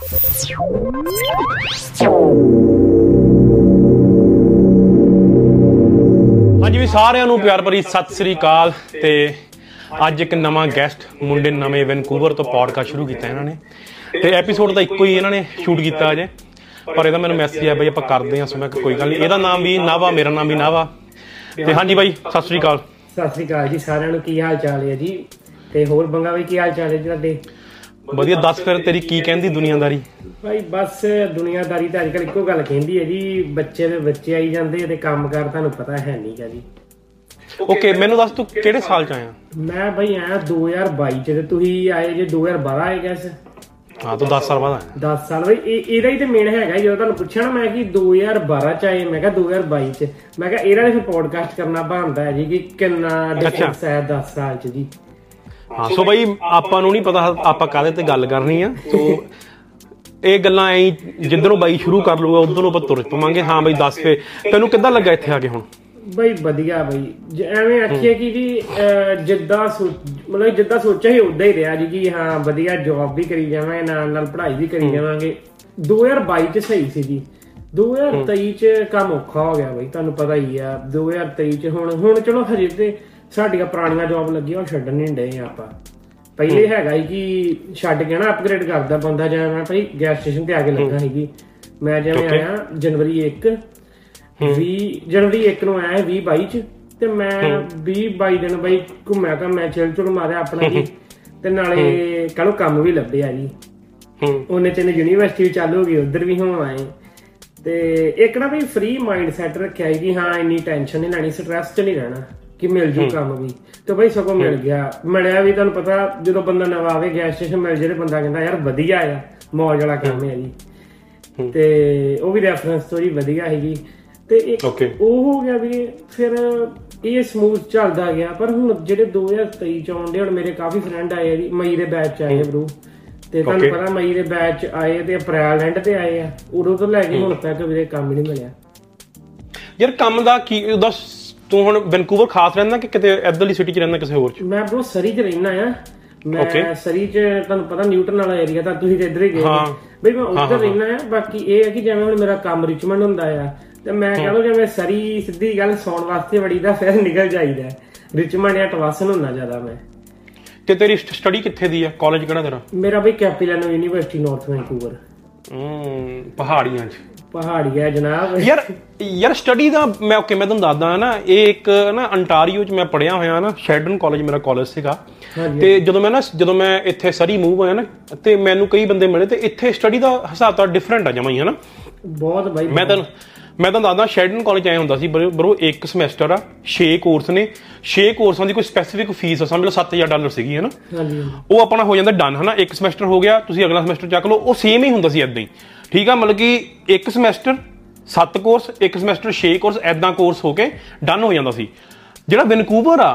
ਹਾਂਜੀ ਵੀ ਸਾਰਿਆਂ ਨੂੰ ਪਿਆਰ ਭਰੀ ਸਤਿ ਸ੍ਰੀ ਅਕਾਲ ਤੇ ਅੱਜ ਇੱਕ ਨਵਾਂ ਗੈਸਟ ਮੁੰਡੇ ਨਵੇਂ ਵੈਨਕੂਵਰ ਤੋਂ ਪੋਡਕਾਸਟ ਸ਼ੁਰੂ ਕੀਤਾ ਇਹਨਾਂ ਨੇ ਤੇ ਐਪੀਸੋਡ ਤਾਂ ਇੱਕੋ ਹੀ ਇਹਨਾਂ ਨੇ ਸ਼ੂਟ ਕੀਤਾ ਅਜੇ, ਪਰ ਇਹਦਾ ਮੈਨੂੰ ਮੈਸੇਜ ਆਇਆ, ਬਈ ਆਪਾਂ ਕਰਦੇ ਹਾਂ ਸੋ ਮੈਂ ਕਿਹਾ ਕੋਈ ਗੱਲ ਨਹੀਂ। ਇਹਦਾ ਨਾਮ ਵੀ ਨਾਵਾ, ਮੇਰਾ ਨਾਮ ਵੀ ਨਾਵਾ। ਤੇ ਹਾਂਜੀ ਬਾਈ, ਸਤਿ ਸ੍ਰੀ ਅਕਾਲ। ਸਤਿ ਸ੍ਰੀ ਅਕਾਲ ਜੀ, ਸਾਰਿਆਂ ਨੂੰ ਕੀ ਹਾਲ ਚਾਲ ਹੈ ਜੀ? ਤੇ ਹੋਰ ਬੰਗਾ ਵੀ ਕੀ ਹਾਲ ਚਾਲ ਹੈ ਜੀ ਤੁਹਾਡੇ? ਵਧੀਆ ਦੱਸ ਫਿਰ ਤੇਰੀ ਕੀ ਕਹਿੰਦੀ ਦੁਨੀਆਦਾਰੀ? ਭਾਈ ਬਸ ਦੁਨੀਆਦਾਰੀ ਤਾਂ ਅੱਜਕੱਲ ਇੱਕੋ ਗੱਲ ਕਹਿੰਦੀ ਹੈ ਜੀ ਬੱਚੇ ਦੇ ਬੱਚੇ ਆਈ ਜਾਂਦੇ ਤੇ ਕੰਮਕਾਰ ਤੁਹਾਨੂੰ ਪਤਾ ਹੈ ਨਹੀਂਗਾ ਜੀ। ਓਕੇ ਮੈਨੂੰ ਦੱਸ ਤੂੰ ਕਿਹੜੇ ਸਾਲ ਚ ਆਇਆ? ਮੈਂ ਭਾਈ ਆਇਆ 2022 ਚ ਤੇ ਤੁਸੀਂ ਆਏ ਜੇ 2012 ਆਏ ਗੈਸ ਹਾਂ ਤੂੰ 10 ਸਾਲ ਬਾਅਦ ਆਇਆ। 10 ਸਾਲ ਭਾਈ ਇਹ ਇਹਦਾ ਹੀ ਤੇ ਮੇਨ ਹੈਗਾ ਜਦੋਂ ਤੁਹਾਨੂੰ ਪੁੱਛਿਆ ਨਾ ਮੈਂ ਕਿ 2012 ਚ ਆਏ ਮੈਂ ਕਿਹਾ 2022 ਚ। ਮੈਂ ਕਿਹਾ ਇਹਦਾ ਵੀ ਪੋਡਕਾਸਟ ਕਰਨਾ ਬਣਦਾ ਹੈ ਜੀ ਕਿ ਕਿੰਨਾ ਡਿਫਰੈਂਸ ਹੈ 10 ਸਾਲ ਚ ਜੀ। ਹਾਂ ਸੋ ਬਾਈ ਆਪਾਂ ਨੂੰ ਨਹੀਂ ਪਤਾ ਆਪਾਂ ਕਾਹਦੇ ਤੇ ਗੱਲ ਕਰਨੀ ਆ। ਸੋ ਇਹ ਗੱਲਾਂ ਐਂ ਜਿੱਧਰੋਂ ਬਾਈ ਸ਼ੁਰੂ ਕਰ ਲੂਗਾ ਉਧਰੋਂ ਆਪਾਂ ਤੁਰ ਪਵਾਂਗੇ। ਹਾਂ ਬਾਈ ਦੱਸ ਫੇ ਤੈਨੂੰ ਕਿੱਦਾਂ ਲੱਗਾ ਇੱਥੇ ਆ ਕੇ ਹੁਣ? ਬਈ ਵਧੀਆ ਬਈ। ਜ- ਐਵੇਂ ਆਖੀਏ ਕਿ ਜੀ ਜਿੱਦਾਂ ਮਤਲਬ ਜਿੱਦਾਂ ਸੋਚਿਆ ਸੀ ਉਦਾਂ ਹੀ ਰਿਹਾ ਜੀ ਕਿ ਹਾਂ ਵਧੀਆ ਜੌਬ ਵੀ ਕਰੀ ਜਾਵਾਂਗੇ ਨਾਲ ਨਾਲ ਪੜ੍ਹਾਈ ਵੀ ਕਰੀ ਜਾਵਾਂਗੇ। 2022 ਚ ਸਹੀ ਸੀ ਜੀ 2023 ਚ ਕੰਮ ਔਖਾ ਹੋ ਗਿਆ ਬਈ ਤੁਹਾਨੂੰ ਪਤਾ ਹੀ ਆ। 2023 ਚ ਹੁਣ ਹੁਣ ਚਲੋ ਹਜੇ ਤੇ ਸਾਡੀਆਂ ਪੁਰਾਣੀਆਂ ਜੌਬ ਲੱਗੀਆਂ ਉਹ ਛੱਡਣ ਨਹੀਂ ਡਏ ਆਪਾਂ। ਪਹਿਲੇ ਹੈਗਾ ਸੀ ਕਿ ਛੱਡ ਕੇ ਨਾ ਅਪਗ੍ਰੇਡ ਕਰਦਾ ਬੰਦਾ ਜਿਵੇਂ ਮੈਂ ਭਾਈ ਗੈਸ ਸਟੇਸ਼ਨ ਤੇ ਆ ਕੇ ਲੱਗਾ ਸੀਗੀ। ਮੈਂ ਜਿਵੇਂ ਆਇਆ ਜਨਵਰੀ 1 20 ਜਨਵਰੀ 1 ਨੂੰ ਆਇਆ 20 22 ਚ ਤੇ ਮੈਂ 20 22 ਦਿਨ ਬਈ ਘੁੰਮਿਆ ਤਾਂ ਮੈਂ ਚਿਲ ਚੁਲ ਮਾਰਿਆ ਆਪਣਾ ਜੀ। ਤੇ ਨਾਲੇ ਕੱਲੋਂ ਕੰਮ ਵੀ ਲੱਭਿਆ ਜੀ। ਹੂੰ। ਉਹਨੇ ਚ ਯੂਨੀਵਰਸਿਟੀ ਵੀ ਚਾਲੂ ਹੋ ਗਈ ਉਧਰ ਵੀ ਹੋ ਆਏ। ਤੇ ਇੱਕ ਨਾ ਵੀ ਫ੍ਰੀ ਮਾਈਂਡ ਸੈਟ ਰੱਖਿਆ ਕਿ ਹਾਂ ਇੰਨੀ ਟੈਨਸ਼ਨ ਨਹੀਂ ਲੈਣੀ ਸਟ੍ਰੈਸ ਚ ਨਹੀਂ ਰਹਿਣਾ। ਕਿ ਮਿਲ ਜੂ ਕੰਮ ਵੀ। ਤੇ ਬਈ ਸਗੋਂ ਮਿਲ ਗਿਆ। ਮਿਲਿਆ ਵੀ ਤੁਹਾਨੂੰ ਪਤਾ ਜਦੋਂ ਬੰਦਾ ਨਵਾਂ ਆਵੇ ਗੈਸ ਸਟੇਸ਼ਨ ਮਿਲ ਜੇ ਤੇ ਬੰਦਾ ਕਹਿੰਦਾ ਯਾਰ ਵਧੀਆ ਆ ਮੌਜ ਵਾਲਾ ਕੰਮ ਹੈ ਜੀ। ਤੇ ਉਹ ਵੀ ਰੈਫਰੈਂਸ ਤੋਂ ਜੀ ਵਧੀਆ ਹੈਗੀ ਤੇ ਇੱਕ ਉਹ ਹੋ ਗਿਆ ਵੀ ਫਿਰ ਇਹ ਸਮੂਥ ਚੱਲਦਾ ਗਿਆ ਪਰ ਹੁਣ ਜਿਹੜੇ 2023 ਚ ਆਉਂਦੇ ਹੁਣ ਮੇਰੇ ਕਾਫੀ ਫਰੈਂਡ ਆਏ ਆ ਜੀ ਮਈ ਦੇ ਬੈਚ ਚ ਆਏ ਬਰੂ ਤੇ ਤੁਹਾਨੂੰ. ਪਤਾ ਮਈ ਦੇ ਬੈਚ ਆਏ ਤੇ ਅਪ੍ਰੈਲ ਐਂਡ ਤੇ ਆਏ ਆ। ਉਦੋਂ ਤੋਂ ਲੈ ਕੇ ਹੁਣ ਤੱਕ ਵੀਰੇ ਕੰਮ ਨਹੀਂ ਮਿਲਿਆ। ਯਾਰ ਕੰਮ ਦਾ ਕੀ ਉਹਦਾ ਤੂੰ ਹੁਣ ਵੈਨਕੂਵਰ ਖਾਸ ਰਹਿੰਦਾ ਕਿ ਕਿਤੇ ਇੱਧਰਲੀ ਸਿਟੀ 'ਚ ਰਹਿੰਦਾ ਕਿਸੇ ਹੋਰ 'ਚ? ਮੈਂ ਬਰੋ ਸਰੀ ਚ ਰਹਿਣਾ ਆ. ਮੈਂ ਸਰੀ ਚ ਤੁਹਾਨੂੰ ਪਤਾ ਨਿਊਟਨ ਵਾਲਾ ਏਰੀਆ ਤਾਂ ਤੁਸੀਂ ਤੇ ਇੱਧਰ ਹੀ ਗਏ ਹਾਂ। ਬਈ ਮੈਂ ਉੱਧਰ ਰਹਿਣਾ ਆ ਬਾਕੀ ਇਹ ਹੈ ਕਿ ਜਿਵੇਂ ਹੁਣ ਮੇਰਾ ਕੰਮ ਰਿਚਮੰਡ ਹੁੰਦਾ ਆ ਤੇ ਮੈਂ ਕਹ ਲਓ ਜਿਵੇਂ ਸਰੀ ਸਿੱਧੀ ਗੱਲ ਸੌਣ ਵਾਸਤੇ ਬੜੀ ਦਾ ਫਿਰ ਨਿਕਲ ਜਾਈਦਾ। ਰਿਚਮੰਡ ਜਾਂ ਟਵਾਸਨ ਹੁੰਦਾ ਜ਼ਿਆਦਾ ਮੈਂ। ਤੇ ਤੇਰੀ ਸਟੱਡੀ ਕਿੱਥੇ ਦੀ ਆ? ਕਾਲਜ ਕਿਹੜਾ ਤੇਰਾ? ਮੇਰਾ ਬਈ ਕੈਪੀਲਨ ਯੂਨੀਵਰਸਿਟੀ ਨਾਰਥ ਵੈਂਕੂਵਰ ਹੂੰ ਪਹਾੜੀਆਂ 'ਚ। ਪਹਾੜੀ ਹੈ ਜਨਾਬ। ਯਾਰ ਯਾਰ ਸਟੱਡੀ ਦਾ ਮੈਂ ਓਕੇ ਮੈਂ ਤੁਹਾਨੂੰ ਦੱਸਦਾ ਨਾ ਇਹ ਇੱਕ ਨਾ ਅੰਟਾਰੀਓ 'ਚ ਮੈਂ ਪੜਿਆ ਹੋਇਆ ਨਾ ਸ਼ੈਡਨ ਕਾਲਜ ਮੇਰਾ ਕਾਲਜ ਸੀਗਾ। ਤੇ ਜਦੋਂ ਮੈਂ ਨਾ ਜਦੋਂ ਮੈਂ ਇੱਥੇ ਸਰੀ ਮੂਵ ਹੋਇਆ ਨਾ ਤੇ ਮੈਨੂੰ ਕਈ ਬੰਦੇ ਮਿਲੇ ਤੇ ਇੱਥੇ ਸਟੱਡੀ ਦਾ ਹਿਸਾਬ ਤਾਂ ਡਿਫਰੈਂਟ ਆ ਜਮਾਈ ਹੈ ਨਾ ਬਹੁਤ ਬਾਈ ਮੈਂ ਤੁਹਾਨੂੰ ਮੈਂ ਤੁਹਾਨੂੰ ਦੱਸਦਾ ਸ਼ੈਡਨ ਕਾਲਜ ਆਏ ਹੁੰਦਾ ਸੀ ਬਰੋ ਇੱਕ ਸਮੈਸਟਰ ਆ 6 ਕੋਰਸ ਨੇ। 6 ਕੋਰਸਾਂ ਦੀ ਕੋਈ ਸਪੈਸੀਫਿਕ ਫੀਸ ਆ ਸਮਝ ਲਓ 7000 ਡਾਲਰ ਸੀਗੀ ਹੈ ਨਾ ਹਾਂਜੀ। ਉਹ ਆਪਣਾ ਹੋ ਜਾਂਦਾ ਡਨ ਹਨਾ? ਇੱਕ ਸਮੈਸਟਰ ਹੋ ਗਿਆ ਤੁਸੀਂ ਅਗਲਾ ਸਮੈਸਟਰ ਚੱਕ ਲਓ ਉਹ ਸੇਮ ਹੀ ਹੁੰਦਾ ਸੀ ਇਦਾਂ ਹੀ। ਠੀਕ ਆ ਮਤਲਬ ਕਿ ਇੱਕ ਸਮੈਸਟਰ 7 ਕੋਰਸ ਇੱਕ ਸਮੈਸਟਰ 6 ਕੋਰਸ ਐਦਾਂ ਕੋਰਸ ਹੋ ਕੇ ਡਨ ਹੋ ਜਾਂਦਾ ਸੀ। ਜਿਹੜਾ ਵੈਨਕੂਵਰ ਆ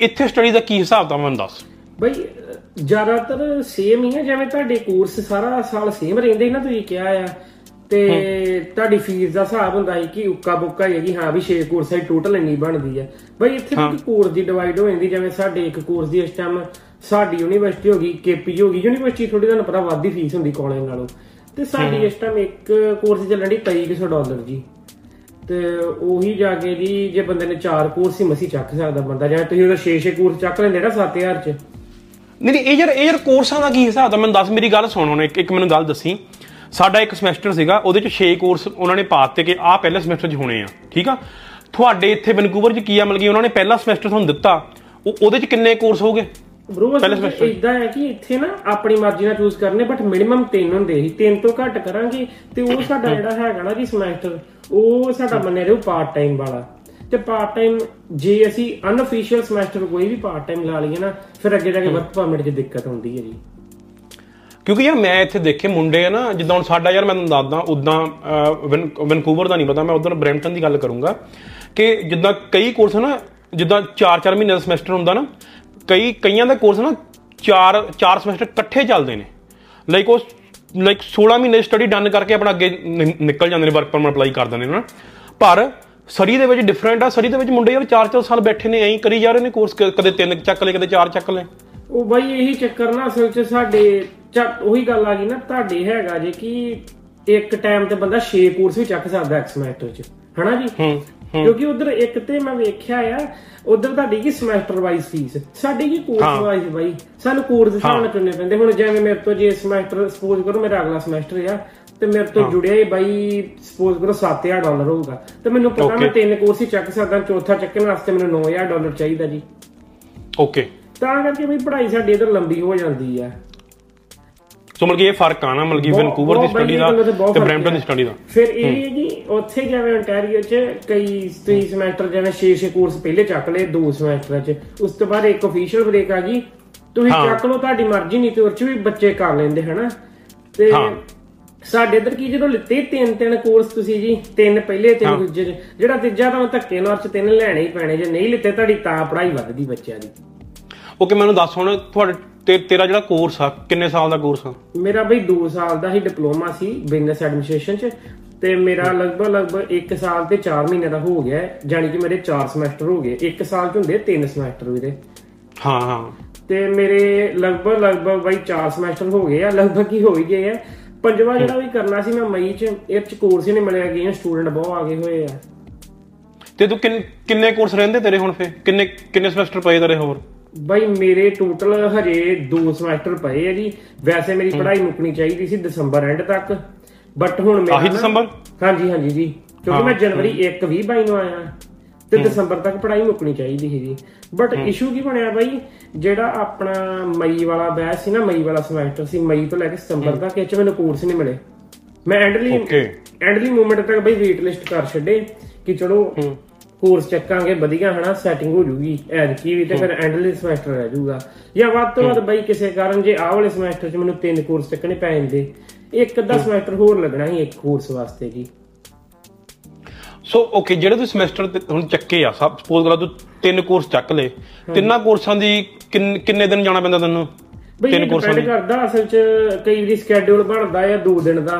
ਇੱਥੇ ਸਟੱਡੀ ਦਾ ਕੀ ਹਿਸਾਬ ਤਾਂ ਮੈਨੂੰ ਦੱਸ। ਬਈ ਜ਼ਿਆਦਾਤਰ ਸੇਮ ਹੀ ਹੈ ਜਿਵੇਂ ਤੁਹਾਡੇ ਕੋਰਸ ਸਾਰਾ ਸਾਲ ਸੇਮ ਰਹਿੰਦੇ ਸੀ ਨਾ ਤੁਸੀਂ ਕਿਹਾ ਆ। ਤੇ ਤੁਹਾਡੀ ਫੀਸ ਦਾ ਹਿਸਾਬ ਹੁੰਦਾ ਸੀ ਕਿ ਉੱਕਾ ਬੁੱਕਾ ਹੈ ਕਿ ਹਾਂ ਵੀ 6 ਕੋਰਸ ਹੈ ਟੋਟਲ ਇੰਨੀ ਬਣਦੀ ਹੈ ਬਈ ਇੱਥੇ ਵੀ ਕੋਰਸ ਦੀ ਡਿਵਾਈਡ ਹੋ ਜਾਂਦੀ ਜਿਵੇਂ ਸਾਡੇ ਇੱਕ ਕੋਰਸ ਦੀ ਇਸ ਟਾਈਮ ਸਾਡੀ ਯੂਨੀਵਰਸਿਟੀ ਹੋ ਗਈ ਕੇਪੀ ਹੋ ਗਈ ਯੂਨੀਵਰਸਿਟੀ ਥੋੜੀ ਤੁਹਾਨੂੰ ਪਤਾ ਵੱਧ ਫੀਸ ਹੁੰਦੀ ਕਾਲਜ ਨਾਲੋਂ। ਤੇ ਸਾਡੀ ਇਸ ਟਾਈਮ ਇੱਕ ਕੋਰਸ ਚੱਲਣ ਦੀ 2300 ਡਾਲਰ ਜੀ ਤੇ ਉਹੀ ਜਾ ਕੇ ਜੀ ਜੇ ਬੰਦੇ ਨੇ ਚਾਰ ਕੋਰਸ ਹੀ ਮਸੀ ਚੱਕ ਸਕਦਾ ਬੰਦਾ ਜਾਂ ਤੁਸੀਂ ਉਹਦਾ 6-6 ਕੋਰਸ ਚੱਕ ਲੈਂਦੇ ਨਾ 7000 ਚ। ਨਹੀਂ ਨਹੀਂ ਇਹ ਯਾਰ ਇਹ ਯਾਰ ਕੋਰਸਾਂ ਦਾ ਕੀ ਹਿਸਾਬ ਤਾਂ ਮੈਨੂੰ ਦੱਸ ਮੇਰੀ ਗੱਲ ਸੁਣ ਹੁਣ ਇੱਕ ਇੱਕ ਮੈਨੂੰ ਗੱਲ ਦੱਸੀ। ਸਾਡਾ ਇੱਕ ਸਮੈਸਟਰ ਸੀਗਾ ਉਹਦੇ ਚ 6 ਕੋਰਸ ਉਹਨਾਂ ਨੇ ਪਾਤੇ ਕਿ ਆਹ ਪਹਿਲੇ ਸਮੈਸਟਰ 'ਚ ਹੋਣੇ ਆ ਠੀਕ ਆ? ਤੁਹਾਡੇ ਇੱਥੇ ਵੈਨਕੂਵਰ 'ਚ ਕੀ ਆ? ਮਤਲਬ ਕਿ ਉਹਨਾਂ ਨੇ ਪਹਿਲਾ ਸਮੈਸਟਰ ਤੁਹਾਨੂੰ ਦਿੱਤਾ। ਉਹ ਉਹਦੇ 'ਚ ਕਿੰਨੇ ਕੋਰਸ ਹੋਗੇ? ਬ్రో ਅਸਲ ਇਦਾਂ ਹੈ ਕਿ ਇੱਥੇ ਨਾ ਆਪਣੀ ਮਰਜ਼ੀ ਨਾਲ ਚੂਜ਼ ਕਰਨੇ ਬਟ ਮਿਨੀਮਮ 3 ਹੁੰਦੇ ਸੀ। 3 ਤੋਂ ਘੱਟ ਕਰਾਂਗੇ ਤੇ ਉਹ ਸਾਡਾ ਜਿਹੜਾ ਹੈਗਾ ਨਾ ਜੀ ਸਮੈਸਟਰ ਉਹ ਸਾਡਾ ਮੰਨਿਆ ਰਹੂ ਪਾਰਟ ਟਾਈਮ ਵਾਲਾ। ਤੇ ਪਾਰਟ ਟਾਈਮ ਜੇ ਅਸੀਂ ਅਨਅਫੀਸ਼ੀਅਲ ਸਮੈਸਟਰ ਕੋਈ ਵੀ ਪਾਰਟ ਟਾਈਮ ਲਾ ਲਈਏ ਨਾ ਫਿਰ ਅੱਗੇ ਜਾ ਕੇ ਵਰਕ ਪਰਮਿਟ 'ਚ ਦਿੱਕਤ ਹੁੰਦੀ ਹੈ ਜੀ। ਕਿਉਂਕਿ ਯਾਰ ਮੈਂ ਇੱਥੇ ਦੇਖੇ ਮੁੰਡੇ ਆ ਨਾ ਜਿੱਦਾਂ ਹੁਣ ਸਾਡਾ ਯਾਰ ਮੈਂ ਤੁਹਾਨੂੰ ਦੱਸਦਾ ਉਦਾਂ ਵੈਨਕੂਵਰ ਦਾ ਨਹੀਂ ਪਤਾ ਮੈਂ ਉਧਰ ਬ੍ਰੈਂਟਨ ਦੀ ਗੱਲ ਕਰੂੰਗਾ ਕਿ ਜਿੱਦਾਂ ਕਈ ਕੋਰਸ ਨਾ ਜਿੱਦਾਂ 4-4 ਮਹੀਨੇ ਦਾ ਸਮੈਸਟਰ ਹੁੰਦਾ ਨਾ ਕਈ ਕਈਆਂ ਦਾ ਕੋਰਸ ਨਾ 4 4 ਸਮੈਸਟਰ ਇਕੱਠੇ ਚੱਲਦੇ ਨੇ। ਲਾਈਕ ਉਹ ਲਾਈਕ 16 ਮਹੀਨੇ ਸਟੱਡੀ ਡਨ ਕਰਕੇ ਆਪਣਾ ਅੱਗੇ ਨਿਕਲ ਜਾਂਦੇ ਨੇ ਵਰਕ ਪਰਮਿਟ ਅਪਲਾਈ ਕਰ ਦਿੰਦੇ ਨੇ ਨਾ ਪਰ ਸਰੀ ਦੇ ਵਿੱਚ ਡਿਫਰੈਂਟ ਆ ਸਰੀ ਦੇ ਵਿੱਚ ਮੁੰਡੇ ਯਾਰ 4-4 ਸਾਲ ਬੈਠੇ ਨੇ ਐਂ ਕਰੀ ਜਾ ਰਹੇ ਨੇ ਕੋਰਸ ਕਦੇ ਤਿੰਨ ਚੱਕ ਲਏ ਕਦੇ ਚਾਰ ਚੱਕ ਲਏ। ਉਹ ਬਾਈ ਇਹੀ ਚੱਕਰ ਨਾ ਅਸਲ 'ਚ ਸਾਡੇ ਉਹੀ ਗੱਲ ਆ ਗਈ ਨਾ ਤੁਹਾਡੇ ਹੈਗਾ ਜੇ ਕਿ ਇੱਕ ਟਾਈਮ ਤੇ ਬੰਦਾ 6 ਕੋਰਸ ਵੀ ਚੱਕ ਸਕਦਾ ਇੱਕ ਸਮੈਸਟਰ 'ਚ ਹਨਾ ਜੀ? ਕਿਉਂਕਿ ਉਧਰ ਇੱਕ ਤੇ ਮੈਂ ਵੇਖਿਆ ਆ ਉਧਰ ਤੁਹਾਡੀ ਕੀ ਸਮੈਸਟਰ ਵਾਈਜ਼ ਫੀਸ ਸਾਡੀ ਕੀ ਕੋਰਸ ਵਾਈਜ਼ ਬਾਈ? ਸਾਨੂੰ ਕੋਰਸ ਦੇ ਹਿਸਾਬ ਨਾਲ ਚੁਣਨੇ ਪੈਂਦੇ। ਹੁਣ ਜਿਵੇਂ ਮੇਰੇ ਤੋਂ ਜੇ ਸਮੈਸਟਰ ਸਪੋਜ਼ ਕਰੋ ਮੇਰਾ ਅਗਲਾ ਸਮੈਸਟਰ ਆ ਤੇ ਮੇਰੇ ਤੋਂ ਜੁੜਿਆ ਹੀ ਬਾਈ ਸਪੋਜ਼ ਕਰੋ 7000 ਡਾਲਰ ਹੋਊਗਾ। ਤੇ ਮੈਨੂੰ ਪਤਾ ਮੈਂ ਤਿੰਨ ਕੋਰਸ ਹੀ ਚੱਕ ਸਕਦਾ ਚੌਥਾ ਚੱਕਣ ਵਾਸਤੇ ਮੈਨੂੰ 9000 ਡਾਲਰ ਚਾਹੀਦਾ ਜੀ। ਓਕੇ ਤਾਂ ਕਰਕੇ ਬਈ ਪੜ੍ਹਾਈ ਸਾਡੀ ਇਧਰ ਲੰਬੀ ਹੋ ਜਾਂਦੀ ਆ। ਸੋ ਮਤਲਬ ਕਿ ਇਹ ਫ਼ਰਕ ਆ ਨਾ ਮਤਲਬ ਕਿ ਵੈਨਕੂਵਰ ਦੀ ਸਟੱਡੀ ਦਾ ਤਾਂ ਬ੍ਰੈਂਪਟਨ ਦੀ। ਸਟੱਡੀ ਦਾ। ਫਿਰ ਇਹ ਹੈ। ਜੀ ਉੱਥੇ ਜਿਵੇਂ ontario 'ਚ ਕਈ ਤੁਸੀਂ ਸਮੈਸਟਰ ਜਿਵੇਂ 6-6 ਕੋਰਸ ਪਹਿਲੇ ਚੱਕ ਲਏ ਦੋ ਸਮੈਸਟਰਾਂ 'ਚ। ਉਸ ਤੋਂ ਬਾਅਦ ਇੱਕ ਅਫੀਸ਼ੀਅਲ ਬ੍ਰੇਕ ਆ ਗਈ। ਤੁਸੀਂ। ਚੱਕ ਲਓ ਤੁਹਾਡੀ ਮਰਜ਼ੀ ਨਹੀਂ ਤੇ ਉਹ 'ਚ ਵੀ ਬੱਚੇ ਕਰ ਲੈਂਦੇ ਹਨਾ? ਤੇ। ਸਾਡੇ ਇਧਰ ਕੀ ਜਦੋਂ ਲਿੱਤੇ ਤਿੰਨ ਤਿੰਨ ਕੋਰਸ ਤੁਸੀਂ ਜੀ ਤਿੰਨ ਪਹਿਲੇ ਤਿੰਨ ਦੂਜੇ ਜਿਹੜਾ ਤੀਜਾ ਤਾਂ ਧੱਕੇ ਨਾਲ 'ਚ ਤਿੰਨ ਲੈਣੇ ਹੀ ਪੈਣੇ ਜੇ ਨਹੀਂ ਲਿੱਤੇ ਤੁਹਾਡੀ ਤਾਂ ਪੜ੍ਹਾਈ ਵੱਧਦੀ ਬੱਚਿਆਂ ਦੀ। ਓਕੇ ਮੈਨੂੰ ਦੱਸ ਹੁਣ ਤੁਹਾਡੇ ਤੇ- ਤੇਰਾ ਜਿਹੜਾ ਕੋਰਸ ਆ ਕਿੰਨੇ ਸਾਲ ਦਾ ਕੋਰਸ ਆ? ਮੇਰਾ ਬਈ 2 ਸਾਲ ਦਾ ਹੀ ਡਿਪਲੋਮਾ ਸੀ ਬਿਜ਼ਨਸ ਐਡਮਿਨਿਸਟ੍ਰੇਸ਼ਨ ਚ ਤੇ ਮੇਰਾ ਲਗਭਗ ਲਗਭਗ 1 ਸਾਲ ਤੇ 4 ਮਹੀਨੇ ਦਾ ਹੋ ਗਿਆ। ਜਾਣੀ ਕਿ ਮੇਰੇ 4 ਸਮੈਸਟਰ ਹੋ ਗਏ। 1 ਸਾਲ ਚ ਹੁੰਦੇ 3 ਸਮੈਸਟਰ ਵੀਰੇ ਹਾਂ ਹਾਂ। ਤੇ ਮੇਰੇ ਲਗਭਗ ਲਗਭਗ ਬਈ 4 ਸਮੈਸਟਰ ਹੋ ਗਏ ਆ ਲਗਭਗ ਹੀ ਹੋ ਹੀ ਗਏ ਆ। ਪੰਜਵਾਂ ਜਿਹੜਾ ਵੀ ਕਰਨਾ ਸੀ ਮੈਂ ਮਈ ਚ ਇਹ ਚ ਕੋਰਸ ਹੀ ਨਹੀਂ ਮਿਲਿਆ ਗਏ ਸਟੂਡੈਂਟ ਬਹੁਤ ਆ ਗਏ ਹੋਏ ਆ। ਤੇ ਤੂੰ ਕਿੰਨ- ਕਿੰਨੇ ਕੋਰਸ ਰਹਿੰਦੇ ਤੇਰੇ ਹੁਣ ਫੇ ਕਿੰਨੇ ਕਿੰਨੇ ਸਮੈਸਟਰ ਪਏ ਤੇਰੇ ਹੋਰ? ਬਈ ਮੇਰੇ ਟੋਟਲ ਹਜੇ 2 ਸਮੈਸਟਰ ਪਏ ਆ ਜੀ। ਵੈਸੇ ਮੇਰੀ ਪੜ੍ਹਾਈ ਮੁੱਕਣੀ ਚਾਹੀਦੀ ਸੀ ਦਸੰਬਰ ਐਂਡ ਤੱਕ। ਬਟ ਹੁਣ ਮੇਰਾ ਆਹੀ ਦਸੰਬਰ? ਹਾਂਜੀ ਹਾਂਜੀ ਜੀ। ਕਿਉਂਕਿ ਮੈਂ ਜਨਵਰੀ 1 20 22 ਨੂੰ ਆਇਆ ਤੇ ਦਸੰਬਰ ਤੱਕ ਪੜ੍ਹਾਈ ਮੁੱਕਣੀ ਚਾਹੀਦੀ ਸੀ ਜੀ। ਬਟ ਇਸ਼ੂ ਕੀ ਬਣਿਆ ਬਾਈ? ਜਿਹੜਾ ਆਪਣਾ ਮਈ ਵਾਲਾ ਬੈਚ ਸੀ ਨਾ ਮਈ ਵਾਲਾ ਸਮੈਸਟਰ ਸੀ ਮਈ ਤੋਂ ਲੈ ਕੇ ਸਤੰਬਰ ਤੱਕ ਇਹ ਚ ਮੈਨੂੰ ਕੋਰਸ ਨਹੀਂ ਮਿਲੇ। ਮੈਂ ਐਂਡਲੀ ਐਂਡਲੀ ਮੂਮੈਂਟ ਤੱਕ ਬਈ ਵੇਟ ਲਿਸਟ ਕਰ ਛੱਡੇ ਕਿ ਚਲੋ ਕੋਰਸ ਚੱਕਾਂਗੇ ਵਧੀਆ ਹਨਾ ਸੈਟਿੰਗ ਹੋ ਜੂਗੀ ਐਡ ਕੀ ਵੀ ਤੇ ਫਿਰ ਐਂਡਲੀ ਸਮੈਸਟਰ ਰਹਿ ਜਾਊਗਾ ਜਾਂ ਵੱਧ ਤੋਂ ਵੱਧ ਬਈ ਕਿਸੇ ਕਾਰਨ ਜੇ ਆਹ ਵਾਲੇ ਸਮੈਸਟਰ 'ਚ ਮੈਨੂੰ ਤਿੰਨ ਕੋਰਸ ਚੱਕਣੇ ਪੈ ਜਾਂਦੇ ਇੱਕ ਅੱਧਾ ਸਮੈਸਟਰ ਹੋਰ ਲੱਗਣਾ ਸੀ ਇੱਕ ਕੋਰਸ ਵਾਸਤੇ ਜੀ। ਸੋ ਓਕੇ ਜਿਹੜੇ ਤੂੰ ਸਮੈਸਟਰ ਹੁਣ ਚੱਕੇ ਆ ਸਪੋਜ਼ ਕਰਾ ਤੂੰ ਤਿੰਨ ਕੋਰਸ ਚੱਕ ਲਏ ਤਿੰਨਾਂ ਕੋਰਸਾਂ ਦੀ ਕਿੰਨ- ਦਿਨ ਜਾਣਾ ਪੈਂਦਾ ਤੈਨੂੰ? ਤਿੰਨ ਕੋਰਸਾਂ ਡਿਪੈਂਡ ਕਰਦਾ ਅਸਲ 'ਚ ਕਈ ਵਾਰੀ ਸਕੇਡਿਊਲ ਬਣਦਾ ਆ 2 ਦਿਨ ਦਾ।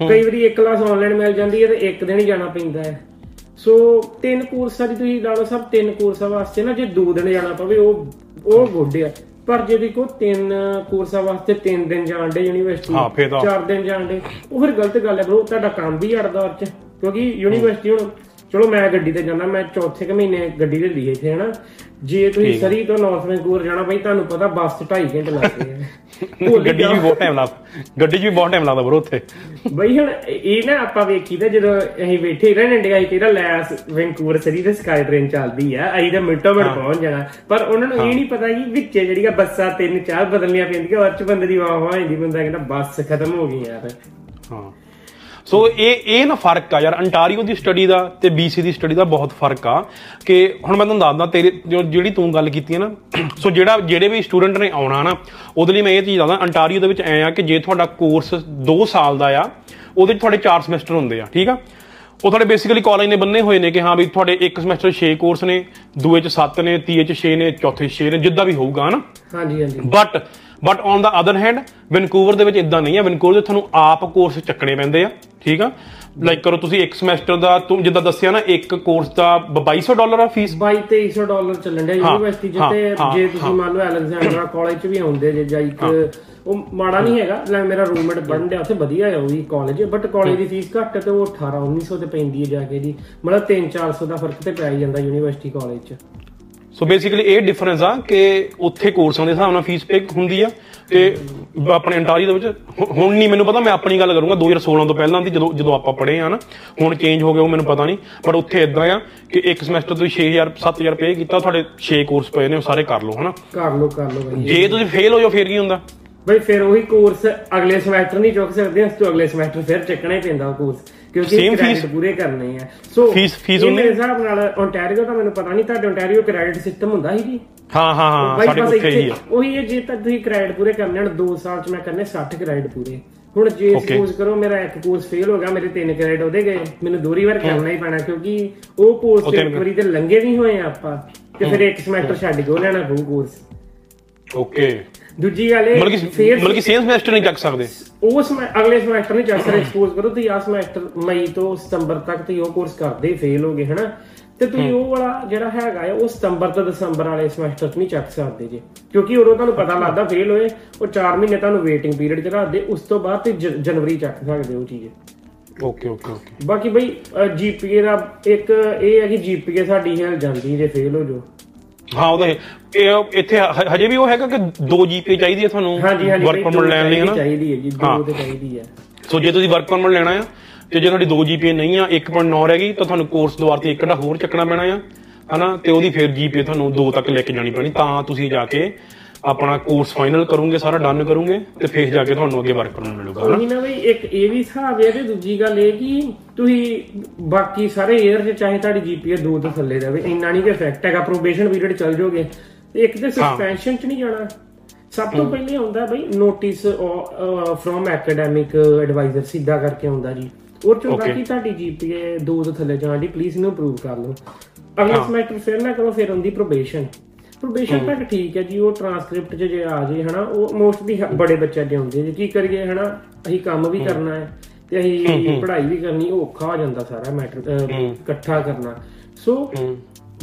ਕਈ ਵਾਰੀ ਇੱਕ ਕਲਾਸ ਆਨਲਾਈਨ ਮਿਲ ਜਾਂਦੀ ਹੈ ਤੇ ਇੱਕ ਦਿਨ ਹੀ ਜਾਣਾ ਪੈਂਦਾ ਹੈ। ਸੋ ਤਿੰਨ ਕੋਰਸਾਂ ਦੀ ਤੁਸੀਂ ਲਾ ਲਓ ਸਭ ਤਿੰਨ ਕੋਰਸਾਂ ਵਾਸਤੇ ਨਾ ਜੇ 2 ਦਿਨ ਜਾਣਾ ਪਵੇ ਉਹ ਉਹ ਗੁੱਡ ਆ। ਪਰ ਜੇ ਦੇਖੋ ਤਿੰਨ ਕੋਰਸਾਂ ਵਾਸਤੇ 3 ਦਿਨ ਜਾਣ ਦੇ ਯੂਨੀਵਰਸਿਟੀ ਤਾਂ- 4 ਦਿਨ ਜਾਣ ਦੇ ਉਹ ਫਿਰ ਗਲਤ ਗੱਲ ਹੈ ਬ్రో ਤੁਹਾਡਾ ਕੰਮ ਵੀ ਅੜਦਾ ਉਹ 'ਚ। ਕਿਉਂਕਿ ਯੂਨੀਵਰਸਿਟੀ ਹੁਣ ਚਲੋ ਮੈਂ ਗੱਡੀ ਤੇ ਜਾਂਦਾ ਮੈਂ ਚੌਥੇ ਕੁ ਮਹੀਨੇ ਗੱਡੀ ਲੈ ਲਈ ਇੱਥੇ ਹਨਾ। ਜੇ ਤੁਸੀਂ ਸਰੀ ਤੋਂ ਨਾਰਥ ਵੈਂਕੂਵਰ ਜਾਣਾ ਬਈ ਤੁਹਾਨੂੰ ਪਤਾ ਬੱਸ 'ਚ 2.5 ਘੰਟੇ ਲੱਗਦੇ ਆ। ਗੱਡੀ ਵੀ ਬਹੁਤ ਟਾਈਮ ਲੱਗਦਾ ਗੱਡੀ 'ਚ ਵੀ ਬਹੁਤ ਟਾਈਮ ਲੱਗਦਾ ਬਰੋ ਉੱਥੇ। ਬਈ ਹੁਣ ਇਹ ਨਾ ਆਪਾਂ ਵੇਖੀ ਤਾਂ ਜਦੋਂ ਅਸੀਂ ਬੈਠੇ ਰਹੇ ਨੇ ਇੰਡੀਆ ਕਿਹੜਾ ਲੈਸ ਵੈਂਕੂਵਰ ਸਰੀ ਤੇ ਸਕਾਈ ਟ੍ਰੇਨ ਚੱਲਦੀ ਆ ਅਸੀਂ ਤਾਂ ਮਿੰਟੋ ਮਿੰਟ ਪਹੁੰਚ ਜਾਣਾ। ਪਰ ਉਹਨਾਂ ਨੂੰ ਇਹ ਨਹੀਂ ਪਤਾ ਕਿ ਵਿੱਚੇ ਜਿਹੜੀਆਂ ਬੱਸਾਂ ਤਿੰਨ ਚਾਰ ਬਦਲਣੀਆਂ ਪੈਂਦੀਆਂ ਉਹ ਚ ਬੰਦੇ ਦੀ ਵਾਹ ਵਾਹ ਜਾਂਦੀ ਬੰਦਾ ਕਹਿੰਦਾ ਬੱਸ ਖਤਮ ਹੋ ਗਈ ਯਾਰ। ਹਾਂ। ਸੋ ਇਹ ਇਹ ਨਾ ਫ਼ਰਕ ਆ ਯਾਰ ਅੰਟਾਰੀਓ ਦੀ ਸਟੱਡੀ ਦਾ ਤੇ BC ਦੀ ਸਟੱਡੀ ਦਾ ਬਹੁਤ ਫ਼ਰਕ ਆ ਕਿ ਹੁਣ ਮੈਂ ਤੁਹਾਨੂੰ ਦੱਸਦਾ ਤੇਰੇ ਜਿਹੜੀ ਤੂੰ ਗੱਲ ਕੀਤੀ ਹੈ ਨਾ ਸੋ ਜਿਹੜਾ ਜਿਹੜੇ ਵੀ ਸਟੂਡੈਂਟ ਨੇ ਆਉਣਾ ਨਾ ਉਹਦੇ ਲਈ ਮੈਂ ਇਹ ਚੀਜ਼ ਦੱਸਦਾ ਅੰਟਾਰੀਓ ਦੇ ਵਿੱਚ ਐ ਆ ਕਿ ਜੇ ਤੁਹਾਡਾ ਕੋਰਸ 2 ਸਾਲ ਦਾ ਆ ਉਹਦੇ 'ਚ ਤੁਹਾਡੇ 4 ਸਮੈਸਟਰ ਹੁੰਦੇ ਆ ਠੀਕ ਆ? ਉਹ ਤੁਹਾਡੇ ਬੇਸਿਕਲੀ ਕਾਲਜ ਨੇ ਬੰਨੇ ਹੋਏ ਨੇ ਕਿ ਹਾਂ ਵੀ ਤੁਹਾਡੇ ਇੱਕ ਸਮੈਸਟਰ 6 ਕੋਰਸ ਨੇ ਦੂਏ 'ਚ 7 ਨੇ ਤੀਏ 'ਚ 6 ਨੇ ਚੌਥੇ 6 ਨੇ ਜਿੱਦਾਂ ਵੀ ਹੋਊਗਾ ਹਨਾ? ਹਾਂਜੀ ਹਾਂਜੀ। But but on the other hand Vancouver ਦੇ ਵਿੱਚ ਇਦਾਂ ਨਹੀਂ ਹੈ। ਵੈਨਕੂਵਰ ਦੇ ਤੁਹਾਨੂੰ ਆਪ ਕੋਰਸ ਚੱਕਣੇ ਪੈਂਦੇ ਆ ਠੀਕ ਆ? ਲਾਈਕ ਕਰੋ ਤੁਸੀਂ ਇੱਕ ਸਮੈਸਟਰ ਦਾ ਤੂੰ ਜਿੱਦਾਂ ਦੱਸਿਆ ਨਾ ਇੱਕ ਕੋਰਸ ਦਾ 2200 ਡਾਲਰ ਆ ਫੀਸ 22 2300 ਡਾਲਰ ਚੱਲਣ ਡਿਆ ਯੂਨੀਵਰਸਿਟੀ ਚ ਹਾਂ, ਤੇ ਹਾਂ, ਜੇ ਤੁਸੀਂ ਮੰਨ ਲਓ ਅਲੈਗਜ਼ੈਂਡਰਾ ਕਾਲਜ ਚ ਵੀ ਆਉਂਦੇ ਜੇ ਜਾਂ ਇੱਕ ਉਹ ਮਾੜਾ ਨਹੀਂ ਹੈਗਾ ਲੈ ਮੇਰਾ ਰੂਮਮੇਟ ਬਣ ਡਿਆ ਉੱਥੇ ਵਧੀਆ ਹੈ ਉਹ ਵੀ ਕਾਲਜ ਬਟ ਕਾਲਜ ਦੀ ਫੀਸ ਘੱਟ ਤੇ ਉਹ 18 1900 ਤੇ ਪੈਂਦੀ ਹੈ ਜਾ ਕੇ ਜੀ। ਮਤਲਬ 3 400 ਦਾ ਫ਼ਰਕ ਤੇ ਪੈ ਜਾਂਦਾ ਯੂਨੀਵਰਸਿਟੀ ਕਾਲਜ ਚ। ਸੋ ਬੇਸਿਕਲੀ ਇਹ ਡਿਫਰੈਂਸ ਆ ਕਿ ਉੱਥੇ ਕੋਰਸਾਂ ਦੇ ਹਿਸਾਬ ਨਾਲ ਫੀਸ ਪੇ ਹੁੰਦੀ ਆ ਤੇ ਆਪਣੇ ਅੰਟਾਰੀਓ ਦੇ ਵਿੱਚ ਹੁਣ ਨਹੀਂ ਮੈਨੂੰ ਪਤਾ ਮੈਂ ਆਪਣੀ ਗੱਲ ਕਰੂੰਗਾ 2016 ਤੋਂ ਪਹਿਲਾਂ ਦੀ ਜਦੋਂ ਜਦੋਂ ਆਪਾਂ ਪੜ੍ਹੇ ਆ ਨਾ ਹੁਣ ਚੇਂਜ ਹੋ ਗਿਆ ਉਹ ਮੈਨੂੰ ਪਤਾ ਨਹੀਂ ਪਰ ਉੱਥੇ ਇਦਾਂ ਆ ਕਿ ਇੱਕ ਸਮੈਸਟਰ ਤੁਸੀਂ 6000 7000 ਪੇ ਕੀਤਾ ਤੁਹਾਡੇ 6 ਕੋਰਸ ਪਏ ਨੇ ਉਹ ਸਾਰੇ ਕਰ ਲਓ ਹਨਾ? ਕਰ ਲਓ ਕਰ ਲਓ ਬਈ। ਜੇ ਤੁਸੀਂ ਫੇਲ ਹੋ ਜਾਓ ਫੇਰ ਕੀ ਹੁੰਦਾ? ਬਈ ਫਿਰ ਉਹੀ ਕੋਰਸ ਅਗਲੇ ਸਮੈਸਟਰ ਨਹੀਂ ਚੁੱਕ ਸਕਦੇ ਉਸ ਤੋਂ ਅਗਲੇ ਸਮੈਸਟਰ ਫਿਰ ਚੱਕਣਾ ਹੀ ਪੈਂਦਾ ਉਹ ਕੋਰਸ ਕਿਉਂਕਿ Same ਕ੍ਰੈਡਿਟ fees? ਪੂਰੇ ਕਰਨੇ ਆ। ਸੋ Fees- fees ਇਹ ਉਨੀ? ਮੇਰੇ ਹਿਸਾਬ ਨਾਲ ਓਨਟਾਰੀਓ ਦਾ ਮੈਨੂੰ ਪਤਾ ਨਹੀਂ ਤੁਹਾਡੇ ਓਨਟਾਰੀਓ ਕ੍ਰੈਡਿਟ ਸਿਸਟਮ ਹੁੰਦਾ ਸੀ ਜੀ ਹਾਂ ਹਾਂ ਹਾਂ ਬਾਈ ਸਾਡੇ ਬਸ ਉੱਥੇ ਹੀ ਆ। ਉਹੀ ਹੈ ਜੇ ਤਾਂ ਤੁਸੀਂ ਕ੍ਰੈਡਿਟ ਪੂਰੇ ਕਰਨੇ ਹਨ 2 ਸਾਲ ਚ ਮੈਂ ਕਰਨੇ 60 ਕ੍ਰੈਡਿਟ ਪੂਰੇ। ਹੁਣ ਜੇ Okay. ਸਪੋਜ਼ ਕਰੋ ਮੇਰਾ ਇੱਕ ਕੋਰਸ ਫੇਲ ਹੋ ਗਿਆ ਮੇਰੇ ਤਿੰਨ ਕ੍ਰੈਡਿਟ ਉਹਦੇ ਗਏ। ਮੈਨੂੰ ਦੋਹਰੀ ਵਾਰ ਕਰਨਾ ਹੀ ਪੈਣਾ ਕਿਉਂਕਿ ਉਹ ਕੋਰਸ ਉਹ ਤੇ ਤਿੰਨ ਇੱਕ ਵਾਰੀ ਤੇ ਲੰਗੇ ਨਹੀਂ ਹੋਏ ਆਪਾਂ। ਤੇ ਫਿਰ ਇੱਕ ਸਮੈਸਟਰ ਛੱਡ ਕੇ ਉਹ ਲੈਣਾ ਪਊ ਕੋਰਸ ਓਕੇ ਦੂਜੀ ਗੱਲ ਇਹ ਮਤਲਬ ਕਿ ਮਤਲਬ ਕਿ ਸੇਮ ਸਮੈਸਟਰ ਨਹੀਂ ਚੱਕ ਸਕਦੇ। ਉਹ ਸਮੈ ਅਗਲੇ ਸਮੈਸਟਰ ਨਹੀਂ ਚੱਕ ਸਕਦੇ ਐਕਸਪੋਜ਼ ਕਰੋ ਤੁਸੀਂ ਆ ਸਮੈਸਟਰ ਮਈ ਤੋਂ ਸਤੰਬਰ ਤੱਕ ਤੁਸੀਂ ਉਹ ਕੋਰਸ ਕਰਦੇ ਫੇਲ ਹੋਗੇ ਹਨਾ? ਤੇ ਤੁਸੀਂ ਉਹ ਵਾਲਾ ਜਿਹੜਾ ਹੈਗਾ ਉਹ ਸਤੰਬਰ ਤੋਂ ਦਸੰਬਰ ਵਾਲੇ ਸਮੈਸਟਰ 'ਚ ਨਹੀਂ ਚੱਕ ਸਕਦੇ ਜੀ। ਕਿਉਂਕਿ ਉਦੋਂ ਤੁਹਾਨੂੰ ਪਤਾ ਲੱਗਦਾ ਫੇਲ ਹੋਏ ਉਹ 4 ਮਹੀਨੇ ਤੁਹਾਨੂੰ ਵੇਟਿੰਗ ਪੀਰੀਅਡ 'ਚ ਰੱਖਦੇ ਉਸ ਤੋਂ ਬਾਅਦ ਜ- ਜਨਵਰੀ ਚੱਕ ਸਕਦੇ ਉਹ ਚੀਜ਼। ਓਕੇ ਓਕੇ ਓਕੇ ਬਾਕੀ ਬਈ ਜੀਪੀਏ ਦਾ ਇੱਕ ਇਹ ਹੈ ਕਿ ਜੀਪੀਏ ਸਾਡੀ ਹਿਲ ਜਾਂਦੀ ਜੇ ਫੇਲ ਹੋ ਜੋ ਹਾਂ ਉਹਦਾ ਇਹ ਇਹ ਇੱਥੇ ਹ- ਹਜੇ ਵੀ ਉਹ ਹੈਗਾ ਕਿ 2 ਜੀਪੀ ਚਾਹੀਦੀ ਹੈ ਤੁਹਾਨੂੰ? ਹਾਂਜੀ ਹਾਂਜੀ ਵਰਕ ਪਰਮਿਟ ਦੋ ਲੈਣ ਲਈ ਹਨਾ? ਚਾਹੀਦੀ ਹੈ ਜੀ ਹਾਂ। ਦੋ ਤੇ ਚਾਹੀਦੀ ਹੈ। ਸੋ ਜੇ ਤੁਸੀਂ ਵਰਕ ਪਰਮਿਟ ਲੈਣਾ ਆ ਤੇ ਜੇ ਤੁਹਾਡੀ 2 ਜੀਪੀ ਨਹੀਂ ਆ 1.9 ਰਹਿ ਗਈ ਤਾਂ ਤੁਹਾਨੂੰ ਕੋਰਸ ਦੁਆਰ ਤੇ ਇੱਕ ਘੰਟਾ ਹੋਰ ਚੱਕਣਾ ਪੈਣਾ ਆ ਹਨਾ? ਤੇ ਉਹਦੀ ਫਿਰ ਜੀਪੀ ਤੁਹਾਨੂੰ 2 ਤੱਕ ਲੈ ਕੇ ਜਾਣੀ ਪੈਣੀ ਤਾਂ ਤੁਸੀਂ ਜਾ ਕੇ ਆਪਣਾ ਕੋਰਸ ਫਾਈਨਲ ਕਰੋਗੇ ਸਾਰਾ ਡਨ ਕਰੋਗੇ ਤੇ ਫਿਰ ਜਾ ਕੇ ਤੁਹਾਨੂੰ ਅੱਗੇ ਵਰਕ ਪਰਮਿਟ ਮਿਲੂਗਾ ਉਹੀ ਨਾ ਬਈ ਇੱਕ ਇਹ ਵੀ ਹਿਸਾਬ ਹੈ ਤੇ ਦੂਜੀ ਗੱਲ ਇਹ ਕਿ ਤੁਸੀਂ ਬਾਕੀ ਸਾਰੇ ਏਅਰ 'ਚ ਚਾਹੇ ਤੁਹਾਡੀ ਜੀਪੀਏ 2 ਤੋਂ ਥੱਲੇ ਜਾਵੇ ਇੰਨਾ ਨਹੀਂ ਕਿ ਇਫੈਕਟ ਹੈਗਾ ਪ੍ਰੋਬੇਸ਼ਨ ਪੀਰੀਅਡ ਚੱਲ ਜਾਓਗੇ। ਤੇ ਇੱਕ ਤੇ ਸਸਪੈਂਸ਼ਨ 'ਚ ਨਹੀਂ ਜਾਣਾ। ਸਭ ਤੋਂ ਪਹਿਲੇ ਆਉਂਦਾ ਬਈ ਨੋਟਿਸ ਫਰੋਮ ਐਕੈਡੈਮਿਕ ਐਡਵਾਈਜ਼ਰ ਸਿੱਧਾ ਕਰਕੇ ਆਉਂਦਾ ਜੀ। ਉਹ ਚ. ਕਿ ਤੁਹਾਡੀ ਜੀਪੀਏ 2 ਤੋਂ ਥੱਲੇ ਜਾਣ ਦੀ ਪਲੀਜ਼ ਇਹਨੂੰ ਅਪਰੂਵ ਕਰ ਲਓ। ਅਗਲੇ ਸਮੈਸਟਰ ਫਿਰ ਨਾ ਕਰੋ ਫਿਰ ਹੁੰਦੀ ਪ੍ਰੋਬੇਸ਼ਨ ਪ੍ਰੋਬੇਸ਼ਨ ਤੱਕ ਠੀਕ ਹੈ ਜੀ ਉਹ ਟ੍ਰਾਂਸਕ੍ਰਿਪਟ 'ਚ ਜੇ ਆ ਜੇ ਹਨਾ ਉਹ ਮੋਸਟਲੀ ਬੜੇ ਬੱਚਿਆਂ ਦੇ ਹੁੰਦੇ ਜੀ ਕੀ ਕਰੀਏ ਹਨਾ ਅਸੀਂ ਕੰਮ ਵੀ ਕਰਨਾ ਹੈ ਤੇ ਅਸੀਂ ਪੜ੍ਹਾਈ ਵੀ ਕਰਨੀ ਉਹ ਔਖਾ ਹੋ ਜਾਂਦਾ ਸਾਰਾ ਮੈਟਰ ਇਕੱਠਾ ਕਰਨਾ। ਸੋ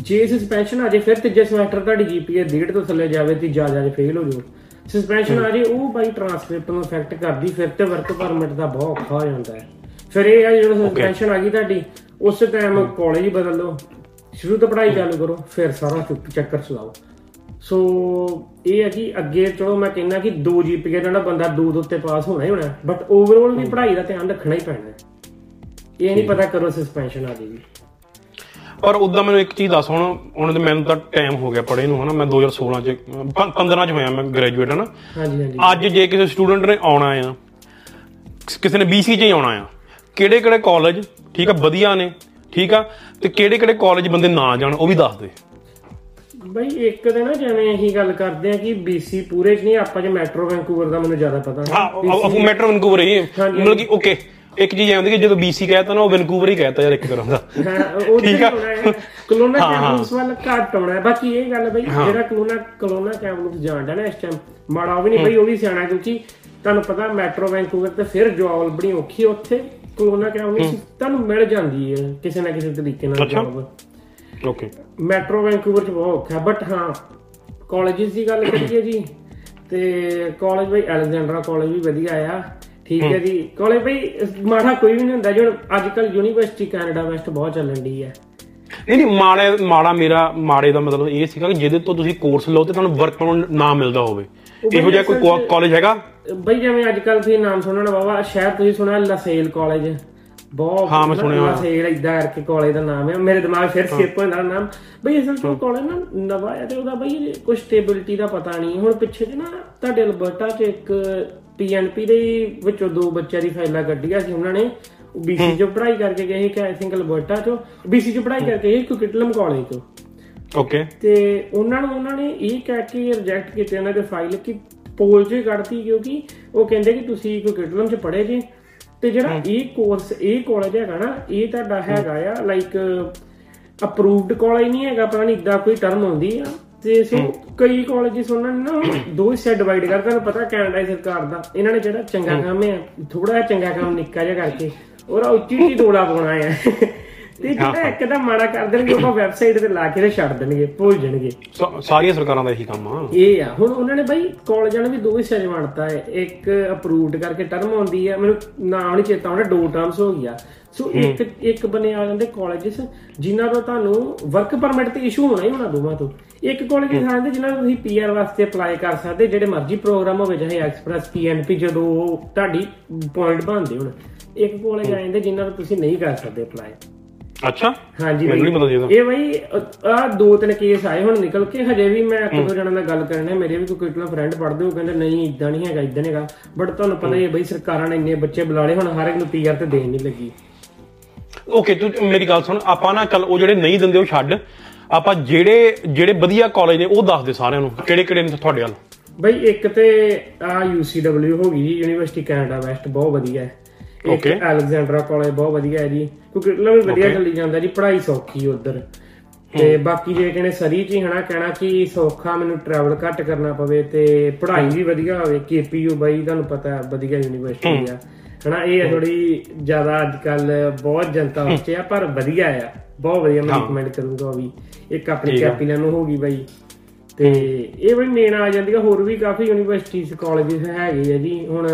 ਜੇ ਸਸਪੈਂਸ਼ਨ ਆ ਜੇ ਫਿਰ ਤੀਜੇ ਸਮੈਸਟਰ ਤੁਹਾਡੀ ਜੀਪੀਏ ਡੇਢ ਤੋਂ ਥੱਲੇ ਜਾਵੇ ਤੇ ਜਾ ਜਾ ਕੇ ਫੇਲ ਹੋ ਜਾਓ। ਸਸਪੈਂਸ਼ਨ ਆ ਜੇ ਉਹ ਬਾਈ ਟ੍ਰਾਂਸਕ੍ਰਿਪਟ ਨੂੰ ਇਫੈਕਟ ਕਰਦੀ ਫਿਰ ਤੇ ਵਰਕ ਪਰਮਿਟ ਦਾ ਬਹੁਤ ਔਖਾ ਹੋ ਜਾਂਦਾ ਹੈ। ਫਿਰ ਇਹ ਆ ਜਦੋਂ ਸਸਪੈਂਸ਼ਨ ਆ ਗਈ ਤੁਹਾਡੀ ਉਸ ਟਾਈਮ ਕਾਲਜ ਹੀ ਬਦਲ ਲਓ ਸ਼ੁਰੂ ਤੋਂ ਪੜ੍ਹਾਈ ਚਾਲੂ ਕਰੋ ਫਿਰ ਸਾਰਾ ਚੱਕਰ ਚਲਾਓ ਸੋ ਇਹ ਹੈ ਕਿ ਅੱਗੇ ਚਲੋ ਮੈਂ ਕਹਿੰਦਾ ਕਿ 2 ਜੀਪੀਏ ਦਾ ਬੰਦਾ ਦੋ ਦੇ ਉੱਤੇ ਪਾਸ ਹੋਣਾ ਹੀ ਹੋਣਾ ਬਟ ਓਵਰਆਲ ਵੀ ਪੜ੍ਹਾਈ ਦਾ ਧਿਆਨ ਰੱਖਣਾ ਹੀ ਪੈਣਾ। ਇਹ ਨਹੀਂ ਪਤਾ ਕਰੋ ਸਸਪੈਂਸ਼ਨ ਆ ਜਾਏਗੀ। ਪਰ ਉਦਾਂ ਮੈਨੂੰ ਇੱਕ ਚੀਜ਼ ਦੱਸ ਹੁਣ ਹੁਣ ਤੇ ਮੈਨੂੰ ਤਾਂ ਟਾਈਮ ਹੋ ਗਿਆ ਪੜੇ ਨੂੰ ਹਨਾ ਮੈਂ 2016 ਚ ਪ- 15 ਚ ਹੋਇਆ ਮੈਂ ਗ੍ਰੈਜੂਏਟ ਹਨਾ। ਹਾਂਜੀ ਹਾਂਜੀ। ਅੱਜ ਜੇ ਕਿਸੇ ਸਟੂਡੈਂਟ ਨੇ ਆਉਣਾ ਆ ਕਿਸੇ ਨੇ BC ਚ ਹੀ ਆਉਣਾ ਆ ਕਿਹੜੇ ਕਿਹੜੇ ਕਾਲਜ ਠੀਕ ਆ ਵਧੀਆ ਨੇ ਠੀਕ ਆ ਤੇ ਕਿਹੜੇ ਕਿਹੜੇ ਕਾਲਜ ਬੰਦੇ ਨਾ ਜਾਣ ਉਹ ਵੀ ਦੱਸ ਦੇ। ਬਈ ਇੱਕ ਤੇ ਨਾ ਜਿਵੇਂ ਅਸੀਂ ਗੱਲ ਕਰਦੇ ਆ ਕਿ BC ਪੂਰੇ ਚ ਨਹੀਂ ਆਪਾਂ ਜੇ ਮੈਟਰੋ ਵੈਂਕੂਵਰ ਦਾ ਮੈਨੂੰ ਜ਼ਿਆਦਾ ਪਤਾ। ਹਾਂ ਉਹ ਮੈਟਰ ਵੈਨਕੂਵਰ ਹੀ ਹੈ। ਮਤਲਬ ਕਿ ਓਕੇ ਇੱਕ ਚੀਜ਼ ਆਉਂਦੀ ਕਿ ਜਦੋਂ BC ਕਹਿਤਾ ਨਾ ਉਹ ਵੈਨਕੂਵਰ ਹੀ ਕਹਿਤਾ ਯਾਰ ਇੱਕ ਤਰ੍ਹਾਂ ਦਾ। ਹਾਂ ਉਹ ਠੀਕ ਆ। ਕਲੋਨਾ ਹਾਂ, ਹਾਂ। ਕੈਂਪਸ ਵੱਲ ਘੱਟ ਆਉਣਾ ਹੈ। ਬਾਕੀ ਇਹ ਗੱਲ ਬਈ ਜਿਹੜਾ ਕਲੋਨਾ ਕਲੋਨਾ ਕੈਂਪਸ ਜਾਣਦਾ ਨਾ ਇਸ ਟਾਈਮ ਮਾੜਾ ਉਹ ਵੀ ਨਹੀਂ ਬਈ ਉਹ ਵੀ ਸਿਆਣਾ ਕਿਉਂਕਿ ਤੁਹਾਨੂੰ ਪਤਾ ਮੈਟਰੋ ਵੈਂਕੂਵਰ ਤੇ ਫਿਰ ਜੌਬ ਬੜੀ ਔਖੀ ਹੈ। ਉੱਥੇ ਕਲੋਨਾ ਕੈਂਪਸ ਤੁਹਾਨੂੰ ਮਿਲ ਜਾਂਦੀ ਹੈ ਕਿਸੇ ਨਾ ਕਿਸੇ ਤਰੀਕੇ ਨਾਲ। ਜੌਬ। ਓਕੇ ਮੈਟਰੋ ਵੈਂਕੂਵਰ ਚ ਬਹੁਤ ਔਖਾ ਬਟ ਹਾਂ ਕਾਲਜਿਸ ਦੀ ਗੱਲ ਕਰੀਏ ਜੀ ਤੇ ਕਾਲਜ ਬਈ ਅਲੈਗਜ਼ੈਂਡਰਾ ਕਾਲਜ ਵੀ ਵਧੀਆ ਆ ਠੀਕ ਹੈ ਜੀ। ਕਾਲਜ ਬਈ ਮਾੜਾ ਕੋਈ ਵੀ ਨਹੀਂ ਹੁੰਦਾ ਜਿਹੜਾ ਅੱਜ ਕੱਲ ਯੂਨੀਵਰਸਿਟੀ ਕੈਨੇਡਾ ਵੈਸਟ ਬਹੁਤ ਚੱਲਣ ਦੀ ਹੈ। ਨਹੀਂ ਨਹੀਂ ਮਾੜੇ ਮਾੜਾ ਮੇਰਾ ਮਾੜੇ ਦਾ ਮਤਲਬ ਇਹ ਸੀਗਾ ਕਿ ਜਿਹਦੇ ਤੋਂ ਤੁਸੀਂ ਕੋਰਸ ਲਓ ਤੇ ਤੁਹਾਨੂੰ ਵਰਕ ਪਰਮਿਟ ਨਾ ਮਿਲਦਾ ਹੋਵੇ। ਇਹੋ ਜਿਹਾ ਕੋਈ ਕਾਲਜ ਹੈਗਾ? ਬਈ ਜਿਵੇਂ ਅੱਜ ਕੱਲ ਤੁਸੀਂ ਨਾਮ ਸੁਣਨ ਬਾਬਾ ਸ਼ਾਇਦ ਤੁਸੀਂ ਸੁਣਿਆ ਲਸੇਲ ਕਾਲਜ ਬਹੁਤ ਹਾਂ, ਮੈਂ ਸੁਣਿਆ ਹੋਇਆ। ਲਸੇਲ ਇਦਾਂ ਕਰਕੇ ਕਾਲਜ ਦਾ ਨਾਮ ਹੈ। ਮੇਰੇ ਦਿਮਾਗ ਫਿਰ ਸਕਿਪ ਹੋ ਜਾਂਦਾ ਨਾਮ। ਬਈ ਅਸਲ ਤੋਂ ਕਾਲਜ ਨਾ ਨਵਾਂ ਹੈ ਤੇ ਉਹਦਾ ਬਈ ਕੁਝ ਸਟੇਬਿਲਿਟੀ ਦਾ ਪਤਾ ਨਹੀਂ। ਹੁਣ ਪਿੱਛੇ ਜੇ ਨਾ ਤੁਹਾਡੇ ਅਲਬਰਟਾ 'ਚ ਇੱਕ ਪੀਐਨਪੀ ਦੇ ਵਿੱਚੋਂ ਦੋ ਬੱਚਿਆਂ ਦੀ ਫਾਈਲਾਂ ਕੱਢੀਆਂ ਸੀ ਉਹਨਾਂ ਨੇ। ਬੀਸੀ 'ਚ ਪੜ੍ਹਾਈ ਕਰਕੇ ਗਏ ਕਿ ਆਈ ਥਿੰਕ ਅਲਬਰਟਾ 'ਚੋਂ। ਬੀਸੀ 'ਚ ਪੜ੍ਹਾਈ ਕਰਕੇ ਗਏ ਕੁਕਿਟਲਮ ਕਾਲਜ 'ਚੋਂ। ਓਕੇ। ਤੇ ਉਹਨਾਂ ਨੂੰ ਉਹਨਾਂ ਨੇ ਇਹ ਕਹਿ ਕੇ ਰਿਜੈਕਟ ਕੀਤਾ ਉਹਨਾਂ ਦੇ ਫਾਈਲ ਕਿ ਪੋਲ 'ਚ ਕੱਢਤੀ ਕਿਉਂਕਿ ਉਹ ਕਹਿੰਦੇ ਕਿ ਤੁਸੀਂ ਕੋਈ ਕਿਟਲਮ 'ਚ ਪੜ੍ਹੇ ਜੇ। ਤੇ ਜਿਹੜਾ ਇਹ ਕੋਰਸ ਇਹ ਕਾਲਜ ਹੈਗਾ ਨਾ ਇਹ ਤੁਹਾਡਾ ਹੈਗਾ ਆ ਲਾਈਕ ਅਪਰੂਵਡ ਕਾਲਜ ਨਹੀਂ ਹੈਗਾ ਪਤਾ ਨਹੀਂ ਇਦਾਂ ਕੋਈ ਟਰਮ ਆਉਂਦੀ ਆ। ਤੇ ਸੋ ਕਈ ਕਾਲਜਸ ਉਹਨਾਂ ਨੇ ਨਾ ਦੋ ਹਿੱਸੇ ਡਿਵਾਈਡ ਕਰ ਤੁਹਾਨੂੰ ਪਤਾ ਕੈਨੇਡਾ ਦੀ ਸਰਕਾਰ ਦਾ ਇਹਨਾਂ ਨੇ ਜਿਹੜਾ ਚੰਗਾ ਕੰਮ ਹੈ ਥੋੜਾ ਜਿਹਾ ਚੰਗਾ ਕੰਮ ਨਿੱਕਾ ਜਿਹਾ ਕਰਕੇ ਉਹਦਾ ਉੱਚੀ ਉੱਚੀ ਦੋੜਾ ਪਾਉਣਾ ਹੈ ਤੇ ਜਿਹੜਾ ਇੱਕ ਦਾ ਮਾੜਾ ਕਰ ਦੇਣਗੇ ਉਹ ਵੈਬਸਾਈਟ ਤੇ ਲਾ ਕੇ ਤੇ ਛੱਡ ਦੇਣਗੇ ਭੁੱਲ ਜਾਣਗੇ। ਸਾਰੀਆਂ ਸਰਕਾਰਾਂ ਦਾ ਇਹੀ ਕੰਮ ਆ। ਇਹ ਆ। ਹੁਣ ਉਹਨਾਂ ਨੇ ਬਾਈ ਕਾਲਜਾਂ ਨੂੰ ਵੀ ਦੋ ਹਿੱਸਿਆਂ 'ਚ ਵੰਡਤਾ ਹੈ। ਇੱਕ ਅਪਰੂਵਡ ਕਰਕੇ ਟਰਮ ਆਉਂਦੀ ਹੈ ਮੈਨੂੰ ਨਾਮ ਨਹੀਂ ਚੇਤਾ ਆਉਂਦਾ ਦੋ ਟਰਮਸ ਹੋ ਗਿਆ ਸੋ ਇੱਕ ਇੱਕ ਬਨੇ ਆ ਜਾਂਦੇ ਕਾਲਜਸ ਜਿਨ੍ਹਾਂ ਦਾ ਤੁਹਾਨੂੰ ਵਰਕ ਪਰਮਿਟ ਤੇ ਇਸ਼ੂ ਹੋਣਾ ਹੀ ਹੋਣਾ ਦੋਵਾਂ ਤੋਂ। ਇੱਕ ਕਾਲਜ ਦੇ ਤੇ ਜਿਨ੍ਹਾਂ ਨੂੰ ਤੁਸੀਂ ਪੀਆਰ ਵਾਸਤੇ ਅਪਲਾਈ ਕਰ ਸਕਦੇ ਜਿਹੜੇ ਮਰਜ਼ੀ ਪ੍ਰੋਗਰਾਮ ਹੋਵੇ ਚਾਹੇ ਐਕਸਪ੍ਰੈਸ ਪੀਐਨਪੀ ਜਦੋਂ ਉਹ ਤੁਹਾਡੀ ਪੁਆਇੰਟ ਬਣਦੇ ਹੁਣ। ਇੱਕ ਕਾਲਜ ਆ ਜਾਂਦੇ ਜਿਨ੍ਹਾਂ ਨੂੰ ਤੁਸੀਂ ਨਹੀਂ ਕਰ ਸਕਦੇ ਅਪਲਾਈ ਅੱਛਾ? ਹਾਂਜੀ ਮੈਨੂੰ ਨਹੀਂ ਪਤਾ ਸੀ ਇਹਦਾ। ਇਹ ਬਈ ਆ ਦੋ ਤਿੰਨ ਕੇਸ ਆਏ ਹੁਣ ਨਿਕਲ ਕੇ ਹਜੇ ਵੀ ਮੈਂ ਇੱਕ ਦੋ ਜਣਾਂ ਨਾਲ ਗੱਲ ਕਰਨੇ ਮੇਰੇ ਵੀ ਕੋਈ ਕਿਟਲਾ ਫਰੈਂਡ ਪੜਦੇ ਉਹ ਕਹਿੰਦੇ ਨਹੀਂ ਇਦਾਂ ਨਹੀਂ ਹੈਗਾ ਇਦਾਂ ਨਹੀਂ ਹੈਗਾ। ਬਟ ਤੁਹਾਨੂੰ ਪਤਾ ਹੀ ਹੈ ਬਈ ਸਰਕਾਰਾਂ ਨੇ ਇੰਨੇ ਬੱਚੇ ਬੁਲਾਲੇ ਹੁਣ ਹਰ ਇੱਕ ਨੂੰ ਪੀਆਰ ਤੇ ਦੇਣ ਨਹੀਂ ਲੱਗੀ। ਓਕੇ ਤੂੰ ਮੇਰੀ ਗੱਲ ਸੁਣ ਆਪਾਂ ਨਾ ਚੱਲ ਉਹ ਜਿਹੜੇ ਨਹੀਂ ਦਿੰਦੇ ਉਹ ਛੱਡ। ਆਪਾਂ ਜਿਹੜੇ ਜਿਹੜੇ ਵਧੀਆ ਕਾਲਜ ਨੇ ਉਹ ਦੱਸ ਦੇ ਸਾਰਿਆਂ ਨੂੰ ਕਿਹੜੇ ਕਿਹੜੇ ਨੇ ਤੁਹਾਡੇ ਵੱਲ। ਬਈ ਇੱਕ ਤੇ ਆ ਯੂਸੀਡਬਲਯੂ ਹੋ ਗਈ ਜੀ ਯੂਨੀਵਰਸਿਟੀ ਕੈਨੇਡਾ ਵੈਸਟ ਬਹੁਤ ਵਧੀਆ ਹੈ। ਇੱਕ Okay. ਅਲੈਗਜ਼ੈਂਡਰਾ ਕਾਲਜ ਬਹੁਤ ਵਧੀਆ ਹੈ ਜੀ। ਕਿਉਂਕਿ ਕਿਟਲਾ ਵੀ ਵਧੀਆ ਚੱਲੀ ਜਾਂਦਾ ਜੀ ਪੜ੍ਹਾਈ ਸੌਖੀ ਉਧਰ। ਤੇ ਬਾਕੀ ਜੇ ਕਹਿੰਦੇ ਸਰੀ ਚ ਹੀ ਹਨਾ ਕਹਿਣਾ ਕਿ ਸੌਖਾ ਮੈਨੂੰ ਟਰੈਵਲ ਘੱਟ ਕਰਨਾ ਪਵੇ ਤੇ ਪੜ੍ਹਾਈ ਵੀ ਵਧੀਆ ਹੋਵੇ। ਕੇਪੀਯੂ ਬਾਈ ਤੁਹਾਨੂੰ ਪਤਾ ਹੈ ਵਧੀਆ ਯੂਨੀਵਰਸਿਟੀ ਆ। ਹਨਾ ਇਹ ਥੋੜੀ ਜ਼ਿਆਦਾ ਅੱਜ ਕੱਲ ਬਹੁਤ ਜਨਤਾ ਉੱਚੇ ਆ ਪਰ ਵਧੀਆ ਆ। ਬਹੁਤ ਵਧੀਆ ਮੈਂ ਰეკਮੈਂਡ ਕਰੂੰਗਾ ਉਹ ਵੀ। ਇੱਕ ਆਪਣੀ ਕੈਪੀਲਨ ਨੂੰ ਹੋਗੀ ਬਾਈ। ਤੇ ਇਹ ਬੜੀ ਮੇਨ ਆ ਜਾਂਦੀ ਆ ਹੋਰ ਵੀ ਕਾਫੀ ਯੂਨੀਵਰਸਿਟੀਜ਼ ਕਾਲਜਸ ਹੈਗੇ ਆ ਜੀ। ਹੁਣ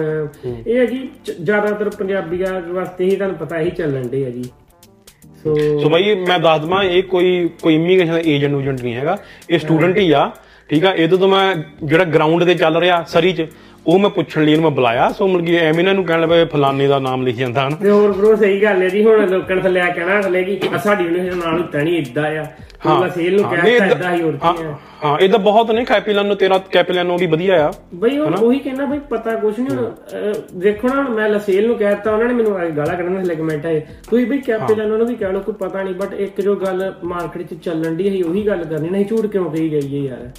ਇਹ ਹੈ ਜ- ਜ਼ਿਆਦਾਤਰ ਪੰਜਾਬੀਆਂ ਵਾਸਤੇ ਹੀ ਤੁਹਾਨੂੰ ਪਤਾ ਹੀ ਚੱਲਣ ਦੇ ਆ ਜੀ। ਸੋ ਸੋ ਬਾਈ ਮੈਂ ਦੱਸ ਦਵਾਂ ਇਹ ਕੋਈ ਕੋਈ ਇਮੀਗ੍ਰੇਸ਼ਨ ਦਾ ਏਜੰਟ ਊਜੰਟ ਨਹੀਂ ਹੈਗਾ। ਇਹ ਸਟੂਡੈਂਟ ਹੀ ਆ ਠੀਕ ਆ? ਇਹਦੇ ਤੋਂ ਮੈਂ ਜਿਹੜਾ ਗਰਾਊਂਡ ਤੇ ਚੱਲ ਰਿਹਾ ਸਰੀ ਚ ਉਹ ਮੈਂ ਪੁੱਛਣ ਲਈ ਇਹਨੂੰ ਮੈਂ ਬੁਲਾਇਆ ਸੋ ਮਤਲਬ ਕਿ ਐਵੇਂ ਇਹਨਾਂ ਨੂੰ ਕਹਿਣ ਲੱਗਾ ਫਲਾਣੇ ਦਾ ਨਾਮ ਲਿਖ ਜਾਂਦਾ ਹਨ। ਤੇ ਹੋਰ ਬਰੋ ਸਹੀ ਗੱਲ ਹੈ ਜੀ ਹੁਣ ਲੋਕਾਂ ਥੱਲੇ ਆ ਕਹਿਣਾ ਥੱਲੇ ਕਿ ਸਾਡੀ ਯੂਨੀਵਰਸਿਟੀ ਨਾਲ ਉੱਤਾ ਨਹੀਂ ਇਦਾਂ ਆ। ਹਾਂ। ਸੇਲ ਨੂੰ ਹਾਂ, ਕਹਿ ਨਹੀਂ, ਦਿੱਤਾ ਏਦਾਂ- ਇਦਾਂ ਹੀ ਹੋਰ ਕੀ ਆ ਹਾਂ। ਇਹਦਾ ਬਹੁਤ ਨਹੀਂ ਕੈਪੀਲਨ ਨੂੰ ਤੇਰਾ ਕੈਪੀਲਨ ਨੂੰ ਵੀ ਵਧੀਆ ਆ ਬਈ ਉਹ ਉਹੀ ਕਹਿੰਦਾ ਬਈ ਪਤਾ ਕੁਛ ਨਹੀਂ ਹੁਣ ਦੇਖੋ ਨਾ ਹੁਣ ਮੈਂ ਲਸੇਲ ਨੂੰ ਕਹਿਤਾ ਉਹਨਾਂ ਨੇ ਮੈਨੂੰ ਆ ਗਾਲਾਂ ਕੱਢਣ ਥੱਲੇ ਕਮੈਂਟ ਆਏ। ਤੁਸੀਂ ਬਈ ਉਹਨਾਂ ਨੂੰ ਵੀ ਕਹਿ ਲਓ ਕੋਈ ਪਤਾ ਨਹੀਂ ਬਟ ਇੱਕ ਜੋ ਗੱਲ ਮਾਰਕੀਟ 'ਚ ਚੱਲਣ ਦੀ ਹੈ ਉਹੀ ਗੱਲ ਕਰਨੀ ਨਹੀਂ ਝੂਠ ਕਿਉਂ ਕਹੀ ਗਈ ਹੈ ਯਾਰ?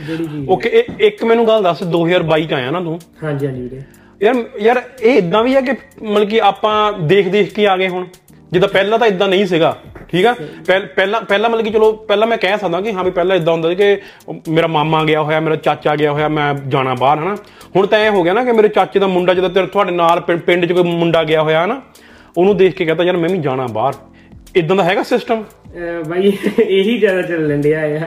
ਜਿਹੜੀ ਚੀਜ਼ ਓਕੇ ਇੱਕ ਮੈਨੂੰ ਗੱਲ ਦੱਸ 2022 ਚ ਆਇਆ ਨਾ ਤੂੰ? ਹਾਂਜੀ ਹਾਂਜੀ ਵੀਰੇ। ਯਾਰ ਯਾਰ ਇਹ ਇਦਾਂ ਵੀ ਹੈ ਕਿ ਮਤਲਬ ਕਿ ਆਪਾਂ ਦੇਖ ਦੇਖ ਕੇ ਆ ਗਏ ਹੁਣ? ਜਿੱਦਾਂ ਪਹਿਲਾਂ ਤਾਂ ਇਦਾਂ ਨਹੀਂ ਸੀਗਾ ਠੀਕ ਆ? ਪਹਿਲ- ਪਹਿਲਾਂ ਮਤਲਬ ਕਿ ਚਲੋ ਪਹਿਲਾਂ ਮੈਂ ਕਹਿ ਸਕਦਾ ਕਿ ਹਾਂ ਵੀ ਪਹਿਲਾਂ ਇਦਾਂ ਹੁੰਦਾ ਸੀ ਕਿ ਮੇਰਾ ਮਾਮਾ ਗਿਆ ਹੋਇਆ ਮੇਰਾ ਚਾਚਾ ਗਿਆ ਹੋਇਆ ਮੈਂ ਜਾਣਾ ਬਾਹਰ ਹਨਾ? ਹੁਣ ਤਾਂ ਇਹ ਹੋ ਗਿਆ ਨਾ ਕਿ ਮੇਰੇ ਚਾਚੇ ਦਾ ਮੁੰਡਾ ਜਦੋਂ ਤੇਰੇ ਤੁਹਾਡੇ ਨਾਲ ਪਿੰਡ 'ਚ ਕੋਈ ਮੁੰਡਾ ਗਿਆ ਹੋਇਆ ਹਨਾ? ਉਹਨੂੰ ਦੇਖ ਕੇ ਕਹਤਾ ਯਾਰ ਮੈਂ ਵੀ ਜਾਣਾ ਬਾਹਰ। ਇਦਾਂ ਦਾ ਹੈਗਾ ਸਿਸਟਮ ਬਈ ਇਹੀ ਜ਼ਿਆਦਾ ਚੱਲਣ ਡਿਆ ਆ।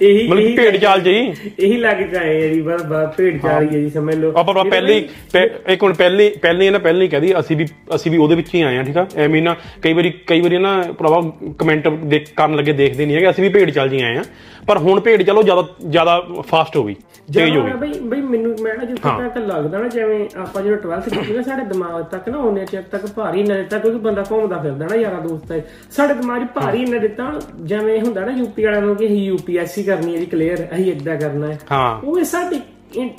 ਇਹੀ ਮਤਲਬ ਭੇਡ ਚਾਲ ਜਈ ਇਹੀ ਲੱਗ ਜਾਏ ਆ ਜੀ ਬਸ ਬਸ ਭੇਡ ਚਾਲ ਹੀ। ਹੈ ਜੀ ਸਮਝ ਲਓ। ਆਪਾਂ ਪਹਿਲੀ ਪਹਿ- ਇੱਕ ਹੁਣ ਪਹਿਲੀ ਪਹਿਲੀ ਨਾ ਪਹਿਲੀ ਕਹਦੀ ਅਸੀਂ ਵੀ ਅਸੀਂ ਵੀ ਉਹਦੇ ਵਿੱਚ ਹੀ ਆਏ ਆ ਠੀਕ ਆ? ਐਵੇਂ ਨਾ ਕਈ ਵਾਰੀ ਕਈ ਵਾਰੀ ਨਾ ਭਰਾਵਾ ਕਮੈਂਟ ਦੇਖ ਕਰਨ ਲੱਗੇ ਦੇਖਦੇ ਨਹੀਂ ਹੈਗੇ ਅਸੀਂ ਵੀ ਭੇਡ ਚੱਲ ਜੀ ਆਏ ਆ। ਪਰ ਹੁਣ ਭੇਡ ਚਲੋ ਜ਼ਿਆਦਾ ਜ਼ਿਆਦਾ ਫਾਸਟ ਹੋ ਗਈ ਤੇਜ਼ ਹੋ ਗਈ। ਬਈ ਬਈ ਮੈਨੂੰ ਮੈਂ ਨਾ ਜਿੱਥੇ ਤੱਕ ਲੱਗਦਾ ਨਾ ਜਿਵੇਂ ਆਪਾਂ ਜਦੋਂ 12th ਕੀਤੀ ਨਾ ਸਾਡੇ ਦਿਮਾਗ ਤੱਕ ਨਾ ਉਹਨੇ ਚਿਰ ਤੱਕ ਭਾਰੀ ਨਾ ਦਿੱਤਾ ਕਿਉਂਕਿ ਬੰਦਾ ਘੁੰਮਦਾ ਫਿਰਦਾ ਨਾ ਯਾਰਾ ਦੋਸਤਾਂ। ਸਾਡੇ ਦਿਮਾਗ 'ਚ ਭਾਰੀ ਨਾ ਦਿੱਤਾ ਜਿਵੇਂ ਹੁੰਦਾ ਨਾ ਯੂਪੀ ਵਾਲਿਆਂ ਨੂੰ ਕਿ ਅਸੀਂ ਯੂਪੀਐਸਸੀ ਕਰਨੀ ਹੈ ਜੀ ਕਲੀਅਰ ਅਸੀਂ ਇਦਾਂ ਕਰਨਾ ਹੈ। ਉਹ ਸਾਡੇ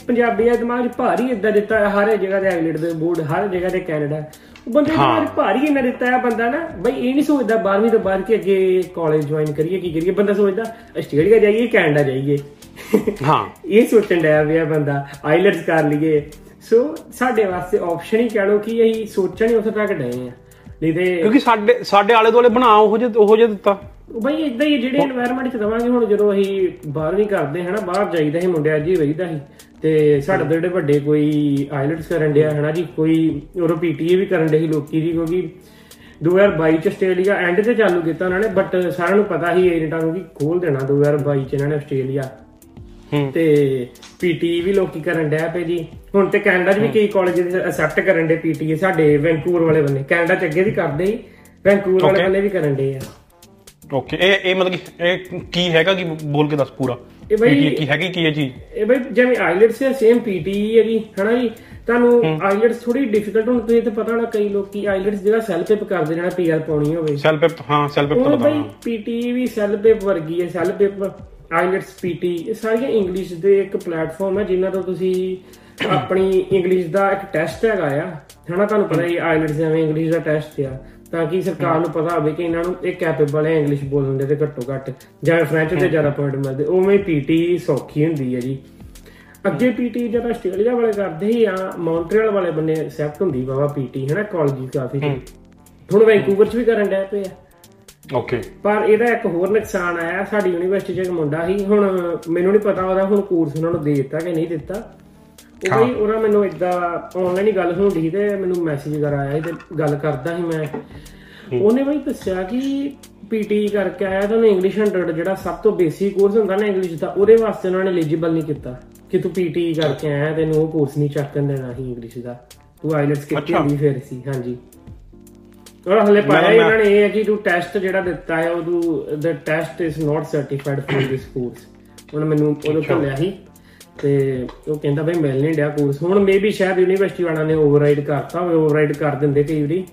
ਪੰਜਾਬੀਆਂ ਦੇ ਦਿਮਾਗ 'ਚ ਭਾਰੀ ਇਦਾਂ ਦਿੱਤਾ ਹਰ ਜਗ੍ਹਾ ਤੇ ਆਈਲੈਂਡ ਦੇ ਬੋਰਡ ਹਰ ਜਗ੍ਹਾ ਤੇ ਕੈਨੇਡਾ। ਉਹ ਬੰਦੇ ਦੇ 'ਚ ਭਾਰੀ ਇਹਨਾਂ ਦਿੱਤਾ ਹੈ ਬੰਦਾ ਨਾ ਬਈ ਇਹ ਨਹੀਂ ਸੋਚਦਾ 12ਵੀਂ ਤੋਂ ਬਾਅਦ ਕਿ ਅੱਗੇ ਕਾਲਜ ਜੁਆਇਨ ਕਰੀਏ ਕੀ ਕਰੀਏ। ਬੰਦਾ ਸੋਚਦਾ ਆਸਟ੍ਰੇਲੀਆ ਜਾਈਏ ਕੈਨੇਡਾ ਜਾਈਏ। ਹਾਂ। ਇਹ ਸੋਚਣ ਡਿਆ ਪਿਆ ਬੰਦਾ ਆਈਲੈਟਸ ਕਰ ਲਈਏ। ਸੋ ਸਾਡੇ ਵਾਸਤੇ ਆਪਸ਼ਨ ਹੀ ਕਹਿ ਲਓ ਕਿ ਅਸੀਂ ਸੋਚਣ ਹੀ ਉੱਥੇ ਤੱਕ ਡਏ ਆ ਨਹੀਂ ਤੇ ਕਿਉਂਕਿ ਸਾਡੇ ਸਾਡੇ ਆਲੇ ਦੁਆਲੇ ਬਣਾ ਉਹ ਜੇ ਉਹ ਜੇ ਦਿੱਤਾ। ਬਈ ਇਦਾਂ ਹੀ ਜਿਹੜੇ এনवायरमेंट ਚ ਦਵਾਂਗੇ ਹੁਣ ਜਦੋਂ ਅਸੀਂ ਬਾਹਰ ਵੀ ਕਰਦੇ ਹਨਾ ਬਾਹਰ ਜਾਈਦਾ ਸੀ ਮੁੰਡਿਆਂ ਜੀ ਵਈਦਾ ਸੀ। ਤੇ ਸਾਡੇ ਜਿਹੜੇ ਵੱਡੇ ਕੋਈ ਆਇਲਟਸ ਕਰਨ ਡਿਆ ਹਨਾ ਜੀ ਕੋਈ ਉਹ ਪੀਟੀਏ ਵੀ ਕਰਨ ਡੇ ਸੀ ਲੋਕੀ ਜੀ ਕਿਉਂਕਿ 2022 ਚ ਆਸਟ੍ਰੇਲੀਆ ਐਂਡ ਤੇ ਚਾਲੂ ਕੀਤਾ ਉਹਨਾਂ ਨੇ ਬਟ ਸਾਰਿਆਂ ਨੂੰ ਪਤਾ ਹੀ ਏਜੰਟਾਂ ਨੂੰ ਕਿ ਖੋਲ ਦੇਣਾ 2022 ਚ ਇਹਨਾਂ ਨੇ ਆਸਟ੍ਰੇਲੀਆ। ਤੇ ਪੀਟੀ ਵੀ ਲੋਕੀ ਕਰਨ ਡਿਆ ਪਏ ਜੀ। ਹੁਣ ਤੇ ਕੈਨੇਡਾ 'ਚ ਵੀ ਕਈ ਕਾਲਜ ਅਸੈਪਟ ਕਰਨ ਦੇ ਪੀਟੀਏ ਸਾਡੇ ਵੈਂਕੂਵਰ ਵਾਲੇ ਬੰਨੇ ਕੈਨੇਡਾ 'ਚ ਅੱਗੇ ਵੀ ਕਰਦੇ ਸੀ ਵੈਂਕੂਵਰ ਵਾਲੇ. ਬੰਨੇ ਵੀ ਕਰਨ ਦੇ ਆ। ਓਕੇ ਇਹ ਇਹ ਮਤਲਬ ਕਿ ਇਹ ਕੀ ਹੈਗਾ ਕੀ ਬੋਲ ਕੇ ਦੱਸ ਪੂਰਾ? ਇਹ ਬਈ- ਕੀ- ਕੀ ਹੈਗੀ ਕੀ ਇਹ ਚੀਜ਼? ਇਹ ਬਈ ਜਿਵੇਂ ਆਈਲੈਟਸ ਹੈ ਸੇਮ ਪੀਟੀ ਹੈ ਜੀ ਹਨਾ ਜੀ? ਤੁਹਾਨੂੰ ਆਈਲੈਟਸ ਥੋੜੀ ਡਿਫਿਕਲਟ ਹੁਣ ਤੁਸੀਂ ਤੇ ਪਤਾ ਹੋਣਾ ਕਈ ਲੋਕੀ ਆਈਲੈਟਸ ਜਿਹੜਾ ਸੈਲ ਪੇਪ ਕਰਦੇ ਜਿਹੜਾ ਪੀਆਰ ਪਾਉਣੀ ਹੋਵੇ। ਸੈਲ ਪੇਪ ਹਾਂ ਸੈਲ ਪੇਪ ਉਹ ਪਤਾ ਬਈ ਪੀਟੀ ਵੀ ਸੈਲ ਪੇਪ ਵਰਗੀ ਹੈ ਸੈਲ ਪੇਪ ਆਈਲੈਟਸ ਪੀਟੀ ਇਹ ਸਾਰੀਆਂ ਇੰਗਲਿਸ਼ ਦੇ ਇੱਕ ਪਲੇਟਫਾਰਮ ਹੈ ਜਿਨ੍ਹਾਂ ਤੋਂ ਤੁਸੀਂ ਆਪਣੀ ਇੰਗਲਿਸ਼ ਦਾ ਇੱਕ ਟੈਸਟ ਹੈਗਾ ਆ। ਹਨਾ ਤੁਹਾਨੂੰ ਪਤਾ ਹੀ ਆਈਲੈਟਸ ਐਵੇਂ ਇੰਗਲਿਸ਼ ਦਾ ਟੈਸਟ ਆ। ਤਾਂ ਕਿ ਸਰਕਾਰ ਨੂੰ ਪਤਾ ਹੋਵੇ ਕਿ ਇਹਨਾਂ ਨੂੰ ਇਹ ਕੈਪੇਬਲ ਹੈ ਇੰਗਲਿਸ਼ ਬੋਲਣ ਦੇ ਤੇ ਘੱਟੋ ਘੱਟ ਜਾਂ ਫ੍ਰੈਂਚ ਤੇ ਜ਼ਿਆਦਾ ਪੁਆਇੰਟ ਮਿਲਦੇ। ਉਵੇਂ ਪੀਟੀ ਸੌਖੀ ਹੁੰਦੀ ਹੈ ਜੀ। ਅੱਗੇ ਪੀਟੀ ਜਦ ਆਸਟ੍ਰੇਲੀਆ ਵਾਲੇ ਕਰਦੇ ਸੀ ਆ ਮੌਂਟਰੀਅਲ ਵਾਲੇ ਬੰਨੇ ਐਕਸੈਪਟ ਹੁੰਦੀ ਬਾਬਾ ਪੀਟੀ ਹੈ ਨਾ? ਕਾਲਜ ਕਾਫੀ ਹੁਣ ਵੈਂਕੂਵਰ ਚ ਵੀ ਕਰਨ ਡਿਆ ਪਏ ਆ ਓਕੇ ਪਰ ਇਹਦਾ ਇੱਕ ਹੋਰ ਨੁਕਸਾਨ ਆਇਆ ਸਾਡੀ ਯੂਨੀਵਰਸਿਟੀ 'ਚ ਇੱਕ ਮੁੰਡਾ ਸੀ ਹੁਣ ਮੈਨੂੰ ਨਹੀਂ ਪਤਾ ਉਹਦਾ ਹੁਣ ਕੋਰਸ ਉਹਨਾਂ ਨੂੰ ਦੇ ਦਿੱਤਾ ਕਿ ਨਹੀਂ ਦਿੱਤਾ। ਉਹ ਵੀ ਉਹਨਾਂ ਮੈਨੂੰ ਇਦਾਂ ਆਨਲਾਈਨ ਹੀ ਗੱਲ ਹੁੰਦੀ ਤੇ ਮੈਨੂੰ ਮੈਸੇਜ ਕਰ ਆਇਆ ਤੇ ਗੱਲ ਕਰਦਾ ਸੀ ਮੈਂ। ਉਹਨੇ ਬਈ ਦੱਸਿਆ ਕਿ ਪੀਟੀ ਕਰਕੇ ਆਇਆ ਤਾਂ ਉਹਨੇ ਇੰਗਲਿਸ਼ 100 ਜਿਹੜਾ ਸਭ ਤੋਂ ਬੇਸਿਕ ਕੋਰਸ ਹੁੰਦਾ ਨਾ ਇੰਗਲਿਸ਼ ਦਾ ਉਹਦੇ ਵਾਸਤੇ ਉਹਨਾਂ ਨੇ ਐਲੀਜੀਬਲ ਨਹੀਂ ਕੀਤਾ ਕਿ ਤੂੰ ਪੀਟੀ ਕਰਕੇ ਆਇਆ ਤੈਨੂੰ ਉਹ ਕੋਰਸ ਨਹੀਂ ਚੱਕਣ ਦੇਣਾ ਸੀ ਇੰਗਲਿਸ਼ ਦਾ। ਤੂੰ ਆਈਲੈਟਸ ਕੀਤੀ ਹੁੰਦੀ ਫਿਰ ਸੀ ਹਾਂਜੀ। ਔਰ ਹਲੇ ਪਾਇਆ ਇਹਨਾਂ ਨੇ ਇਹ ਹੈ ਕਿ ਤੂੰ ਟੈਸਟ ਜਿਹੜਾ ਦਿੱਤਾ ਹੈ ਉਹ ਤੂੰ the test is not certified for this course ਹੁਣ ਮੈਨੂੰ ਉਹਨੂੰ ਭੁੱਲਿਆ ਸੀ ਤੇ ਉਹ ਕਹਿੰਦਾ ਬਈ ਮਿਲ ਨਹੀਂ ਡਿਆ ਕੋਰਸ ਹੁਣ ਮੇਬੀ ਸ਼ਾਇਦ ਯੂਨੀਵਰਸਿਟੀ ਵਾਲਿਆਂ ਨੇ ਓਵਰਰਾਈਡ ਕਰਤਾ ਹੋਵੇ ਓਵਰਰਾਈਡ ਕਰ ਦਿੰਦੇ ਕਈ ਵਾਰੀ।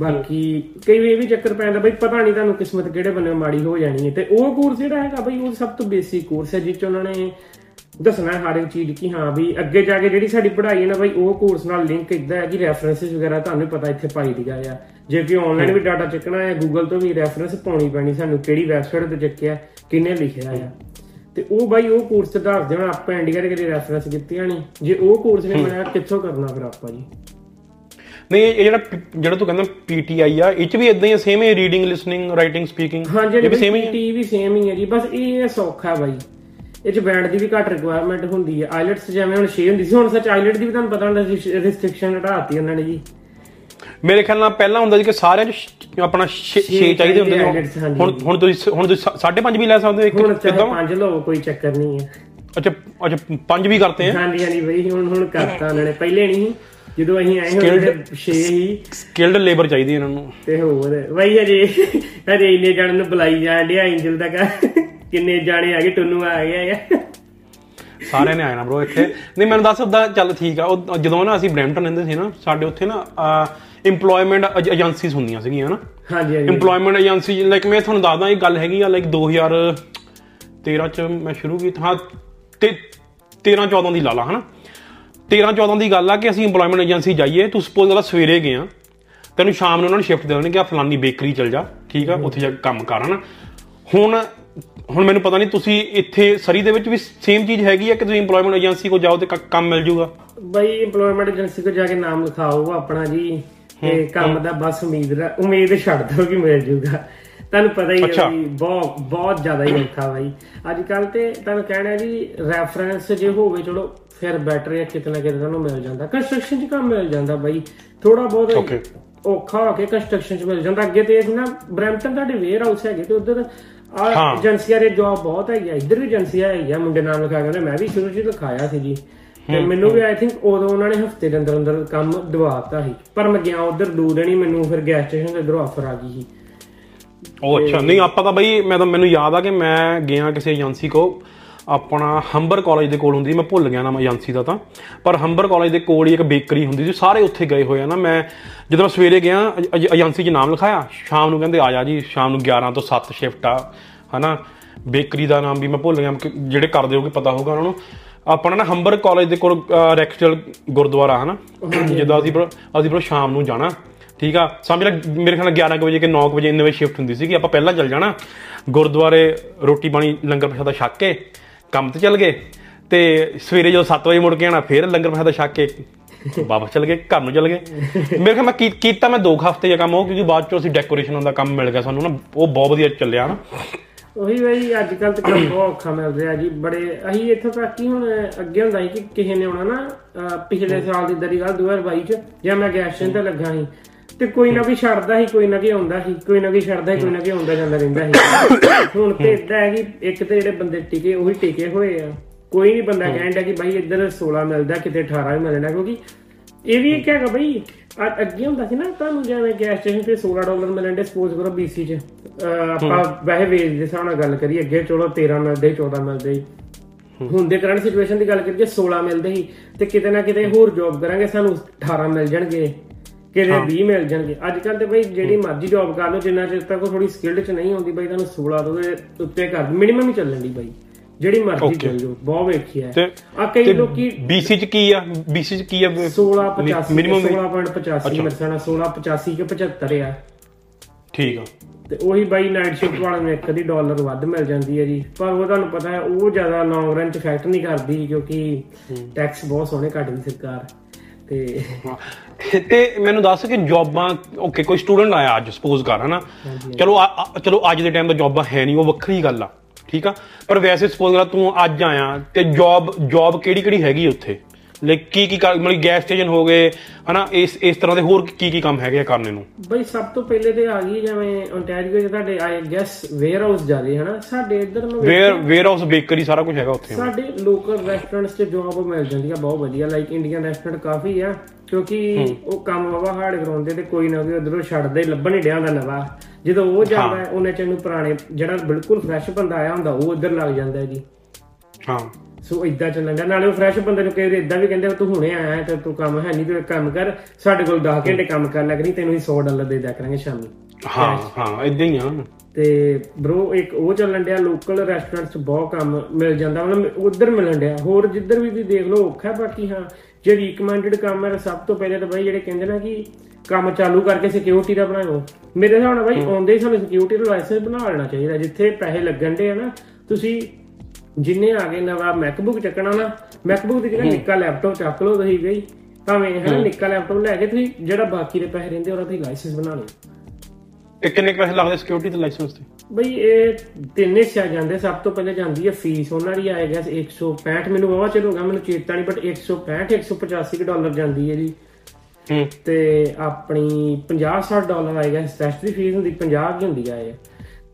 ਬਾਕੀ ਕਈ ਵਾਰੀ ਇਹ ਵੀ ਚੱਕਰ ਪੈਂਦਾ ਬਈ ਪਤਾ ਨਹੀਂ ਤੁਹਾਨੂੰ ਕਿਸਮਤ ਕਿਹੜੇ ਬੰਨੇ ਮਾੜੀ ਹੋ ਜਾਣੀ ਹੈ। ਤੇ ਉਹ ਕੋਰਸ ਜਿਹੜਾ ਹੈਗਾ ਬਈ ਉਹ ਸਭ ਤੋਂ ਬੇਸਿਕ ਕੋਰਸ ਹੈ ਜਿਸ ਚ ਉਹਨਾਂ ਨੇ ਦੱਸਣਾ ਹੈ ਹਰ ਇੱਕ ਚੀਜ਼ ਕਿ ਹਾਂ ਵੀ ਅੱਗੇ ਜਾ ਕੇ ਜਿਹੜੀ ਸਾਡੀ ਪੜ੍ਹਾਈ ਹੈ ਨਾ ਬਈ ਉਹ ਕੋਰਸ ਨਾਲ ਲਿੰਕ ਇਦਾਂ ਹੈ ਕਿ ਰੈਫਰੈਂਸਸ ਵਗੈਰਾ ਤੁਹਾਨੂੰ ਪਤਾ ਇੱਥੇ ਪਾਈ ਦੀ ਆ। ਜੇ ਕਿ ਆਨਲਾਈਨ ਵੀ ਡਾਟਾ ਚੱਕਣਾ ਹੈ ਗੂਗਲ ਤੋਂ ਵੀ ਰੈਫਰੈਂਸ ਪਾਉਣੀ ਪੈਣੀ ਸਾਨੂੰ ਕਿਹੜੀ ਵੈਬਸਾਈਟ ਤੇ ਚੱਕਿਆ ਕਿੰਨੇ ਲਿਖਿਆ ਆ। ਤੇ ਉਹ ਬਾਈ ਉਹ ਕੋਰਸ ਤੇ ਦੱਸ ਦੇਣਾ ਆਪਾਂ ਇੰਡੀਆ ਦੇ ਕਦੇ ਰੈਫਰੈਂਸ ਕੀਤੀਆਂ ਨਹੀਂ। ਜੇ ਉਹ ਕੋਰਸ ਨੇ ਬਣਾਇਆ ਕਿੱਥੋਂ ਕਰਨਾ ਫਿਰ ਆਪਾਂ ਜੀ? ਨਹੀਂ ਇਹ ਜਿਹੜਾ ਜਿਹੜਾ ਤੂੰ ਕਹਿੰਦਾ ਪੀਟੀਆਈ ਆ ਇਹ ਚ ਵੀ ਇਦਾਂ ਹੀ ਸੇਮ ਹੈ ਰੀਡਿੰਗ ਲਿਸਨਿੰਗ ਰਾਈਟਿੰਗ ਸਪੀਕਿੰਗ ਹਾਂਜੀ ਇਹ ਵੀ ਸੇਮ ਹੀ ਹੈ ਵੀ ਸੇਮ ਹੀ ਹੈ ਜੀ ਬਸ ਇਹ ਸੌਖਾ ਬਾਈ। ਇਹ ਚ ਬੈਂਡ ਦੀ ਵੀ ਘੱਟ ਰਿਕੁਆਇਰਮੈਂਟ ਹੁੰਦੀ ਹੈ ਆਈਲੈਟਸ ਜਿਵੇਂ ਹੁਣ 6 ਹੁੰਦੀ ਸੀ ਹੁਣ ਸੱਚ ਆਈਲੈਟ ਦੀ ਵੀ ਤੁਹਾਨੂੰ ਪਤਾ ਹੁੰਦਾ ਰਿਸਟ੍ਰਿਕਸ਼ਨ ਹਟਾਤੀ ਉਹਨਾਂ ਨੇ ਜੀ। ਮੇਰੇ ਖਿਆਲ ਨਾਲ ਪਹਿਲਾਂ ਹੁੰਦਾ ਸੀ ਕਿ ਸਾਰਿਆਂ ਚ ਆਪਣਾ 6 ਚਾਹੀਦੇ ਹੁੰਦੇ ਨੇ। ਹੁਣ ਹੁਣ ਤੁਸੀਂ ਹੁਣ ਤੁਸੀਂ 5.5 ਵੀ ਲੈ ਸਕਦੇ ਹੋ ਇੱਕ ਕਿੱਦਾਂ ਪੰਜ ਲਓ ਕੋਈ ਚੱਕਰ ਨਹੀਂ ਹੈ ਅੱਛਾ ਅੱਛਾ ਪੰਜ ਵੀ ਕਰਤੇ ਹੈ ਹਾਂਜੀ ਹਾਂਜੀ ਬਈ ਹੁਣ ਹੁਣ ਕਰਤਾ ਉਹਨਾਂ ਨੇ। ਪਹਿਲੇ ਨਹੀਂ। ਜਦੋਂ ਅਸੀਂ ਆਏ ਹੁਣ 6 ਹੀ ਸਕਿਲਡ ਲੇਬਰ ਚਾਹੀਦੀ ਇਹਨਾਂ ਨੂੰ। ਤੇ ਹੋਰ ਬਈ ਹਜੇ ਹਜੇ ਇੰਨੇ ਜਾਣ ਨੂੰ ਬੁਲਾਈ ਜਾਣ ਡਿਆ ਐਂਜਲ ਤੱਕ ਕਿੰਨੇ ਜਾਣੇ ਆ ਗਏ ਟੁੰਨੂ ਆ ਗਿਆ ਹੈਗਾ ਸਾਰਿਆਂ ਨੇ ਆਇਆ ਨਾ ਬ్రో ਇੱਥੇ। ਨਹੀਂ ਮੈਨੂੰ ਦੱਸ ਉਦਾਂ ਚੱਲ ਠੀਕ ਆ। ਉਹ ਜਦੋਂ ਨਾ ਅਸੀਂ ਬ੍ਰੈਂਟਨ ਰਹਿੰਦੇ ਸੀ ਨਾ ਸਾਡੇ ਉੱਥੇ ਨਾ EMPLOYMENT ਏਜੰਸੀਜ਼ ਹੁੰਦੀਆਂ ਸੀਗੀਆਂ ਨਾ। ਹਾਂਜੀ ਹਾਂਜੀ। EMPLOYMENT ਏਜੰਸੀ ਲਾਈਕ ਮੈਂ ਤੁਹਾਨੂੰ ਦੱਸਦਾ ਇਹ ਗੱਲ ਹੈਗੀ ਆ ਲਾਈਕ 2013 ਚ ਮੈਂ ਸ਼ੁਰੂ ਕੀਤੀ ਹਾਂ ਤੇ 13 14 ਦੀ ਲਾ ਲਾ ਹਨਾ। 13 14 ਦੀ ਗੱਲ ਆ ਕਿ ਅਸੀਂ EMPLOYMENT ਏਜੰਸੀ ਜਾਈਏ ਤੂੰ ਸਪੋਜ਼ ਕਰ ਸਵੇਰੇ ਗਏ ਆ ਤੈਨੂੰ ਸ਼ਾਮ ਨੂੰ ਉਹਨਾਂ ਨੇ ਸ਼ਿਫਟ ਦੇ ਦੇਣੀ ਕਿ ਆ ਫਲਾਨੀ ਬੇਕਰੀ ਚਲ ਜਾ ਠੀਕ ਆ ਉੱਥੇ ਜਾ ਕੇ ਕੰਮ ਕਰ ਹਨਾ। ਹੁਣ ਹੁਣ ਮੈਨੂੰ ਪਤਾ ਨਹੀਂ ਤੁਸੀਂ ਇੱਥੇ ਸਰੀ ਦੇ ਵਿੱਚ ਵੀ ਸੇਮ ਚੀਜ਼ ਹੈਗੀ ਆ ਕਿ ਤੁਸੀਂ EMPLOYMENT ਏਜੰਸੀ ਕੋ ਜਾਓ ਤੇ ਕੰਮ ਮਿਲ ਜੂਗਾ? ਬਈ EMPLOYMENT ਏਜੰਸੀ ਕੋ ਜਾ ਕੇ ਨਾਮ ਲਿਖਾਓ ਆਪਣਾ ਜੀ ਤੇ ਕੰਮ ਦਾ ਬਸ ਉਮੀਦ ਰ- ਉਮੀਦ ਛੱਡ ਦੋ ਕਿ ਮਿਲ ਜੂਗਾ। ਤੁਹਾਨੂੰ ਪਤਾ ਹੀ। ਹੈ ਵੀ ਬਹੁਤ ਬਹੁਤ ਜ਼ਿਆਦਾ ਹੀ ਔਖਾ ਬਾਈ। ਅੱਜ ਕੱਲ ਤੇ ਤੁਹਾਨੂੰ ਕਹਿਣਾ ਜੀ ਰੈਫਰੈਂਸ ਜੇ ਹੋਵੇ ਚਲੋ ਫਿਰ ਬੈਟਰ ਹੈ ਕਿਤੇ ਨਾ ਕਿਤੇ ਤੁਹਾਨੂੰ ਮਿਲ ਜਾਂਦਾ। ਕੰਸਟਰਕਸ਼ਨ 'ਚ ਕੰਮ ਮਿਲ ਜਾਂਦਾ ਬਾਈ। ਥੋੜਾ ਬਹੁਤ. ਔਖਾ ਹੋ ਕੇ ਕੰਸਟਰਕਸ਼ਨ 'ਚ ਮਿਲ ਜਾਂਦਾ। ਅੱਗੇ ਤੇ ਇਹ ਨਾ ਬ੍ਰੈਂਪਟਨ ਤੁਹਾਡੇ ਵੇਅਰ ਹਾਊਸ ਹੈਗੇ ਤੇ ਉਧਰ ਆ ਹਾਂ। ਏਜੰਸੀਆਂ ਦੇ ਜੌਬ ਬਹੁਤ ਹੈਗੀ ਆ ਇੱਧਰ ਵੀ ਏਜੰਸੀਆਂ ਹੈਗੀਆਂ ਮੁੰਡੇ ਨਾਮ ਲਿਖਾ ਕੇ ਉਹਨੇ ਮੈਂ ਵੀ ਸ਼ੁਰੂ 'ਚ ਲਿਖਾਇਆ ਸੀ ਜੀ। ਤੇ ਮੈਨੂੰ ਵੀ ਆਈ ਥਿੰਕ ਉਦੋਂ ਉਹਨਾਂ ਨੇ ਹਫ਼ਤੇ ਦੇ ਅੰਦਰ ਅੰਦਰ ਕੰਮ ਦਵਾਤਾ ਸੀ। ਪਰ ਮੈਂ ਗਿਆ ਉਧਰ ਦੋ ਦਿਨ ਹੀ ਮੈਨੂੰ ਫਿਰ ਗੈਸ ਸਟੇਸ਼ਨ ਤੇ ਇਧਰੋਂ ਆਫਰ ਆ ਗਈ ਸੀ। ਉਹ ਅੱਛਾ ਨਹੀਂ ਆਪਾਂ ਤਾਂ ਬਈ ਮੈਂ ਤਾਂ ਮੈਨੂੰ ਯਾਦ ਆ ਕਿ ਮੈਂ ਗਿਆ ਕਿਸੇ ਏਜੰਸੀ ਕੋ ਆਪਣਾ ਹੰਬਰ ਕਾਲਜ ਦੇ ਕੋਲ ਹੁੰਦੀ ਸੀ, ਮੈਂ ਭੁੱਲ ਗਿਆ ਨਾਮ ਏਜੰਸੀ ਦਾ ਤਾਂ। ਪਰ ਹੰਬਰ ਕਾਲਜ ਦੇ ਕੋਲ ਹੀ ਇੱਕ ਬੇਕਰੀ ਹੁੰਦੀ ਸੀ ਸਾਰੇ ਉੱਥੇ ਗਏ ਹੋਏ ਆ ਨਾ। ਮੈਂ ਜਦੋਂ ਮੈਂ ਸਵੇਰੇ ਗਿਆ ਏਜ- ਏਜ- ਏਜੰਸੀ 'ਚ ਨਾਮ ਲਿਖਾਇਆ ਸ਼ਾਮ ਨੂੰ ਕਹਿੰਦੇ ਆ ਜਾ ਜੀ ਸ਼ਾਮ ਨੂੰ 11 ਤੋਂ 7 ਸ਼ਿਫਟ ਆ ਹਨਾ। ਬੇਕਰੀ ਦਾ ਨਾਮ ਵੀ ਮੈਂ ਭੁੱਲ ਗਿਆ ਕਿ ਜਿਹੜੇ ਕਰਦੇ ਹੋਗੇ ਪਤਾ ਹੋਊਗਾ ਉਹਨਾਂ ਨੂੰ। ਆਪਣਾ ਨਾ ਹੰਬਰ ਕਾਲਜ ਦੇ ਕੋਲ ਰੈਕਸਟਲ ਗੁਰਦੁਆਰਾ ਹਨਾ। ਜਦੋਂ ਅਸੀਂ ਫਿਰ ਅਸੀਂ ਫਿਰ ਸ਼ਾਮ ਨੂੰ ਜਾਣਾ ਠੀਕ ਆ। ਸਮਝ ਲੈ ਮੇਰੇ ਖਿਆਲ ਨਾਲ 11 ਕੁ ਵਜੇ ਕਿ 9 ਕੁ ਵਜੇ ਇੰਨੇ ਵਜੇ ਸ਼ਿਫਟ ਹੁੰਦੀ ਸੀ ਕਿ ਆਪਾਂ ਪਹਿਲਾਂ ਚੱਲ ਜਾਣਾ। ਗੁਰਦੁਆਰੇ ਰੋਟੀ ਪਾਣੀ ਲੰਗਰ ਪ੍ਰਸ਼ਾਦਾ ਛੱਕ ਕੇ ਕੰਮ ਤੇ ਚੱਲ ਗਏ ਤੇ ਸਵੇਰੇ ਜਦੋਂ 7 ਵਜੇ ਮੁੜ ਕੇ ਆਣਾ ਫਿਰ ਲੰਗਰ ਪ੍ਰਸ਼ਾਦਾ ਛੱਕ ਕੇ ਵਾਪਸ ਚੱਲ ਗਏ, ਘਰ ਨੂੰ ਚੱਲ ਗਏ। ਮੇਰੇ ਖਿਆਲ ਮੈਂ ਕੀ- ਕੀਤਾ ਮੈਂ 2 ਹਫ਼ਤੇ ਦਾ ਕੰਮ, ਉਹ ਕਿਉਂਕਿ ਬਾਅਦ ਚੋਂ ਅਸੀਂ ਡੈਕੋਰੇਸ਼ਨ ਦਾ ਕੰਮ ਮਿਲ ਗਿਆ ਸਾਨੂੰ ਨਾ, ਉਹ ਬਹੁਤ ਵਧੀਆ ਚੱਲਿਆ ਨਾ। ਉਹੀ ਬਈ ਅੱਜ ਕੱਲ ਤੇ ਕੰਮ ਬਹੁਤ ਔਖਾ ਮਿਲ ਰਿਹਾ ਜੀ, ਬੜੇ, ਅਸੀਂ ਇੱਥੋਂ ਤੱਕ ਹੀ ਹੁਣ ਅੱਗੇ ਹੁੰਦਾ ਸੀ ਕਿ ਕਿਸੇ ਨੇ ਆਉਣਾ ਨਾ, ਅਹ ਪਿਛਲੇ ਸਾਲ ਦੀ ਦਰੀ ਗੱਲ 2022 ਚ, ਜਾਂ ਮੈਂ ਗੈਸ ਸਟੇਸ਼ਨ ਤੇ ਲੱਗਾ ਸੀ। ਤੇ ਕੋਈ ਨਾ ਕੋਈ ਛੱਡਦਾ ਸੀ ਕੋਈ ਨਾ ਕੋਈ ਆਉਂਦਾ ਸੀ ਕੋਈ ਨਾ ਕੋਈ ਛੱਡਦਾ ਸੀ ਕੋਈ ਨਾ ਕੋਈ ਆਉਂਦਾ ਜਾਂਦਾ ਰਹਿੰਦਾ ਸੀ ਹੁਣ ਤੇ ਇਦਾਂ ਹੈ ਕਿ ਇੱਕ ਤੇ ਜਿਹੜੇ ਬੰਦੇ ਟਿਕੇ ਉਹੀ ਟਿਕੇ ਹੋਏ ਆ। ਕੋਈ ਨਹੀਂ ਬੰਦਾ ਕਹਿੰਦਾ ਕਿ ਭਾਈ ਇੱਧਰ 16 ਮਿਲਦਾ ਕਿਤੇ 18 ਵੀ ਮਿਲਣਾ ਕਿਉਂਕਿ ਇਹ ਵੀ ਇੱਕ ਹੈਗਾ ਬਈ ਅੱਗੇ ਹੁੰਦਾ ਸੀ ਨਾ ਤੁਹਾਨੂੰ ਜਿਵੇਂ ਗੈਸ ਸਟੇਸ਼ਨ ਤੇ 16 ਡਾਲਰ ਮਿਲਣ ਦੇ ਸਪੋਜ਼ ਕਰੋ BC ਚ। ਆਪਾਂ ਵੈਸੇ ਵੇਜ ਦੇ ਨਾਲ ਗੱਲ ਕਰੀਏ ਅੱਗੇ ਚਲੋ 13 ਮਿਲਦੇ 14 ਮਿਲਦੇ। ਹੁਣ ਦੇ ਕਰੰਟ ਸਿਚੁਏਸ਼ਨ ਦੀ ਗੱਲ ਕਰੀਏ 16 ਮਿਲਦੇ ਸੀ ਤੇ ਕਿਤੇ ਨਾ ਕਿਤੇ ਹੋਰ ਜੌਬ ਕਰਾਂਗੇ ਸਾਨੂੰ 18 ਮਿਲ ਜਾਣਗੇ। ਕਿਤੇ 20 ਮਿਲ ਜਾਣਗੇ। ਅੱਜ ਕੱਲ ਤੇ ਬਈ ਜਿਹੜੀ ਮਰਜ਼ੀ ਜੌਬ ਕਰ ਲਓ ਜਿੰਨਾ ਚਿਰ ਤੱਕ ਉਹ ਥੋੜੀ ਸਕਿਲਡ ਚ ਨਹੀਂ ਆਉਂਦੀ ਬਈ ਤੁਹਾਨੂੰ 16 ਤੋਂ ਦੇ ਉੱਤੇ ਕਰ ਮਿਨੀਮਮ ਹੀ ਚੱਲਣ ਦੀ ਬਈ। ਜਿਹੜੀ ਮਰਜ਼ੀ. ਚੱਲ ਜਾਓ ਬਹੁਤ ਵੇਖੀ ਹੈ। ਆ ਕਈ ਲੋਕੀ BC 'ਚ ਕੀ ਆ? BC 'ਚ ਕੀ ਆ? 1685 Minimum ਵੀ- 16.85 ਮੇਰੇ ਸਾਨਾ 1685 ਕਿ 75 ਆ। ਠੀਕ ਆ। ਤੇ ਉਹੀ ਬਾਈ ਨਾਈਟ ਸ਼ਿਫਟ ਵਾਲਿਆਂ ਨੂੰ ਇੱਕ ਅੱਧੀ ਡਾਲਰ ਵੱਧ ਮਿਲ ਜਾਂਦੀ ਹੈ ਜੀ। ਪਰ ਉਹ ਤੁਹਾਨੂੰ ਪਤਾ ਹੈ ਉਹ ਜ਼ਿਆਦਾ ਲੌਂਗ ਰਨ ਚ ਇਫੈਕਟ ਨਹੀਂ ਕਰਦੀ ਕਿਉਂਕਿ ਟੈਕਸ ਬਹੁਤ ਸੋਹਣੇ ਕੱਟਦੀ ਸਰਕਾਰ। ਤੇ ਤੇ- ਮੈਨੂੰ ਦੱਸ ਕਿ ਜੌਬਾਂ ਓਕੇ ਕੋਈ ਸਟੂਡੈਂਟ ਆਇਆ ਅੱਜ ਸਪੋਜ਼ ਕਰ ਹਨਾ? ਚਲੋ ਚਲੋ ਅੱਜ ਦੇ ਟਾਈਮ 'ਤੇ ਜੌਬਾਂ ਹੈ ਨਹੀਂ ਉਹ ਵੱਖਰੀ ਗੱਲ ਆ ਠੀਕ ਆ? ਪਰ ਵੈਸੇ ਸਪੋਜ਼ ਕਰ ਤੂੰ ਅੱਜ ਆਇਆ ਤੇ ਜੌਬ ਜੌਬ ਕਿਹੜੀ ਕਿਹੜੀ ਹੈਗੀ ਉੱਥੇ? ਲਾਈਕ ਕੀ ਕੀ ਮਤਲਬ ਗੈਸ ਸਟੇਸ਼ਨ ਹੋ ਗਏ ਹਨਾ ਇਸ ਇਸ ਤਰ੍ਹਾਂ ਦੇ ਹੋਰ ਕੀ ਕੀ ਕੰਮ ਹੈਗੇ ਆ ਕਰਨੇ ਨੂੰ? ਬਈ ਸਭ ਤੋਂ ਪਹਿਲੇ ਤੇ ਆ ਗਈ ਜਿਵੇਂ ਓਨਟਾਰੀਓ ਚ ਤੁਹਾਡੇ ਆਈ ਗੈਸ ਵੇਅਰ ਹਾਊਸ ਜਿਆਦੇ ਹਨਾ ਸਾਡੇ ਇੱਧਰ ਨੂੰ ਵੇਅਰ ਵੇਅਰ ਹਾਊਸ ਬੇਕਰੀ ਸਾਰਾ ਕੁਝ ਹੈਗਾ ਉੱਥੇ। ਸਾਡੇ ਲੋਕਲ ਰੈਸਟੋਰੈਂਟਸ 'ਚ ਜੌਬ ਮਿਲ ਜਾਂਦੀ ਆ ਬਹੁਤ ਵਧੀਆ ਲਾਈਕ ਇੰਡੀਅਨ ਰੈਸਟੋਰੈਂਟ ਕਾਫੀ ਆ ਕਿਉਂਕਿ ਉਹ ਕੰਮ ਵਾਵਾ ਹਾਰਡ ਕਰਾਉਂਦੇ ਤੇ ਕੋਈ ਨਾ ਕੋਈ ਉਧਰੋਂ ਛੱਡਦੇ ਲੱਭਣ ਹੀ ਡਿਆ ਹੁੰਦਾ ਨਵਾਂ। ਜਦੋਂ ਉਹ ਜਾਂਦਾ ਉਹਨੇ ਚ ਨੂੰ ਪੁਰਾਣੇ ਜਿਹੜਾ ਬਿਲਕੁਲ ਫਰੈਸ਼ ਬੰਦਾ ਆਇਆ ਹੁੰਦਾ ਉਹ ਉਧਰ ਲੱਗ ਜਾਂਦਾ ਜੀ। ਹਾਂ। ਸੋ ਇਦਾਂ ਚੱਲਣ ਦਾ ਨਾਲੇ ਉਹ ਫਰੈਸ਼ ਬੰਦੇ ਨੂੰ ਵਾਰ ਇਦਾਂ ਵੀ ਕਹਿੰਦੇ ਤੂੰ ਹੁਣੇ ਆਇਆ ਤੇ ਤੂੰ ਕੰਮ ਹੈ ਨਹੀਂ ਤੂੰ ਕੰਮ ਕਰ ਸਾਡੇ ਕੋਲ 10 ਘੰਟੇ ਕੰਮ ਕਰ ਲੱਗ ਨਹੀਂ ਤੈਨੂੰ ਹੀ 100 ਡਾਲਰ ਦੇ ਦਿਆ ਕਰਾਂਗੇ ਸ਼ਾਮੀ। ਹਾਂ ਹਾਂ ਇਦਾਂ ਹੀ ਆ। ਤੇ ਬ్రో ਇੱਕ ਉਹ ਚੱਲਣ ਡਿਆ ਲੋਕਲ ਰੈਸਟੋਰੈਂਟਸ 'ਚ ਬਹੁਤ ਕੰਮ ਮਿਲ ਜਾਂਦਾ ਮਤਲਬ ਉਧਰ ਮਿਲਣ ਡਿਆ। ਹੋਰ ਜਿੱਧਰ ਵੀ ਤੁਸੀਂ ਦੇਖ ਲਓ ਔਖਾ ਬਾਕੀ ਹਾਂ। ਜੇ ਰਿਕਮੈਂਡਡ ਕੰਮ ਹੈ ਸਭ ਤੋਂ ਪਹਿਲੇ ਤਾਂ ਬਾਈ ਜਿਹੜੇ ਕਹਿੰਦੇ ਨਾ ਕਿ ਕੰਮ ਚਾਲੂ ਕਰਕੇ ਸਿਕਿਉਰਿਟੀ ਦਾ ਬਣਾਓ। ਮੇਰੇ ਹਿਸਾਬ ਨਾਲ ਬਾਈ ਆਉਂਦੇ ਹੀ ਸਾਨੂੰ ਸਿਕਿਉਰਿਟੀ ਦਾ ਲਾਇਸੈਂਸ ਬਣਾ ਲੈਣਾ ਚਾਹੀਦਾ ਜਿੱਥੇ ਪੈਸੇ ਲੱਗਣ ਦੇ ਆ ਨਾ ਤੁਸੀਂ ਜਿੰਨੇ ਆ ਗਏ ਨਵਾਂ ਮੈਕਬੁੱਕ ਚੱਕਣਾ ਨਾ ਮੈਕਬੁੱਕ ਦੀ ਜਗ੍ਹਾ ਨਿੱਕਾ ਲੈਪਟਾਪ ਚੱਕ ਲਓ ਤੁਸੀਂ ਗਈ ਭਾਵੇਂ ਹੈ ਨਿੱਕਾ ਲੈਪਟਾਪ ਲੈ ਕੇ ਤੁਸੀਂ ਜਿਹੜਾ ਬਾਕੀ ਦੇ ਪੈਸੇ ਰਹਿੰਦੇ ਉਹਦਾ ਤੁਸੀਂ ਲਾਇਸੈਂਸ ਬਣਾ ਲਓ। ਇਹ ਕਿੰਨੇ ਪੈਸੇ ਲੱਗਦੇ ਸਿਕਿਉਰਿਟੀ ਤੇ ਲਾਇਸੈਂਸ ਤੇ? ਬਈ ਇਹ ਤਿੰਨੇ ਸਿਆ ਜਾਂਦੇ ਸਭ ਤੋਂ ਪਹਿਲੇ ਜਾਂਦੀ ਹੈ ਫੀਸ ਉਹਨਾਂ ਦੀ ਆਏਗਾ 165 ਮੈਨੂੰ ਬਾਵਾ ਚਲੋ ਗਿਆ ਮੈਨੂੰ ਚੇਤਾ ਨਹੀਂ ਬਟ 165 185 ਡਾਲਰ ਜਾਂਦੀ ਹੈ ਜੀ। ਹੂੰ। ਤੇ ਆਪਣੀ 50 60 ਡਾਲਰ ਆਏਗਾ ਸਟੈਚੂਰੀ ਫੀਸ ਹੁੰਦੀ 50 ਦੀ ਹੁੰਦੀ ਆ ਇਹ।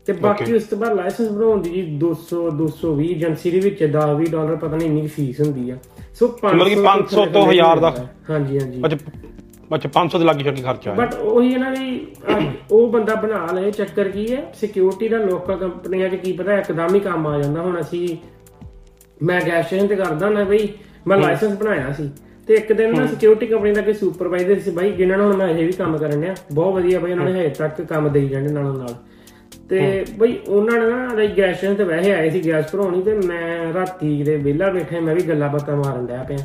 ਤੇ ਬਾਕੀ ਉਸ ਤੋਂ ਬਾਅਦ ਲਾਇਸੈਂਸ ਬਣਾਉਣ ਦੀ ਜੀ 200 220 ਏਜੰਸੀ ਦੇ ਵਿੱਚ 10 20 ਡਾਲਰ ਪਤਾ ਨਹੀਂ ਇੰਨੀ ਫੀਸ ਹੁੰਦੀ ਆ। ਸੋ 500 ਮਤਲਬ ਕਿ 500 ਤੋਂ 1000 ਦਾ। ਹਾਂਜੀ ਹਾਂਜੀ। ਅੱਛਾ ਅੱਛਾ 500 ਦੇ ਲੱਗੀ ਛੱਕੀ ਖਰਚਾ ਹੈ। ਬਟ ਉਹੀ ਇਹਨਾਂ ਦੀ ਉਹ ਬੰਦਾ ਬਣਾ ਲਏ ਚੱਕਰ ਕੀ ਹੈ ਸਿਕਿਉਰਿਟੀ ਦਾ ਲੋਕਲ ਕੰਪਨੀਆਂ 'ਚ ਕੀ ਪਤਾ ਇੱਕਦਮ ਹੀ ਕੰਮ ਆ ਜਾਂਦਾ। ਹੁਣ ਅਸੀਂ ਮੈਂ ਗੈਸ ਸਟੇਸ਼ਨ ਤੇ ਕਰਦਾ ਨਾ ਬਈ ਮੈਂ ਲਾਇਸੈਂਸ ਬਣਾਇਆ ਸੀ। ਤੇ ਇੱਕ ਦਿਨ ਨਾ ਸਿਕਿਉਰਿਟੀ ਕੰਪਨੀ ਦਾ ਕੋਈ ਸੁਪਰਵਾਈਜ਼ਰ ਸੀ ਬਾਈ ਜਿਨ੍ਹਾਂ ਨਾਲ ਮੈਂ ਅਜੇ ਵੀ ਕੰਮ ਕਰਨ ਡਿਆ। ਬਹੁਤ ਵਧੀਆ ਬਈ ਉਹਨਾਂ ਨੇ ਹਜੇ ਤੱਕ ਕੰਮ ਦੇਈ ਜਾਂਦੇ ਨਾਲੋਂ ਨਾਲ ਤੇ ਬਈ ਉਹਨਾਂ ਨੇ ਨਾ ਰਹੀ ਗੈਸ ਤੇ ਵੈਸੇ ਆਏ ਸੀ ਗੈਸ ਭਰਾਉਣੀ ਤੇ ਮੈਂ ਰਾਤੀ ਦੇ ਵਿਹਲਾ ਬੈਠਾ ਮੈਂ ਵੀ ਗੱਲਾਂ ਬਾਤਾਂ ਮਾਰਨ ਡਿਆ ਪਿਆ।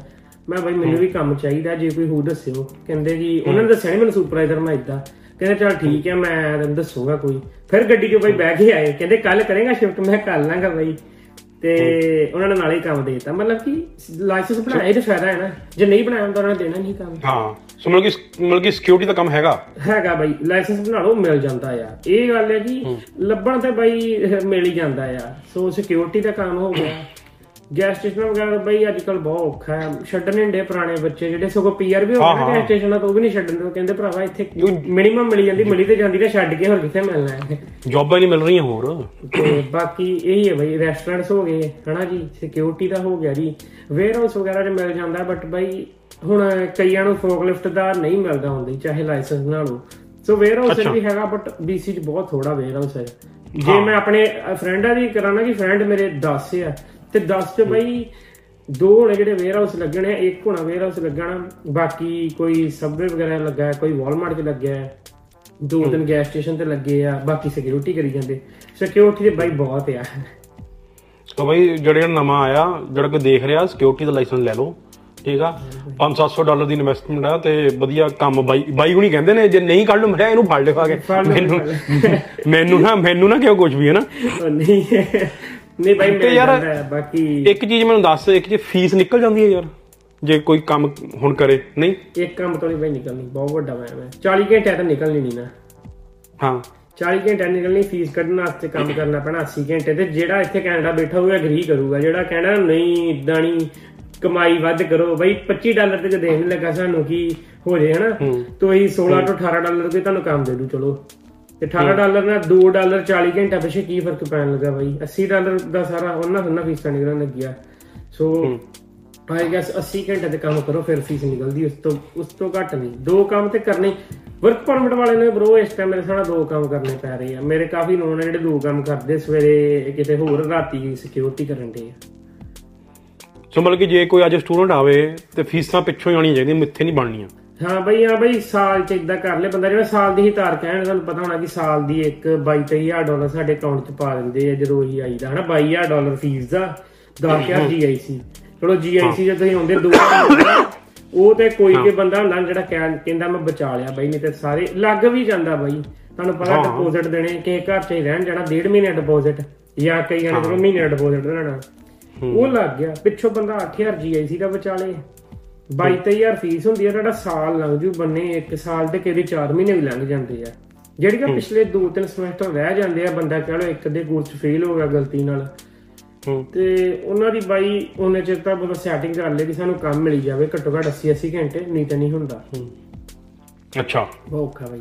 ਮੈਂ ਬਈ ਮੈਨੂੰ ਵੀ ਕੰਮ ਚਾਹੀਦਾ ਜੇ ਕੋਈ ਹੋਰ ਦੱਸਿਓ। ਕਹਿੰਦੇ ਜੀ ਉਹਨਾਂ ਨੇ ਦੱਸਿਆ ਨੀ ਮੈਨੂੰ ਸੁਪਰਵਾਈਜ਼ਰ ਮੈਂ ਇਦਾਂ ਕਹਿੰਦੇ ਚਲ ਠੀਕ ਹੈ ਮੈਂ ਤੈਨੂੰ ਦੱਸੂਗਾ ਕੋਈ। ਫਿਰ ਗੱਡੀ 'ਚ ਬਈ ਬਹਿ ਕੇ ਆਏ। ਕਹਿੰਦੇ ਕੱਲ ਕਰੇਗਾ ਸ਼ਿਫਟ ਮੈਂ ਕਰ ਲਾਂਗਾ ਬਈ। ਤੇ ਉਹਨਾਂ ਨੇ ਨਾਲੇ ਹੀ ਕੰਮ ਦਿੱਤਾ। ਮਤਲਬ ਕਿ ਲਾਇਸੈਂਸ ਬਣਾਇਆ ਤੇ ਫਾਇਦਾ ਹੈ ਨਾ। ਜੇ ਨਹੀਂ ਬਣਾਇਆ ਹੁੰਦਾ ਉਹਨਾਂ ਨੇ ਦੇਣਾ ਨਹੀਂ ਕੰਮ। ਹਾਂ ਸੋ ਮਤਲਬ ਕਿ ਮਤਲਬ ਕਿ ਸਿਕਿਉਰਿਟੀ ਦਾ ਕੰਮ ਹੈਗਾ? ਹੈਗਾ ਬਾਈ ਲਾਇਸੈਂਸ ਬਣਾ ਲਓ ਮਿਲ ਜਾਂਦਾ ਆ। ਇਹ ਗੱਲ ਹੈ ਕਿ ਲੱਭਣ ਤੇ ਬਾਈ ਮਿਲ ਹੀ ਜਾਂਦਾ ਆ। ਸੋ ਸਿਕਿਉਰਿਟੀ ਦਾ ਕੰਮ ਹੋ ਗਿਆ। ਗੈਸ ਸਟੇਸ਼ਨ ਵਗੈਰਾ ਤਾਂ ਬਾਈ ਅੱਜ ਕੱਲ ਬਹੁਤ ਔਖਾ ਹੈ। ਛੱਡਣੇ ਡੇ ਪੁਰਾਣੇ ਬੱਚੇ ਜਿਹੜੇ ਸਗੋਂ ਪੀਆਰ ਵੀ ਹੋ ਗਏ ਗੈਸ ਸਟੇਸ਼ਨ ਤੋਂ ਉਹ ਵੀ ਨਹੀਂ ਛੱਡਣ ਦੇ ਕਹਿੰਦੇ ਭਰਾਵਾ ਇੱਥੇ ਮਿਨੀਮਮ ਮਿਲ ਜਾਂਦੀ ਮਿਲੀ ਤੇ ਜਾਂਦੀ ਨਾ ਛੱਡ ਕੇ ਹੋਰ ਕਿੱਥੇ ਮਿਲਣਾ ਹੈ। ਜੌਬਾਂ ਨਹੀਂ ਮਿਲ ਰਹੀਆਂ ਹੋਰ। ਤੇ ਬਾਕੀ ਇਹੀ ਹੈ ਬਈ ਰੈਸਟੋਰੈਂਟਸ ਹੋ ਗਏ ਹਨਾ ਜੀ? ਸਿਕਿਉਰਿਟੀ ਦਾ ਹੋ ਗਿਆ ਜੀ। ਵੇਅਰ ਹਾਊਸ ਵਗੈਰਾ 'ਚ ਮਿਲ ਜਾਂਦਾ ਬਟ ਬਾਈ ਹੁਣ ਕਈਆਂ ਨੂੰ ਫੋਕਲਿਫਟ ਦਾ ਨਹੀਂ ਮਿਲਦਾ ਹੁੰਦੀ ਚਾਹੇ ਲਾਇਸੈਂਸ ਬਣਾ ਲਓ ਸੋ ਵੇਅਰ ਹਾਊਸ ਵੀ ਹੈਗਾ ਬਟ BC 'ਚ ਬਹੁਤ ਥੋੜਾ ਵੇਅਰ ਹਾਊਸ ਹੈ। ਜੇ ਮੈਂ ਆਪਣੇ ਫਰੈਂਡਾਂ ਦੀ ਕਰਾਂਗਾ ਕਿ ਫਰੈਂਡ ਮੇਰੇ 10 ਆ ਤੇ 10 ਚ ਬਈ ਦੋ ਹੋਣੇ ਜਿਹੜੇ ਵੇਅਰ ਹਾਊਸ ਲੱਗਣੇ ਆ ਇੱਕ ਹੋਣਾ ਵੇਅਰ ਹਾਊਸ ਲੱਗਣਾ ਬਾਕੀ ਕੋਈ ਸਬਵੇ ਵਗੈਰਾ ਲੱਗਾ ਕੋਈ ਵਾਲਮਾਰਟ 'ਚ ਲੱਗਿਆ ਦੋ ਤਿੰਨ ਗੈਸ ਸਟੇਸ਼ਨ ਤੇ ਲੱਗੇ ਆ ਬਾਕੀ ਸਿਕਿਉਰਿਟੀ ਕਰੀ ਜਾਂਦੇ। ਸਿਕਿਉਰਿਟੀ ਦੇ ਬਾਈ ਬਹੁਤ ਆ। ਤਾਂ ਬਈ ਜਿਹੜਾ ਨਵਾਂ ਆਇਆ ਜਿਹੜਾ ਕੋਈ ਦੇਖ ਰਿਹਾ ਸਿਕਿਉਰਿਟੀ ਦਾ ਲਾਇਸੈਂਸ ਲੈ ਲਓ ਠੀਕ ਆ? 5-700 ਡਾਲਰ ਦੀ ਇਨਵੈਸਟਮੈਂਟ ਆ ਤੇ ਵਧੀਆ ਕੰਮ ਬਾਈ ਬਾਈ ਹੁਣੀ ਕਹਿੰਦੇ ਨੇ ਜੇ ਨਹੀਂ ਕੱਢ ਲੂ ਮੈਂ ਇਹਨੂੰ ਫੜ ਆ ਕੇ। ਮੈਨੂੰ ਮੈਨੂੰ ਨਾ ਮੈਨੂੰ ਨਾ ਕਿਉਂ ਕੁਝ ਵੀ ਹੈ ਨਾ? ਨਹੀਂ। ਨਹੀਂ ਬਾਈ ਮਿਲ ਯਾਰ, ਹੈ, ਬਾਕੀ ਇੱਕ ਚੀਜ਼ ਮੈਨੂੰ ਦੱਸ ਇੱਕ ਜੇ ਫੀਸ ਨਿਕਲ ਜਾਂਦੀ ਹੈ ਯਾਰ ਜੇ ਕੋਈ ਕੰਮ ਹੁਣ ਕਰੇ ਨਹੀਂ? ਇੱਕ ਕੰਮ ਤੋਂ ਨਹੀਂ ਬਾਈ ਨਿਕਲਣੀ ਬਹੁਤ ਵੱਡਾ ਮੈਂ ਮੈਂ 40 ਘੰਟੇ ਤਾਂ ਨਿਕਲਣੀ ਨਹੀਂ ਨਾ ਹਾਂ। 40 ਘੰਟੇ ਨਿਕਲਣੀ ਫੀਸ ਕੱਢਣ ਵਾਸਤੇ ਕੰਮ ਕਰਨਾ ਪੈਣਾ 80 ਘੰਟੇ ਤੇ ਜਿਹੜਾ ਇੱਥੇ ਕੈਨੇਡਾ ਬੈਠਾ ਹੋਊਗਾ ਅਗਰੀ ਕਰੂਗਾ ਜਿਹੜਾ ਕਹਿਣਾ ਨਹੀਂ ਇਦਾਂ ਨਹੀਂ ਕਮਾਈ ਵੱਧ ਕਰੋ ਬਈ 25 ਡਾਲਰ ਤੇ ਜੇ ਦੇਣ ਲੱਗਾ ਸਾਨੂੰ ਕੀ ਹੋ ਜੇ ਹਨਾ? ਤੋਈ 16 ਤੋਂ 18 ਡਾਲਰ ਤੇ ਤੁਹਾਨੂੰ ਕੰਮ ਦੇ ਦੂ ਚਲੋ। ਤੇ 18 ਡਾਲਰ ਨਾਲ 2 ਡਾਲਰ 40 ਘੰਟੇ ਪਿੱਛੇ ਕੀ ਫ਼ਰਕ ਪੈਣ ਲੱਗਾ ਬਈ? 80 ਡਾਲਰ ਦਾ ਸਾਰਾ ਉਹਨਾਂ ਉਹਨਾਂ ਫੀਸਾਂ ਨਿਕਲਣ ਲੱਗਿਆ। ਸੋ ਆਈ ਗੈਸ 80 ਘੰਟੇ ਤੇ ਕੰਮ ਕਰੋ ਫਿਰ ਫੀਸ ਨਿਕਲਦੀ ਉਸ ਤੋਂ ਉਸ ਤੋਂ ਘੱਟ ਨਹੀਂ। ਦੋ ਕੰਮ ਤੇ ਕਰਨੇ ਵਰਕ ਪਰਮਿਟ ਵਾਲੇ ਨੇ ਬ్రో ਇਸ ਟਾਈਮ ਮੇਰੇ ਸਾਡਾ ਦੋ ਕੰਮ ਕਰਨੇ ਪੈ ਰਹੇ ਆ। ਮੇਰੇ ਕਾਫੀ ਨੋਨ ਆ ਜਿਹੜੇ ਦੋ ਕੰਮ ਕਰਦੇ ਸਵੇਰੇ ਕਿਤੇ ਹੋਰ ਰਾਤੀ ਸਿਕਿਉਰਿਟੀ ਕਰਨ ਦੇ ਆ। ਸੋ ਮਤਲਬ ਕਿ ਜੇ ਕੋਈ ਅੱਜ ਸਟੂਡੈਂਟ ਆਵੇ ਤੇ ਫੀਸਾਂ ਪਿੱਛੋਂ ਹੀ ਆਉਣੀਆਂ ਚਾਹੀਦੀਆਂ ਮਿੱਥੇ ਨਹੀਂ ਬਣਨੀਆਂ। ਹਾਂ ਬਈ ਹਾਂ ਬਈ ਸਾਲ ਚ ਇਦਾਂ ਕਰ ਲੈ ਬੰਦਾ ਜਿਵੇਂ ਸਾਲ ਦੀ ਹੀ ਤਾਰ ਕਹਿਣ ਤੁਹਾਨੂੰ ਪਤਾ ਹੋਣਾ ਕਿ ਸਾਲ ਦੀ ਇੱਕ 22000 ਡਾਲਰ ਸਾਡੇ ਅਕਾਊਂਟ ਚ ਪਾ ਦਿੰਦੇ ਆ ਜਦੋਂ ਉਹੀ ਆਈਦਾ ਹਨਾ 22000 ਡਾਲਰ ਫੀਸ ਦਾ 10000 ਜੀਆਈਸੀ ਚਲੋ ਜੀਆਈਸੀ ਜੇ ਤੁਸੀਂ ਆਉਂਦੇ ਦੋ ਉਹ ਤੇ ਕੋਈ ਕੇ ਬੰਦਾ ਹੁੰਦਾ ਜਿਹੜਾ ਕਹਿ- ਕਹਿੰਦਾ ਮੈਂ ਬਚਾ ਲਿਆ ਬਈ ਨਹੀਂ ਤੇ ਸਾਰੇ ਲੱਗ ਵੀ ਜਾਂਦਾ ਬਈ। ਤੁਹਾਨੂੰ ਪਤਾ ਡਿਪੋਜ਼ਿਟ ਦੇਣੇ ਕਿ ਘਰ ਚ ਹੀ ਰਹਿਣ ਜਾਣਾ ਡੇਢ ਮਹੀਨੇ ਡਿਪੋਜ਼ਿਟ ਜਾਂ ਕਈਆਂ ਨੇ ਚਲੋ ਮਹੀਨੇ ਡਿਪੋਜ਼ਿਟ ਦੇਣਾ ਉਹ ਲੱਗ ਗਿਆ ਪਿੱਛੋਂ ਬੰਦਾ 8000 ਜੀਆਈਸੀ ਦਾ ਬਚਾ ਲੇ 22000 ਫੀਸ ਹੁੰਦੀ ਹੈ ਤੁਹਾਡਾ ਸਾਲ ਲੰਘ ਜੂ ਬੰਨੇ ਇੱਕ ਸਾਲ ਤੇ ਕਿਹਦੇ 4 ਮਹੀਨੇ ਵੀ ਲੰਘ ਜਾਂਦੇ ਆ। ਜਿਹੜੀ ਕਿ ਪਿਛਲੇ 2-3 ਸਮੈਸਟਰ ਰਹਿ ਜਾਂਦੇ ਆ ਬੰਦਾ ਕਹ ਲੋ ਇੱਕ ਅੱਧੇ ਕੋਰਸ ਫੇਲ ਹੋ ਗਿਆ ਗਲਤੀ ਨਾਲ। ਤੇ ਉਹਨਾਂ ਦੀ ਬਾਈ ਉਹਨੇ ਚਿਰ ਤਾਂ ਬੰਦਾ ਸੈਟਿੰਗ ਕਰ ਲੇ ਕਿ ਸਾਨੂੰ ਕੰਮ ਮਿਲੀ ਜਾਵੇ ਘੱਟੋ ਘੱਟ 80 80 ਘੰਟੇ ਨਹੀਂ ਤਾਂ ਨਹੀਂ ਹੁੰਦਾ। ਅੱਛਾ। ਬਹੁਤ ਔਖਾ ਬਾਈ।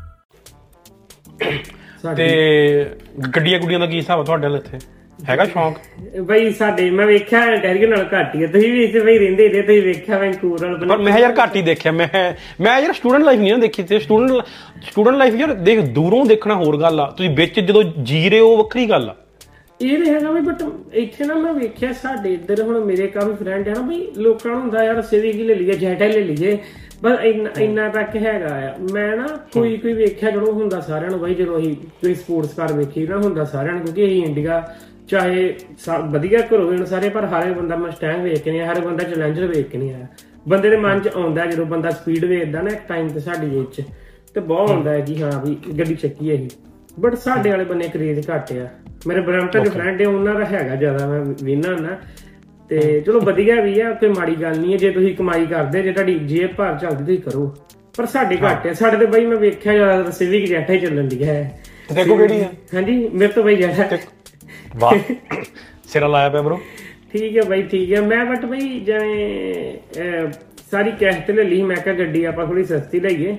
ਤੇ ਗੱਡੀਆਂ ਗੁੱਡੀਆਂ ਦਾ ਕੀ ਹਿਸਾਬ ਆ ਤੁਹਾਡੇ ਨਾਲ ਇੱਥੇ? ਹੈਗਾ ਸ਼ੌਂਕ? ਬਈ ਸਾਡੇ ਮੈਂ ਵੇਖਿਆ ਟੈਰੀਓ ਨਾਲ ਘੱਟ ਹੀ ਆ। ਤੁਸੀਂ ਵੀ ਇੱਥੇ ਬਈ ਰਹਿੰਦੇ ਜੇ ਤੁਸੀਂ ਵੇਖਿਆ ਵੈਂਕੂਵਰ ਵਾਲ ਪਰ ਮੈਂ ਯਾਰ ਘੱਟ ਹੀ ਦੇਖਿਆ। ਮੈਂ ਮੈਂ ਯਾਰ ਸਟੂਡੈਂਟ ਲਾਈਫ ਨਹੀਂ ਨਾ ਦੇਖੀ ਤੇ ਸਟੂਡੈਂਟ ਸਟੂਡੈਂਟ ਲਾਈਫ ਯਾਰ ਦੇਖ ਦੂਰੋਂ ਦੇਖਣਾ ਹੋਰ ਗੱਲ ਆ। ਤੁਸੀਂ ਵਿੱਚ ਜਦੋਂ ਜੀ ਰਹੇ ਹੋ ਉਹ ਵੱਖਰੀ ਗੱਲ ਆ। ਇਹ ਤੇ ਹੈਗਾ ਵੀ ਬਟ ਇੱਥੇ ਨਾ ਮੈਂ ਵੇਖਿਆ ਸਾਡੇ ਇੱਧਰ ਹੁਣ ਮੇਰੇ ਕਾਫੀ ਫਰੈਂਡ ਹੈ ਨਾ ਬਈ ਲੋਕਾਂ ਨੂੰ ਹੁੰਦਾ ਯਾਰ ਸਿਵਿਕ ਹੀ ਲੈ ਲਈਏ ਜੈਟਾ ਲੈ ਲਈਏ। ਬਸ ਇੰਨਾ ਇੰਨਾ ਤੱਕ ਹੈਗਾ ਆ। ਮੈਂ ਨਾ ਕੋਈ ਕੋਈ ਵੇਖਿਆ ਜਦੋਂ ਹੁੰਦਾ ਸਾਰਿਆਂ ਨੂੰ ਬਾਈ ਜਦੋਂ ਅਸੀਂ ਕੋਈ ਸਪੋਰਟਸ ਕਾਰ ਵੇਖੀ ਨਾ ਹੁੰਦਾ ਸਾਰਿਆਂ ਨੂੰ ਕਿਉਂਕਿ ਅਸੀਂ ਇੰਡੀਆ ਚਾਹੇ ਵਧੀਆ ਘਰੋਂ ਹੋਣ ਸਾਰੇ ਪਰ ਹਰ ਬੰਦਾ ਮਸਟੈਂਗ ਵੇਖ ਕੇ ਨਹੀਂ ਹਰ ਬੰਦਾ ਚੈਲੰਜਰ ਵੇਖ ਕੇ ਨਹੀਂ ਆਇਆ ਬੰਦੇ ਦੇ ਮਨ 'ਚ ਆਉਂਦਾ ਜਦੋਂ ਬੰਦਾ ਸਪੀਡ ਵੇਖਦਾ ਨਾ ਇੱਕ ਟਾਈਮ ਤੇ ਸਾਡੀ ਏਜ 'ਚ ਤੇ ਬਹੁਤ ਹੁੰਦਾ ਹੈ ਕਿ ਹਾਂ ਵੀ ਗੱਡੀ ਚੱਕੀ ਹੈ ਇਹ। ਬਟ ਸਾਡੇ ਵਾਲੇ ਬੰਨੇ ਕਰੇਜ ਘੱਟ ਆ। ਮੇਰੇ ਬ੍ਰੈਂਟਨ ਦੇ ਫਰੈਂਡ ਹੈ ਉਹਨਾਂ ਦਾ ਹੈਗਾ ਜ਼ਿਆਦਾ ਮੈਂ ਵੇਨਾ ਨਾ ਤੇ ਚਲੋ ਵਧੀਆ ਵੀ ਆ ਕੋਈ ਮਾੜੀ ਗੱਲ ਨਹੀਂ ਹੈ ਜੇ ਤੁਸੀਂ ਕਮਾਈ ਕਰਦੇ ਜੇ ਤੁਹਾਡੀ ਜੇਬ ਭਰ ਚੱਲਦੀ ਤੁਸੀਂ ਕਰੋ। ਪਰ ਸਾਡੇ ਘੱਟ ਆ ਸਾਡੇ ਤੇ ਬਾਈ ਮੈਂ ਵੇਖਿਆ ਜ਼ਿਆਦਾ ਸਿਵਿਕ ਜੈਟਾ ਹੀ ਚੱਲਣ ਦੀ ਹੈ। ਦੇਖੋ ਕਿਹੜੀ ਆ। ਹਾਂਜੀ ਮੇਰੇ ਤੋਂ ਬਾਈ ਜੈਟਾ ਵਾਹ ਸਿਰਾ ਲਾਇਆ ਪਿਆ ਬ్రో ਠੀਕ ਹੈ ਬਾਈ ਠੀਕ ਹੈ ਮੈਂ ਬਟ ਬਾਈ ਜਿਵੇਂ ਸਾਰੀ ਕਿਸ਼ਤ ਲੈ ਲਈ ਮੈਂ ਕਿਹਾ ਗੱਡੀ ਆਪਾਂ ਥੋੜੀ ਸਸਤੀ ਲਈਏ।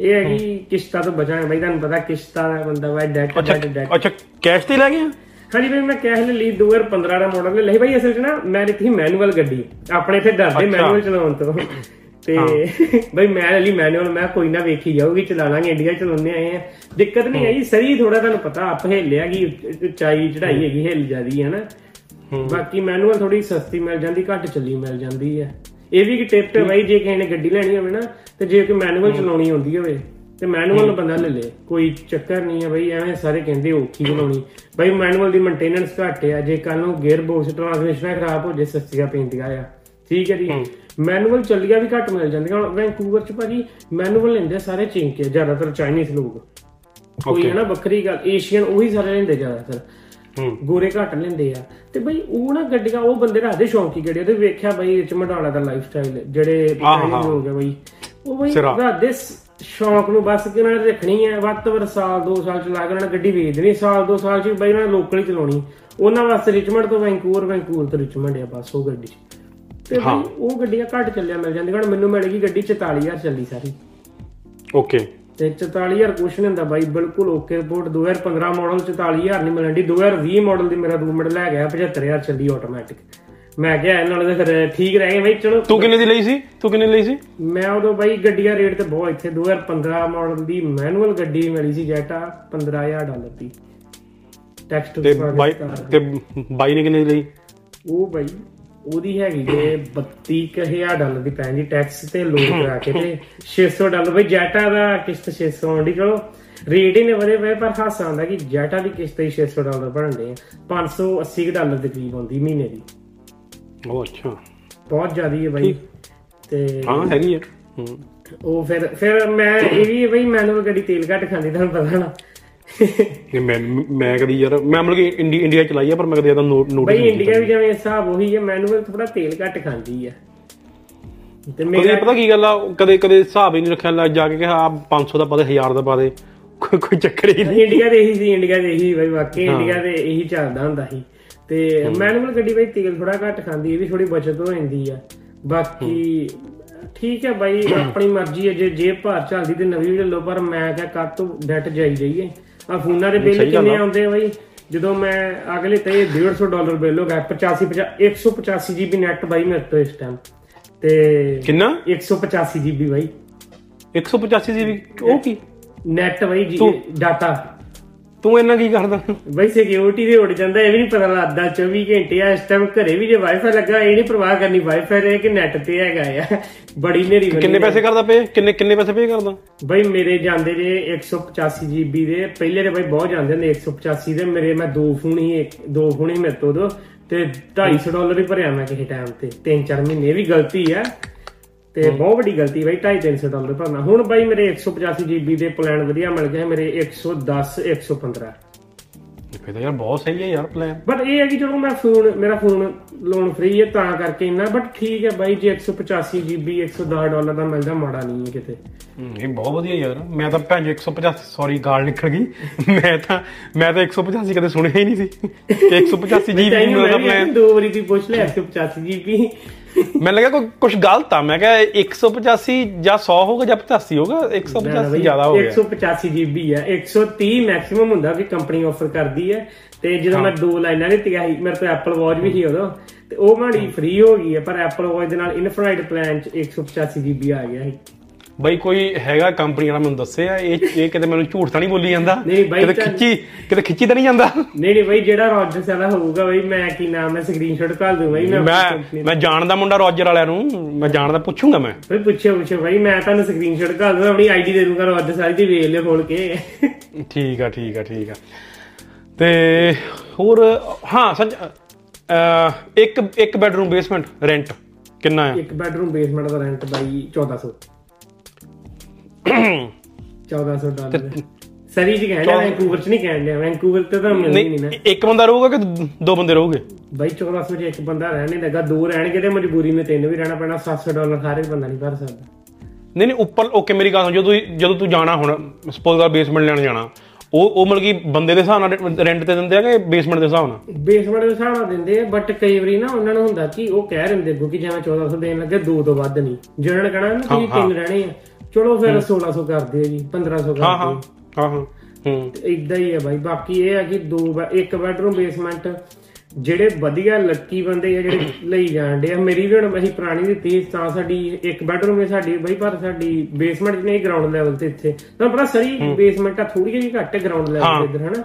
ਇਹ ਹੈ ਕਿ ਕਿਸ਼ਤਾਂ ਤੋਂ ਬਚਾਂਗੇ। ਬਾਈ ਤੁਹਾਨੂੰ ਪਤਾ ਕਿਸ਼ਤਾਂ ਦਾ ਬੰਦਾ ਵਾ ਡੈਟ ਡੈਟ ਅੱਛਾ ਕੈਸ਼ ਤੇ ਲੈ ਗਿਆ ਹਾਂਜੀ ਬਈ ਮੈਂ ਕੈਸ਼ ਲੈ ਲਈ 2015 ਦਾ ਮਾਡਲ ਲੈ। ਲਈ ਬਾਈ ਅਸਲ 'ਚ ਨਾ ਮੈਂ ਲਿੱਤੀ ਮੈਨੂਅਲ ਗੱਡੀ। ਆਪਣੇ ਇੱਥੇ ਡਰਦੇ। ਮੈਨੂਅਲ ਚਲਾਉਣ ਤੋਂ। ਤੇ ਬਈ ਮੈਂ ਲੈ ਲਈ ਮੈਨੂਅਲ ਮੈਂ ਕੋਈ ਨਾ ਵੇਖੀ ਜਾਊਗੀ ਚਲਾ ਲਾਂਗੇ। ਇੰਡੀਆ ਚਲਾਉਂਦੇ ਆਏ ਆ। ਦਿੱਕਤ ਨਹੀਂ ਆਈ। ਸਹੀ ਥੋੜਾ ਤੁਹਾਨੂੰ ਪਤਾ ਆਪ ਹਿੱਲਿਆ ਕਿ ਚਾਈ ਚੜਾਈ ਹੈਗੀ ਹਿੱਲ ਜਾਂਦੀ ਹੈ ਨਾ। ਬਾਕੀ ਮੈਨੂਅਲ ਥੋੜੀ ਸਸਤੀ ਮਿਲ ਜਾਂਦੀ ਘੱਟ ਚੱਲੀ ਮਿਲ ਜਾਂਦੀ ਹੈ ਇਹ ਵੀ ਕਿ ਟਿਪ ਹੈ ਬਾਈ ਜੇ ਕਿਸੇ ਨੇ ਗੱਡੀ ਲੈਣੀ ਹੋਵੇ ਨਾ ਤੇ ਜੇ ਕੋਈ ਮੈਨੂਅਲ ਚਲਾਉਣੀ ਹੁੰਦੀ ਹੋਵੇ। ਤੇ ਮੈਨੂਅਲ ਬੰਦਾ ਲੈ ਲੇ। ਕੋਈ ਚੱਕਰ ਨਹੀਂ ਹੈ ਬਈ ਐਵੇਂ ਸਾਰੇ ਕਹਿੰਦੇ ਔਖੀ ਚਲਾਉਣੀ ਬਈ ਮੈਨੂਅਲ ਦੀ ਮੇਨਟੇਨੈਂਸ ਘੱਟ ਆ ਜੇ ਕੱਲ ਨੂੰ ਗੇਅਰ ਬਾਕਸ ਟ੍ਰਾਂਸਮਿਸ਼ਨ ਖਰਾਬ ਹੋ ਜੇ ਸਸਤੀਆਂ ਪੈਂਦੀਆਂ ਆ। ਠੀਕ ਹੈ ਜੀ? ਮੈਨੂਅਲ ਚੱਲੀਆਂ ਵੀ ਘੱਟ ਮਿਲ ਜਾਂਦੀਆਂ। ਹੁਣ ਵੈਂਕੂਵਰ ਚ ਭਾਜੀ ਮੈਨੂਅਲ ਲੈਂਦੇ ਸਾਰੇ ਚਿੰਕੇ ਜ਼ਿਆਦਾਤਰ ਚਾਈਨੀਜ਼ ਲੋਕ। ਕੋਈ ਹੈ ਨਾ ਵੱਖਰੀ ਗੱਲ ਏਸ਼ੀਅਨ ਉਹੀ ਸਾਰੇ ਲੈਂਦੇ ਜ਼ਿਆਦਾਤਰ। ਹੂੰ। ਗੋਰੇ ਘੱਟ ਲੈਂਦੇ ਆ। ਤੇ ਬਈ ਉਹ ਨਾ ਗੱਡੀਆਂ ਉਹ ਬੰਦੇ ਰੱਖਦੇ ਸ਼ੌਂਕੀ ਗੱਡੀਆਂ ਤੇ ਵੇਖਿਆ ਬਈ ਰਿਚਮੰਡ ਵਾਲਾ ਦਾ ਲਾਈਫ ਸਟਾਈਲ ਜਿਹੜੇ ਚਾਈਨੀਜ਼ ਲੋਕ ਆ ਬਈ। ਉਹ ਬਈ। ਰੱਖਦੇ ਸ਼ੌਂਕ ਨੂੰ ਬਸ ਕਿ ਉਹਨਾਂ ਨੇ ਰੱਖਣੀ ਹੈ ਵੱਧ ਤੋਂ ਵੱਧ ਸਾਲ 2 ਸਾਲ ਚਲਾ ਕੇ ਉਹਨਾਂ ਨੇ ਗੱਡੀ ਵੇਚ ਦੇਣੀ ਸਾਲ 2 ਸਾਲ ਚ ਬਈ ਉਹਨਾਂ ਨੇ ਲੋਕਲ ਹੀ ਚਲਾਉਣੀ। ਉਹਨਾਂ ਵਾਸਤੇ ਰਿਚਮੰਡ ਤੋਂ ਵੈਂਕੂਵਰ ਵੈਂਕੂਵਰ ਤੋਂ ਰਿਚਮੰਡ ਆ ਬਸ ਉਹ ਗੱਡੀ ਤੇ ਉਹ ਗੱਡੀਆਂ ਘੱਟ ਚੱਲਿਆ ਮਿਲ ਜਾਂਦੀਆਂ। ਹੁਣ ਮੈਨੂੰ ਮਿਲ ਗਈ ਗੱਡੀ 44000 ਚੱਲੀ ਸਾਰੀ। ਓਕੇ ਤੇ 44000 ਕੁਛ ਨਹੀਂ ਹੁੰਦਾ ਬਾਈ ਬਿਲਕੁਲ ਓਕੇ ਰਿਪੋਰਟ 2015 ਮਾਡਲ 44000 ਨਹੀਂ ਮਿਲਣ ਦੀ 2020 ਮਾਡਲ ਦੀ ਮੇਰਾ ਰੂਮਡ ਲੈ ਗਿਆ 75000 ਚੱਲੀ ਆਟੋਮੈਟਿਕ ਮੈਂ ਕਿਹਾ ਇਹਨਾਂ ਨਾਲ ਤਾਂ ਫਿਰ ਠੀਕ ਰਹਿ ਗਏ ਬਾਈ ਚਲੋ। ਤੂੰ ਕਿੰਨੇ ਦੀ ਲਈ ਸੀ? ਤੂੰ ਕਿੰਨੇ ਲਈ ਸੀ? ਮੈਂ ਉਦੋਂ ਬਾਈ ਗੱਡੀਆਂ ਰੇਟ ਤੇ ਬਹੁਤ ਇੱਥੇ 2015 ਮਾਡਲ ਦੀ ਮੈਨੂਅਲ ਗੱਡੀ ਮਿਲੀ ਸੀ ਜੈਟਾ 15000 ਡਾਲਰ ਦੀ। ਟੈਕਸਟ ਤੇ ਬਾਈ ਤੇ ਬਾਈ ਨੇ ਕਿੰਨੇ ਲਈ? ਉਹ ਬਾਈ ਉਹਦੀ ਹੈਗੀ ਜੇ 32000 ਡਾਲਰ ਦੀ ਪੈਂਦੀ ਟੈਕਸ ਤੇ ਲੋਡ ਕਰਾ ਕੇ ਤੇ 600 ਡਾਲਰ। ਬਈ ਜੈਟਾ ਦਾ ਕਿਸ਼ਤ 600 ਆਉਂਦੀ ਚਲੋ। ਰੇਟ ਹੀ ਨੇ ਵਧੇ ਪਏ ਪਰ ਹਾਸਾ ਆਉਂਦਾ ਕਿ ਜੈਟਾ ਦੀ ਕਿਸ਼ਤ ਹੀ 600 ਡਾਲਰ ਬਣਦੇ ਆ। 580 ਕੁ ਡਾਲਰ ਦੇ ਕਰੀਬ ਆਉਂਦੀ ਮਹੀਨੇ ਦੀ। ਉਹ ਅੱਛਾ। ਬਹੁਤ ਜ਼ਿਆਦੀ ਹੈ ਬਾਈ। ਤੇ ਹਾਂ ਹੈਗੀ ਹੈ ਹੂੰ। ਉਹ ਫਿਰ ਫਿਰ ਮੈਂ ਇਹ ਵੀ ਬਈ ਮੈਨੂੰ ਗੱਡੀ ਤੇਲ ਘੱਟ ਖਾਂਦੀ ਤੁਹਾਨੂੰ ਪਤਾ ਨਾ। ਨਹੀਂ, ਮੈਂ ਮੈਂ ਕਦੀ ਯਾਰ ਮੈਂ ਮਤਲਬ ਕਿ ਇੰਡੀ ਇੰਡੀਆ ਚਲਾਈ ਆ ਪਰ ਮੈਂ ਕਦੀ ਇਹਦਾ ਨੋਟ ਬਈ ਨੋਟਿਸ ਇੰਡੀਆ ਵੀ ਜਿਵੇਂ ਹਿਸਾਬ ਉਹੀ ਹੈ ਮੈਨੂਅਲ ਥੋੜਾ ਤੇਲ ਘੱਟ ਖਾਂਦੀ ਆ। ਤੇ ਕਦੇ ਮੇਰਾ ਪਤਾ ਕੀ ਗੱਲ ਆ ਕਦੇ ਕਦੇ ਹਿਸਾਬ ਹੀ ਨਹੀਂ ਰੱਖਿਆ ਲੱਗ ਜਾ ਕੇ ਕਿ ਹਾਂ 500 ਦਾ ਪਾ ਦੇ 1000 ਦਾ ਪਾ ਦੇ ਕੋਈ ਕੋਈ ਚੱਕਰ ਹੀ ਨਹੀਂ। ਇੰਡੀਆ ਦੇ ਇਹੀ ਸੀ ਇੰਡੀਆ ਦੇ ਇਹੀ ਬਈ ਵਾਕਈ ਇੰਡੀਆ ਦੇ ਇਹੀ ਚੱਲਦਾ ਹੁੰਦਾ ਸੀ। ਤੇ ਮੈਨੂਅਲ ਗੱਡੀ ਬਈ ਤੇਲ ਥੋੜਾ ਘੱਟ ਖਾਂਦੀ ਇਹ ਵੀ ਥੋੜੀ ਬਚਤ ਹੋ ਜਾਂਦੀ ਆ। ਬਾਕੀ ਠੀਕ ਹੈ ਬਾਈ ਆਪਣੀ ਮਰਜ਼ੀ ਹੈ ਜੇ ਜੇਬ ਭਾਰ ਚੱਲਦੀ ਤੇ ਨਵੀਂ ਲੈ ਲਓ ਪਰ ਮੈਂ ਕਿਹਾ ਕੱਦ ਤੋਂ ਡੈਟ ਜਾਈ ਜਾਈਏ ਆ ਫੋਨਾਂ ਦੇ ਬਿੱਲ ਕਿੰਨੇ। ਆਉਂਦੇ ਆ ਬਾਈ? ਜਦੋਂ ਮੈਂ ਅਗਲੇ ਤੇ 150 ਡਾਲਰ ਬਿੱਲ ਹੋ ਗਿਆ 85 185 ਜੀਬੀ ਨੈਟ ਬਾਈ ਮੇਰੇ ਤੋਂ ਇਸ ਟਾਈਮ ਤੇ ਕਿੰਨਾ? 185 ਜੀਬੀ ਬਾਈ। 185 ਜੀ ਉਹ ਕੀ? ਨੈਟ ਬਾਈ ਜੀ ਡਾਟਾ ਤੂੰ ਇੰਨਾ ਕੀ ਕਰਦਾ? ਬਈ ਸਿਕਿਉਰਿਟੀ ਦੇ ਉੱਡ ਜਾਂਦਾ ਇਹ ਵੀ ਨਹੀਂ ਪਤਾ ਲੱਗਦਾ 24 ਘੰਟੇ ਆ ਇਸ ਟਾਈਮ ਘਰੇ ਵੀ ਜੇ ਵਾਈਫਾਈ ਲੱਗਾ ਇਹ ਨਹੀਂ ਪ੍ਰਵਾਹ ਕਰਨੀ ਵਾਈਫਾਈ ਦੇ ਕਿ ਨੈਟ ਤੇ ਹੈਗਾ ਆ। ਬੜੀ ਨੇਰੀ ਕਿੰਨੇ ਪੈਸੇ ਕਰਦਾ ਪਏ? ਕਿੰਨੇ ਕਿੰਨੇ ਪੈਸੇ ਪੇ ਕਰਦਾ? ਬਈ ਮੇਰੇ ਜਾਂਦੇ ਜੇ 185 ਜੀਬੀ ਦੇ ਪਹਿਲੇ ਦੇ ਬਈ ਬਹੁਤ ਜਾਂਦੇ ਨੇ 185 ਦੇ ਮੇਰੇ ਮੈਂ ਦੋ ਫੋਨ ਹੀ ਇੱਕ- ਦੋ ਫੋਨ ਹੀ ਮੇਰੇ ਤੋਂ ਉਦੋਂ ਤੇ 250 ਡਾਲਰ ਹੀ ਭਰਿਆ ਮੈਂ ਕਿਸੇ ਟਾਈਮ ਤੇ 3-4 ਮਹੀਨੇ ਵੀ ਗਲਤੀ ਆ। ਤੇ ਬਹੁਤ ਵੱਡੀ ਗਲਤੀ ਬਈ 250 ਡਾਲਰ ਭਰਨਾ ਹੁਣ ਬਈ ਮੇਰੇ 185 ਜੀਬੀ ਦੇ ਪਲਾਨ ਵਧੀਆ ਮਿਲ ਗਏ ਮੇਰੇ 110 115 ਫਿਰ ਤਾਂ ਯਾਰ ਬਹੁਤ ਸਹੀ ਹੈ ਯਾਰ ਪਲਾਨ ਬਟ ਇਹ ਹੈ ਕਿ ਜਦੋਂ ਮੈਂ ਫੋਨ ਮੇਰਾ ਫੋਨ ਲੋਨ ਫ੍ਰੀ ਹੈ ਤਾਂ ਕਰਕੇ ਇੰਨਾ ਬਟ ਠੀਕ ਹੈ ਬਾਈ ਜੇ 185 GB 110 ਡਾਲਰ ਦਾ ਮਿਲਦਾ ਮਾੜਾ ਨਹੀਂ ਹੈ ਕਿਤੇ। ਇਹ ਬਹੁਤ ਵਧੀਆ ਯਾਰ। ਮੈਂ ਤਾਂ ਭੈਣ ਚੋ 185 ਸੌਰੀ ਗਾਲ ਨਿਕਲ ਗਈ। ਮੈਂ ਤਾਂ ਮੈਂ ਤਾਂ 185 ਕਦੇ ਸੁਣਿਆ ਹੀ ਨਹੀਂ ਸੀ ਕਿ 185 ਜੀ ਤਾਈਓ ਮਿਲਦਾ ਪਲਾਨ ਦੋ ਵਾਰੀ ਦੀ ਪੁੱਛ ਲਿਆ 185 GB ਮੈਨੂੰ ਲੱਗਾ ਕੋਈ ਕੁਝ ਗਲਤ ਆ। ਮੈਂ ਕਿਹਾ 185 ਜਾਂ 100 ਹੋਗਾ ਜਾਂ 85 ਹੋਗਾ 185 ਜ਼ਿਆਦਾ ਹੋ ਗਿਆ। 185 GB ਹੈ 130 ਮੈਕਸਿਮਮ ਹੁੰਦਾ ਕਿ ਕੰਪਨੀ ਆਫਰ ਕਰਦੀ ਹੈ ਤੇ ਜਦੋਂ ਮੈਂ ਦੋ ਲਾਈਨਾਂ ਲਿੱਤੀਆਂ ਸੀ ਮੇਰੇ ਤੋਂ ਐਪਲ ਵਾਚ ਵੀ ਸੀ ਉਦੋਂ। ਤੇ ਉਹ ਮਾੜੀ ਫ੍ਰੀ ਹੋ ਗਈ ਹੈ ਪਰ ਐਪਲ ਵਾਚ ਦੇ ਨਾਲ ਇਨਫਿਨਾਈਟ ਪਲਾਨ ਚ 185 GB ਆ ਗਿਆ ਸੀ। ਬਾਈ ਕੋਈ ਹੈਗਾ ਕੰਪਨੀ ਵਾਲਾ ਮੈਨੂੰ ਦੱਸਿਆ ਇਹ ਇਹ ਕਿਤੇ ਮੈਨੂੰ ਝੂਠ ਤਾਂ ਨਹੀਂ ਬੋਲੀ ਜਾਂਦਾ? ਕਿਤੇ ਖਿੱਚੀ ਕਿਤੇ ਖਿੱਚੀ ਤਾਂ ਨਹੀਂ ਜਾਂਦਾ? ਨਹੀਂ ਨਹੀਂ ਬਈ ਜਿਹੜਾ ਰੌਜਰਸ ਵਾਲਾ ਹੋਊਗਾ ਬਈ ਮੈਂ ਕੀ ਨਾਮ ਹੈ ਸਕਰੀਨਸ਼ਾਟ ਕਰ ਦੂੰ ਬਈ ਮੈਂ ਮੈਂ ਜਾਣਦਾ ਮੁੰਡਾ ਰੋਜਰ ਵਾਲਿਆਂ ਨੂੰ ਮੈਂ ਜਾਣਦਾ ਪੁੱਛੂੰਗਾ ਮੈਂ। ਬਈ ਪੁੱਛਿਓ ਪੁੱਛਿਓ ਬਈ ਮੈਂ ਤੁਹਾਨੂੰ ਸਕਰੀਨਸ਼ਾਟ ਕਰ ਦੂੰ ਆਪਣੀ ਆਈਡੀ ਦੇ ਦੂੰਗਾ ਰੌਜਰਸ ਵਾਲੀ ਦੀ ਵੇਖ ਲਿਓ ਖੋਲ ਕੇ। ਠੀਕ ਆ ਠੀਕ ਆ ਠੀਕ ਆ। ਤੇ ਹੋਰ ਹਾਂ ਸੱਚ ਇੱਕ ਇੱਕ ਬੈਡਰੂਮ ਬੇਸਮੈਂਟ ਰੈਂਟ ਕਿੰਨਾ ਆ? ਇੱਕ ਬੈਡਰੂਮ ਬੇਸਮੈਂਟ ਦਾ ਰੈਂਟ ਬਾਈ 1400 1400 ਡਾਲਰ। ਸਰੀ ਚ ਕਹਿੰਦੇ ਵੈਂਕੂਵਰ ਚ ਨਹੀਂ ਕਹਿੰਦੇ ਵੈਂਕੂਵਰ ਤੇ ਤਾਂ ਮਿਲਣੀ ਨਹੀਂ ਨਾ। ਇੱਕ ਬੰਦਾ ਰਹੂਗਾ ਕਿ ਦੋ ਬੰਦੇ ਰਹੋਗੇ? ਬਾਈ 1400 ਚ ਇੱਕ ਬੰਦਾ ਰਹਿਣੇ ਲੱਗਾ ਦੋ ਰਹਿਣਗੇ ਤੇ ਮਜਬੂਰੀ ਮੇ ਤਿੰਨ ਵੀ ਰਹਿਣਾ ਪੈਣਾ 700 ਡਾਲਰ ਹਰ ਇੱਕ ਬੰਦਾ ਨਹੀਂ ਭਰ ਸਕਦਾ। ਨਹੀਂ ਨਹੀਂ ਉੱਪਰ ਓਕੇ ਮੇਰੀ ਗੱਲ ਸੁਣ ਜਦੋਂ ਜਦੋਂ ਤੂੰ ਜਾਣਾ ਹੁਣ ਸਪੋਜ਼ ਕਰ ਬੇਸਮੈਂਟ ਲੈਣ ਜਾਣਾ ਉਹ ਉਹ ਮਤਲਬ ਕਿ ਬੰਦੇ ਦੇ ਹਿਸਾਬ ਨਾਲ ਰੈਂਟ ਤੇ ਦਿੰਦੇ ਆ ਕਿ ਬੇਸਮੈਂਟ ਦੇ ਹਿਸਾਬ ਨਾਲ? ਬੇਸਮੈਂਟ ਦੇ ਹਿਸਾਬ ਨਾਲ ਦਿੰਦੇ ਆ ਬਟ ਕਈ ਵਾਰੀ ਨਾ ਉਹਨਾਂ ਨੂੰ ਹੁੰਦਾ ਕਿ ਉਹ ਕਹਿ ਦਿੰਦੇ ਅੱਗੋਂ ਕਿ ਜਿਵੇਂ 1400 ਦੇਣ ਲੱਗੇ ਦੋ ਤੋਂ ਵੱਧ ਨਹੀਂ। ਜਿਹਨਾਂ ਨੇ ਕਹਣਾ ਨਾ ਹਾਂ, ਤਿੰਨ ਰਹਿਣੇ ਆ। ਚਲੋ ਫਿਰ 1600 ਕਰਦੇ ਆ ਜੀ 1500 ਹਾਂ ਹਾਂ ਕਰਦੇ ਹਾਂ ਹਾਂ ਹੂੰ ਇਦਾਂ ਹੀ ਹੈ ਬਾਈ ਬਾਕੀ ਇਹ ਹੈ ਕਿ ਦੋ ਇੱਕ ਬੈਡਰੂਮ ਬੇਸਮੈਂਟ ਜਿਹੜੇ ਵਧੀਆ ਲੱਕੀ ਬੰਦੇ ਆ ਜਿਹੜੇ ਲਈ ਜਾਂਦੇ ਆ ਮੇਰੀ ਵੀ ਹੁਣ ਅਸੀਂ ਪੁਰਾਣੀ ਦਿੱਤੀ ਤਾਂ ਸਾਡੀ ਇੱਕ ਬੈਡਰੂਮ ਹੈ ਸਾਡੀ ਬਈ ਪਰ ਸਾਡੀ ਬੇਸਮੈਂਟ ਨਹੀਂ ਗਰਾਊਂਡ ਲੈਵਲ ਤੇ ਇੱਥੇ। ਤਾਂ ਪਤਾ ਸਰੀ ਬੇਸਮੈਂਟ ਆ ਥੋੜੀ ਜਿਹੀ ਘੱਟ ਗਰਾਊਂਡ ਲੈਵਲ ਤੇ ਇੱਧਰ ਹਨਾ?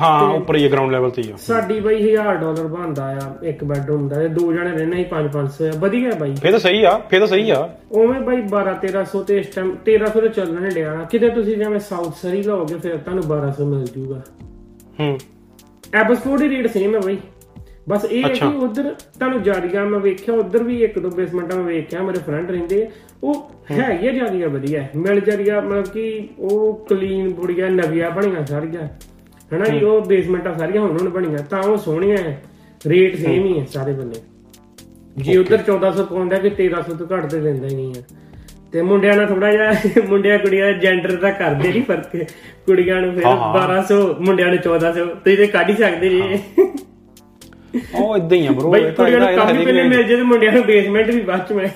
ਹਾਂ ਉੱਪਰ ਹੀ ਗਰਾਊਂਡ ਲੈਵਲ ਤੇ ਹੀ ਆ। ਸਾਡੀ ਬਈ 1000 ਡਾਲਰ ਬਣਦਾ ਆ ਇੱਕ ਬੈਡਰੂਮ ਦਾ ਤੇ ਦੋ ਜਣੇ ਰਹਿਣਾ ਹੀ 5-500 ਆ। ਵਧੀਆ ਬਾਈ। ਫੇਰ ਤਾਂ ਸਹੀ ਆ ਫੇਰ ਤਾਂ ਸਹੀ ਆ। ਉਵੇਂ ਬਾਈ 12-1300 ਤੇ ਇਸ ਟਾਈਮ 1300 ਤੇ ਚੱਲਣ ਡਿਆ ਕਿਤੇ ਤੁਸੀਂ ਜਿਵੇਂ ਸਾਊਥ ਸਰੀ ਲਓਗੇ ਫਿਰ ਤੁਹਾਨੂੰ 1200 ਮਿਲ ਜੂਗਾ। ਹੂੰ। ਐਬਸਫੋਰਡ ਹੀ ਰੇਟ ਸੇਮ ਹੈ ਬਾਈ। ਬਸ ਇਹ ਹੈ ਕਿ। ਉਧਰ ਤੁਹਾਨੂੰ ਜਾਰੀਆਂ ਮੈਂ ਵੇਖਿਆ ਉਧਰ ਵੀ ਇੱਕ ਦੋ ਬੇਸਮੈਂਟਾਂ ਮੈਂ ਵੇਖਿਆ ਮੇਰੇ ਫਰੈਂਡ ਰਹਿੰਦੇ ਉਹ ਹੈਗੀਆਂ ਜਾਰੀਆਂ ਵਧੀਆ ਮਿਲ ਜਾਰੀਆਂ ਮਤਲਬ ਕਿ ਉਹ ਕਲੀਨ ਬੁੜੀਆਂ ਨਵੀਆਂ ਬਣੀਆਂ ਸਾਰੀਆਂ। ਹਨਾ ਜੀ ਉਹ ਬੇਸਮੈਂਟਾਂ ਸਾਰੀਆਂ ਹੁਣ ਹੁਣ ਬਣੀਆਂ ਤਾਂ ਉਹ ਸੋਹਣੀਆਂ ਹੈ। ਰੇਟ ਸੇਮ ਹੀ ਹੈ ਸਾਰੇ ਬੰਦੇ। ਜੇ ਉਧਰ 1400 ਪਾਉਂਦਾ ਕਿ 1300 ਤੋਂ ਘੱਟ ਤੇ ਦਿੰਦਾ ਹੀ ਨਹੀਂ ਹੈ। ਤੇ ਮੁੰਡਿਆਂ ਨਾਲ ਥੋੜਾ ਜਿਹਾ ਮੁੰਡਿਆਂ ਕੁੜੀਆਂ ਜੈਂਡਰ ਦਾ ਕਰਦੇ ਨਹੀਂ ਫ਼ਰਕ। ਕੁੜੀਆਂ ਨੂੰ ਫਿਰ ਹਾਂ, ਹਾਂ। 1200 ਮੁੰਡਿਆਂ ਨੂੰ 1400 ਤੁਸੀਂ ਤੇ ਕੱਢ ਹੀ ਸਕਦੇ ਜੀ। ਉਹ ਇਦਾਂ ਹੀ ਆ ਬ్రో ਬਈ ਕੁੜੀਆਂ ਨੂੰ ਕੰਮ ਹੀ ਪਹਿਲੇ ਮਿਲ ਜੇ ਤੇ ਮੁੰਡਿਆਂ ਨੂੰ ਬੇਸਮੈਂਟ ਵੀ ਬਾਅਦ ਚ ਮਿਲੇ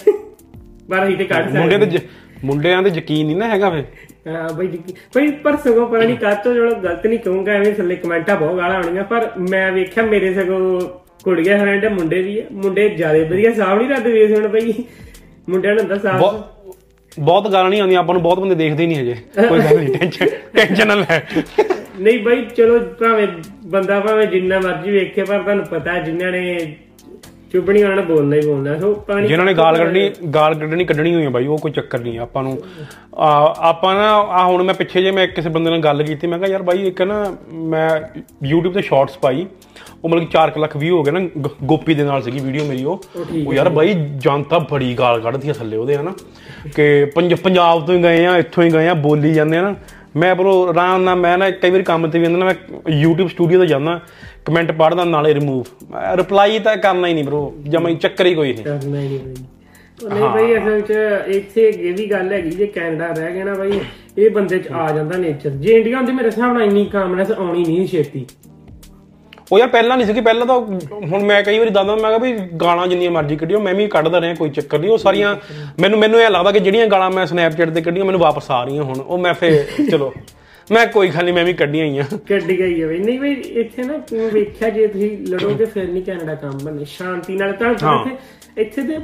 ਪਰ ਅਸੀਂ ਤੇ ਕੱਢ ਮੁੰਡੇ ਸਕਦੇ ਤੇ ਜ- ਮੁੰਡਿਆਂ ਤੇ ਯਕੀਨ ਨਹੀਂ ਨਾ ਹੈਗਾ ਫੇ ਹਾਂ ਬਈ ਬਈ ਪਰ ਸਗੋਂ ਪਤਾ ਨਹੀਂ ਕਾਤੋਂ ਜਿਹੜਾ ਗਲਤ ਨਹੀਂ ਕਹੂੰਗਾ ਐਵੇਂ ਥੱਲੇ ਕਮੈਂਟਾਂ ਬਹੁਤ ਗਾਲਾਂ ਆਉਣੀਆਂ ਪਰ ਮੈਂ ਵੇਖਿਆ ਮੇਰੇ ਸਗੋਂ ਕੁੜੀਆਂ ਹਰੰਡੇ ਮੁੰਡੇ ਵੀ ਆ। ਮੁੰਡੇ ਜ਼ਿਆਦਾ ਵਧੀਆ ਸਾਫ਼ ਨਹੀਂ ਰੱਖਦੇ ਬੇਸਮੈਂਟ ਬਈ। ਮੁੰਡਿਆਂ ਨੂੰ ਹੁੰਦਾ ਸਾਫ਼ ਬਹੁਤ ਗਾਲਾਂ ਨਹੀਂ ਆਉਂਦੀਆਂ ਆਪਾਂ ਨੂੰ ਬਹੁਤ ਬੰਦੇ ਦੇਖਦੇ ਹੀ ਨਹੀਂ ਹਜੇ ਕੋਈ ਗੱਲ ਨਹੀਂ ਟੈਨਸ਼ਨ ਟੈਨਸ਼ਨ ਨਾ ਲੈ। ਨਹੀਂ ਬਈ ਚਲੋ ਭਾਵੇਂ ਬੰਦਾ ਭਾਵੇਂ ਜਿੰਨਾ ਮਰਜ਼ੀ ਵੇਖੇ ਪਰ ਤੁਹਾਨੂੰ ਪਤਾ ਹੈ ਜਿਨ੍ਹਾਂ ਨੇ ਚੁੱਪਣੀ ਉਹਨਾਂ ਨੇ ਬੋਲਣਾ ਹੀ ਬੋਲਣਾ। ਸੋ ਪਾਣੀ ਜਿਨ੍ਹਾਂ ਨੇ ਗਾਲ ਕੱਢਣੀ ਗਾਲ ਕੱਢਣੀ ਕੱਢਣੀ ਹੋਈ ਆ ਬਾਈ ਉਹ ਕੋਈ ਚੱਕਰ ਨਹੀਂ ਆਪਾਂ ਨੂੰ। ਆ, ਆਪਾਂ ਨਾ ਆ ਹੁਣ ਮੈਂ ਪਿੱਛੇ ਜੇ ਮੈਂ ਕਿਸੇ ਬੰਦੇ ਨਾਲ ਗੱਲ ਕੀਤੀ ਮੈਂ ਕਿਹਾ ਯਾਰ ਬਾਈ ਇੱਕ ਨਾ ਮੈਂ YouTube ਤੇ ਸ਼ਾਰਟਸ ਪਾਈ ਉਹ ਮਤਲਬ ਕਿ 4 ਲੱਖ ਵਿਊ ਹੋ ਗਏ ਨਾ ਗੋਪੀ ਦੇ ਨਾਲ ਸੀਗੀ ਵੀਡੀਓ ਮੇਰੀ ਉਹ। ਉਹ ਯਾਰ ਬਾਈ ਜਨਤਾ ਬੜੀ ਗਾਲ ਕੱਢਦੀ ਆ ਥੱਲੇ ਉਹਦੇ ਹਨਾ? ਕਿ ਪੰਜ- ਪੰਜਾਬ ਤੋਂ ਹੀ ਗਏ ਆ ਇੱਥੋਂ ਹੀ ਗਏ ਆ ਬੋਲੀ ਜਾਂਦੇ ਆ ਨਾ। ਮੈਂ ਬਰੋ ਆਰਾਮ ਨਾਲ ਮੈਂ ਨਾ ਕਈ ਵਾਰੀ ਕੰਮ ਤੇ ਵੀ ਜਾਂਦਾ ਨਾ ਮੈਂ YouTube ਸਟੂਡੀਓ ਤੇ ਜਾਂਦਾ ਕਮੈਂਟ ਪੜ੍ਹਦਾ ਨਾਲੇ ਰਿਮੂਵ ਰਿਪਲਾਈ ਤਾਂ ਕਰਨਾ ਹੀ ਨਹੀਂ ਬਰੋ ਜਮਾ ਚੱਕਰ ਹੀ ਕੋਈ ਨਹੀਂ। ਕਰਨਾ ਹੀ ਨਹੀਂ। ਬਈ ਨਹੀਂ ਬਈ ਅਸਲ ਚ ਇੱਥੇ ਇਹ ਵੀ ਗੱਲ ਹੈਗੀ ਜੇ ਕੈਨੇਡਾ ਰਹਿ ਗਿਆ ਨਾ ਬਈ ਇਹ ਬੰਦੇ ਚ ਆ ਜਾਂਦਾ ਨੇਚਰ ਜੇ ਇੰਡੀਆ ਹੁੰਦੀ ਮੇਰੇ ਹਿਸਾਬ ਨਾਲ ਇੰਨੀ ਕਾਮਨੈਸ ਆਉਣੀ ਨਹੀਂ ਛੇਤੀ। ਉਹ ਯਾਰ ਪਹਿਲਾਂ ਨਹੀਂ ਸੀ ਕਿ ਪਹਿਲਾਂ ਤਾਂ ਹੁਣ ਮੈਂ ਕਈ ਵਾਰੀ ਦੱਸਦਾ ਮੈਂ ਕਿਹਾ ਵੀ ਗਾਲਾਂ ਜਿੰਨੀਆਂ ਮਰਜ਼ੀ ਕੱਢਿਓ ਮੈਂ ਵੀ ਕੱਢਦਾ ਰਿਹਾ ਕੋਈ ਚੱਕਰ ਨਹੀਂ ਉਹ ਸਾਰੀਆਂ ਮੈਨੂੰ ਮੈਨੂੰ ਇਹ ਲੱਗਦਾ ਕਿ ਜਿਹੜੀਆਂ ਗਾਲਾਂ ਮੈਂ ਸਨੈਪਚੈਟ ਤੇ ਕੱਢੀਆਂ ਮੈਨੂੰ ਵਾਪਸ ਆ ਰਹੀਆਂ ਹੁਣ ਉਹ ਮੈਂ ਫੇ ਚਲੋ ਮੈਂ ਕੋਈ ਨਹੀਂ ਮੈਂ ਵੀ ਕੱਢੀਆਂ ਹੀ ਆ। ਕੱਢ ਗਈ ਹੈ ਬਈ। ਨਹੀਂ ਬਈ ਇੱਥੇ ਨਾ ਤੂੰ ਵੇਖਿਆ ਜੇ ਤੁਸੀਂ ਲੜੋਗੇ ਫਿਰ ਨਹੀਂ ਕੈਨੇਡਾ ਕੰਮ ਬਣਨੇ। ਸ਼ਾਂਤੀ ਨਾਲ ਤਾਂ। ਇੱਥੇ ਇੱਥੇ ਤੇ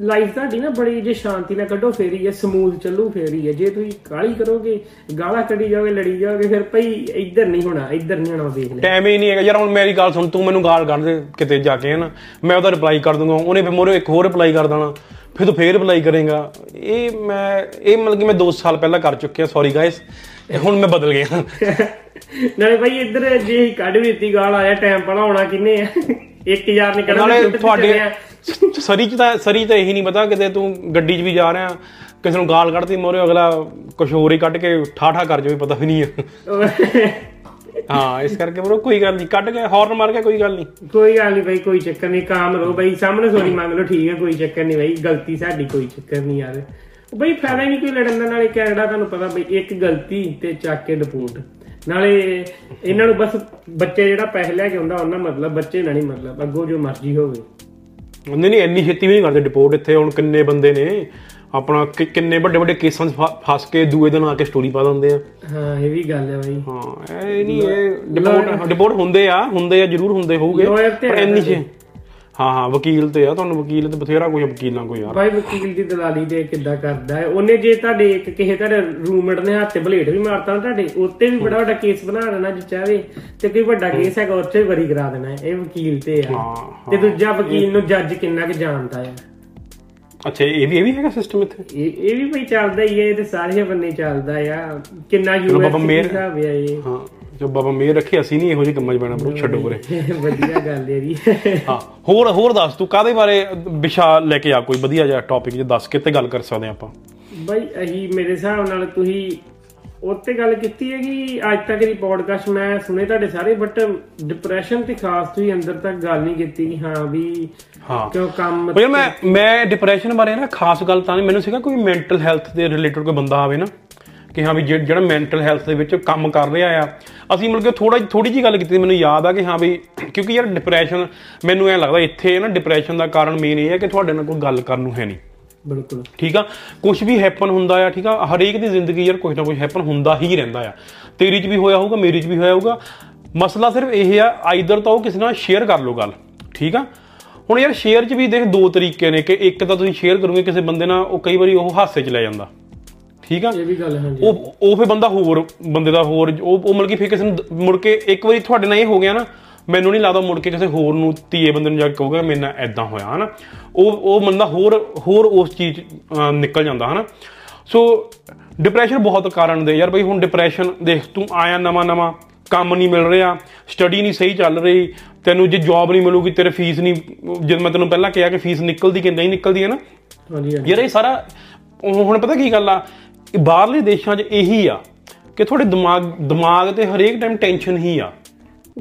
ਲਾਈਫ ਤੁਹਾਡੀ ਨਾ ਬੜੀ ਜੇ ਸ਼ਾਂਤੀ ਨਾਲ ਕੱਢੋ ਫੇਰ ਹੀ ਹੈ ਸਮੂਥ ਚੱਲੂ ਫੇਰ ਹੀ। ਹੈ ਜੇ ਤੁਸੀਂ ਕਾਲੀ ਕਰੋਗੇ ਗਾਲਾਂ ਕੱਢੀ ਜਾਓਗੇ ਲੜੀ ਜਾਓਗੇ ਫਿਰ ਭਈ ਇੱਧਰ ਨਹੀਂ ਹੋਣਾ ਇੱਧਰ ਨਹੀਂ ਹੋਣਾ ਵੇਖ ਲੈ। ਟਾਈਮ ਹੀ ਨਹੀਂ ਹੈਗਾ। ਯਾਰ ਹੁਣ ਮੇਰੀ ਗੱਲ ਸੁਣ ਤੂੰ ਮੈਨੂੰ ਗਾਲ ਕੱਢ ਦੇ ਕਿਤੇ ਜਾ ਕੇ ਹਨਾ? ਮੈਂ ਉਹਦਾ ਰਿਪਲਾਈ ਕਰ ਦੂੰਗਾ। ਉਹਨੇ ਫਿਰ ਮੋਰੇ ਇੱਕ ਹੋਰ ਰਿਪਲਾਈ ਕਰ ਦੇਣਾ। ਫਿਰ ਤੂੰ ਫੇਰ ਰਿਪਲਾਈ ਕਰੇਗਾ। ਇਹ ਮੈਂ ਇਹ ਮਤਲਬ ਕਿ ਮੈਂ 2 ਸਾਲ ਪਹਿਲਾਂ ਕਰ ਚੁੱਕਿਆ ਸੌਰੀ ਗਾਇਸ ਹੁਣ ਮੈਂ ਬਦਲ ਗਿਆ। ਨਾਲੇ ਭਾਈ ਇੱਧਰ ਜੇ ਹੀ ਕੱਢ ਵੀ ਦਿੱਤੀ ਗਾਲ ਆਇਆ ਟਾਈਮ ਪੜਾ ਹੋਣਾ ਕਿੰਨੇ ਆ? 1000 ਨਿਕਲਣਾ ਨਾਲੇ ਤੁਹਾਡੇ ਸਰੀ ਚ ਤਾਂ ਸਰੀ ਤਾਂ ਇਹੀ ਨਹੀਂ ਪਤਾ, ਕਿਤੇ ਤੂੰ ਗੱਡੀ 'ਚ ਵੀ ਜਾ ਰਿਹਾ, ਕਿਸੇ ਨੂੰ ਗਾਲ ਕੱਢਦੀ ਮੋਰੇ, ਅਗਲਾ ਕੁਝ ਹੋਰ ਹੀ ਕੱਢ ਕੇ ਠਾਠਾ ਕਰ ਜਾਵੇ, ਪਤਾ ਵੀ ਨਹੀਂ ਹੈ। ਹਾਂ, ਇਸ ਕਰਕੇ ਬਰੋ ਕੋਈ ਗੱਲ ਨਹੀਂ, ਕੱਢ ਕੇ ਹਾਰਨ ਮਾਰ ਕੇ ਕੋਈ ਗੱਲ ਨਹੀਂ। ਕੋਈ ਗੱਲ ਨਹੀਂ ਭਾਈ ਕੋਈ ਚੱਕਰ ਨਹੀਂ, ਕਾਮ ਰਹੋ ਭਾਈ ਸਾਹਮਣੇ ਸੋਰੀ ਮੰਗ ਲਓ, ਠੀਕ ਹੈ, ਕੋਈ ਚੱਕਰ ਨਹੀਂ ਭਾਈ ਗਲਤੀ ਸਾਡੀ ਕੋਈ ਚੱਕਰ ਨਹੀਂ ਯਾਰ। ਭਾਈ ਫਾਇਦਾ ਹੀ ਨਹੀਂ ਕੋਈ ਲੜਨ ਦਾ, ਨਾਲੇ ਕੈਨੇਡਾ ਤੁਹਾਨੂੰ ਪਤਾ ਭਾਈ ਇੱਕ ਗਲਤੀ ਤੇ ਚੱਕ ਕੇ ਡਿਪੋਰਟ ਨਾਲੇ ਇਹਨਾਂ ਨੂੰ ਬਸ ਬੱਚੇ ਜਿਹੜਾ ਪੈਸੇ ਲੈ ਕੇ ਆਉਂਦਾ, ਉਹਨਾਂ ਮਤਲਬ, ਬੱਚੇ ਨਾਲ ਨਹੀਂ ਮਤਲਬ, ਅੱਗੋਂ ਜੋ ਮਰਜ਼ੀ ਹੋਵੇ। ਨਹੀਂ ਨਹੀਂ ਇੰਨੀ ਛੇਤੀ ਵੀ ਨਹੀਂ ਕਰਦੇ ਰਿਪੋਰਟ ਇੱਥੇ ਹੁਣ ਕਿੰਨੇ ਬੰਦੇ ਨੇ? ਆਪਣਾ ਕਿੰਨੇ ਵੱਡੇ ਵੱਡੇ ਕੇਸਾਂ 'ਚ ਫਸ ਕੇ ਦੂਏ ਦਿਨ ਆ ਕੇ ਸਟੋਰੀ ਪਾ ਦਿੰਦੇ ਆ। ਹਾਂ ਇਹ ਵੀ ਗੱਲ ਹੈ ਭਾਈ ਹਾਂ ਇਹ ਨਹੀਂ ਇਹ ਰਿਪੋਰਟ ਰਿਪੋਰਟ ਹੁੰਦੇ ਆ ਹੁੰਦੇ ਆ ਜ਼ਰੂਰ ਹੁੰਦੇ ਹੋਊਗੇ ਪਰ ਇੰਨੀ। ਛੇ ਹਾਂ ਹਾਂ ਵਕੀਲ ਤੇ ਆ ਤੁਹਾਨੂੰ ਵਕੀਲ ਤੇ ਬਥੇਰਾ ਕੋਈ ਵਕੀਲਾਂ ਕੋਈ ਯਾਰ। ਭਾਈ ਵਕੀਲ ਦੀ ਦਲਾਲੀ ਦੇ ਕਿੱਦਾਂ ਕਰਦਾ ਹੈ। ਉਹਨੇ ਜੇ ਤੁਹਾਡੇ ਇੱਕ ਕਿਸੇ ਤੁਹਾਡੇ ਰੂਮਮੇਟ ਨੇ ਹੱਥ ਤੇ ਬਲੇਡ ਵੀ ਮਾਰਤਾ ਨਾ ਤੁਹਾਡੇ ਉੱਤੇ ਵੀ ਬੜਾ ਵੱਡਾ ਕੇਸ ਬਣਾ ਦੇਣਾ ਜੇ ਚਾਹੇ ਤੇ ਕੋਈ ਵੱਡਾ ਕੇਸ ਹੈਗਾ ਉੱਥੇ ਵੀ ਵਰੀ ਕਰਾ ਦੇਣਾ। ਇਹ ਵਕੀਲ ਤੇ ਆ। ਤੇ ਦੂਜਾ ਵਕੀਲ ਨੂੰ ਜੱਜ ਕਿੰਨਾ ਕੁ ਜਾਣਦਾ ਹੈ। ਅੱਛਾ ਇਹ ਵੀ ਇਹ ਵੀ ਹੈਗਾ ਸਿਸਟਮ ਇੱਥੇ? ਇਹ ਇਹ ਵੀ ਭਈ ਚੱਲਦਾ ਹੀ ਹੈ ਇਹ ਤੇ ਸਾਰੇ ਬੰਨੇ ਚੱਲਦਾ ਆ। ਕਿੰਨਾ ਯੂਐਸ ਮੇਹਰ- ਹਿਸਾਬ ਹੈ ਇਹ। ਹਾਂ। ਜੋ ਬਾਬਾ ਮੇਰ ਰੱਖੇ ਅਸੀਂ ਨਹੀਂ ਇਹੋ ਜਿਹੇ ਕੰਮਾਂ 'ਚ ਪੈਣਾ ਬਰੋ ਛੱਡੋ ਪਰੇ ਵਧੀਆ ਗੱਲ ਹੈ ਜੀ। ਹਾਂ ਹੋਰ ਹੋਰ ਦੱਸ ਤੂੰ ਕਾਦੇ ਬਾਰੇ ਵਿਸ਼ਾ ਲੈ ਕੇ ਆ ਕੋਈ ਵਧੀਆ ਜਿਹਾ ਟੌਪਿਕ ਜੇ ਦੱਸ ਕਿਤੇ ਗੱਲ ਕਰ ਸਕਦੇ ਆਪਾਂ। ਬਾਈ ਅਹੀ ਮੇਰੇ ਹਿਸਾਬ ਨਾਲ ਤੁਸੀਂ ਉੱਤੇ ਗੱਲ ਕੀਤੀ ਹੈ ਕਿ ਅੱਜ ਤੱਕ ਦੀ ਪੋਡਕਾਸਟ ਮੈਂ ਸੁਣੇ ਤੁਹਾਡੇ ਸਾਰੇ ਬਟ ਡਿਪਰੈਸ਼ਨ ਤੇ ਖਾਸ ਤੁਸੀਂ ਅੰਦਰ ਤੱਕ ਗੱਲ ਨਹੀਂ ਕੀਤੀ ਕਿ ਹਾਂ ਵੀ ਹਾਂ। ਕਿਉਂ ਕੰਮ ਭਈਆ ਮੈਂ ਮੈਂ ਡਿਪਰੈਸ਼ਨ ਬਾਰੇ ਨਾ ਖਾਸ ਗੱਲ ਤਾਂ ਨਹੀਂ ਮੈਨੂੰ ਸੀਗਾ ਕੋਈ ਮੈਂਟਲ ਹੈਲਥ ਦੇ ਰਿਲੇਟਡ ਕੋਈ ਬੰਦਾ ਆਵੇ ਨਾ ਕਿ ਹਾਂ ਵੀ ਜਿਹ- ਜਿਹੜਾ ਮੈਂਟਲ ਹੈਲਥ ਦੇ ਵਿੱਚ ਕੰਮ ਕਰ ਰਿਹਾ ਆ। ਅਸੀਂ ਮਿਲ ਕੇ ਥੋੜਾ ਥੋੜੀ ਜੀ ਗੱਲ ਕੀਤੀ ਮੈਨੂੰ ਯਾਦ ਆ ਕਿ ਹਾਂ ਵੀ ਕਿਉਂਕਿ ਯਾਰ ਡਿਪਰੈਸ਼ਨ ਮੈਨੂੰ ਐ ਲੱਗਦਾ ਇੱਥੇ ਨਾ ਡਿਪਰੈਸ਼ਨ ਦਾ ਕਾਰਨ ਮੇਨ ਇਹ ਹੈ ਕਿ ਤੁਹਾਡੇ ਨਾਲ ਕੋਈ ਗੱਲ ਕਰਨ ਨੂੰ ਹੈ ਨਹੀਂ। ਬਿਲਕੁਲ। ਠੀਕ ਆ? ਕੁਝ ਵੀ ਹੈਪਨ ਹੁੰਦਾ ਆ ਠੀਕ ਆ? ਹਰੇਕ ਦੀ ਜ਼ਿੰਦਗੀ ਯਾਰ ਕੁਝ ਨਾ ਕੁਝ ਹੈਪਨ ਹੁੰਦਾ ਹੀ ਰਹਿੰਦਾ ਆ। ਤੇਰੀ 'ਚ ਵੀ ਹੋਇਆ ਹੋਊਗਾ ਮੇਰੀ 'ਚ ਵੀ ਹੋਇਆ ਹੋਊਗਾ। ਮਸਲਾ ਸਿਰਫ ਇਹ ਆ ਆਈਦਰ ਤਾਂ ਉਹ ਕਿਸੇ ਨਾਲ ਸ਼ੇਅਰ ਕਰ ਲਓ ਗੱਲ ਠੀਕ ਆ? ਹੁਣ ਯਾਰ ਸ਼ੇਅਰ 'ਚ ਵੀ ਦੇਖ ਦੋ ਤਰੀਕੇ ਨੇ ਕਿ ਇੱਕ ਤਾਂ ਤੁਸੀਂ ਸ਼ੇਅਰ ਕਰੋਗੇ ਕਿਸੇ ਬੰਦੇ ਨਾਲ ਉਹ ਕਈ ਵਾਰੀ ਉਹ ਹਾਸੇ 'ਚ ਲੈ ਜਾਂਦਾ। ਠੀਕ ਆ? ਇਹ ਵੀ ਗੱਲ ਹਾਂਜੀ। ਉਹ ਉਹ ਫੇ ਬੰਦਾ ਹੋਰ ਬੰਦੇ ਦਾ ਹੋਰ ਉਹ ਉਹ ਮਤਲਬ ਕਿ ਫੇ ਕਿਸੇ ਨੂੰ ਮੁੜ ਕੇ ਇੱਕ ਵਾਰੀ ਤੁਹਾਡੇ ਨਾਲ ਇਹ ਹੋ ਗਿਆ ਨਾ ਮੈਨੂੰ ਨਹੀਂ ਲੱਗਦਾ ਮੁੜ ਕੇ ਕਿਸੇ ਹੋਰ ਨੂੰ ਤੀਏ ਬੰਦੇ ਨੂੰ ਜਾ ਕੇ ਕਹੂਗਾ ਮੇਰੇ ਨਾਲ ਐਦਾਂ ਹੋਇਆ ਹਨਾ? ਉਹ ਉਹ ਬੰਦਾ ਹੋਰ ਹੋਰ ਉਸ ਚੀਜ਼ ਨਿਕਲ ਜਾਂਦਾ ਹਨਾ? ਸੋ ਡਿਪਰੈਸ਼ਨ ਬਹੁਤ ਕਾਰਨ ਦੇ ਯਾਰ ਬਈ ਹੁਣ ਡਿਪਰੈਸ਼ਨ ਦੇਖ ਤੂੰ ਆਇਆ ਨਵਾਂ ਨਵਾਂ ਕੰਮ ਨਹੀਂ ਮਿਲ ਰਿਹਾ ਸਟੱਡੀ ਨਹੀਂ ਸਹੀ ਚੱਲ ਰਹੀ ਤੈਨੂੰ ਜੇ ਜੌਬ ਨਹੀਂ ਮਿਲੂਗੀ ਤੇਰੇ ਫੀਸ ਨਹੀਂ ਜਦ ਮੈਂ ਤੈਨੂੰ ਪਹਿਲਾਂ ਕਿਹਾ ਕਿ ਫੀਸ ਨਿਕਲਦੀ ਕਿ ਨਹੀਂ ਨਿਕਲਦੀ ਹੈ ਨਾ ਹਾਂਜੀ। ਯਾਰ ਇਹ ਸਾਰਾ ਹੁਣ ਪਤਾ ਕੀ ਗੱਲ ਆ? ਇਹ ਬਾਹਰਲੇ ਦੇਸ਼ਾਂ 'ਚ ਇਹੀ ਆ ਕਿ ਤੁਹਾਡੇ ਦਿਮਾਗ ਦਿਮਾਗ ਤੇ ਹਰੇਕ ਟਾਈਮ ਟੈਨਸ਼ਨ ਹੀ ਆ।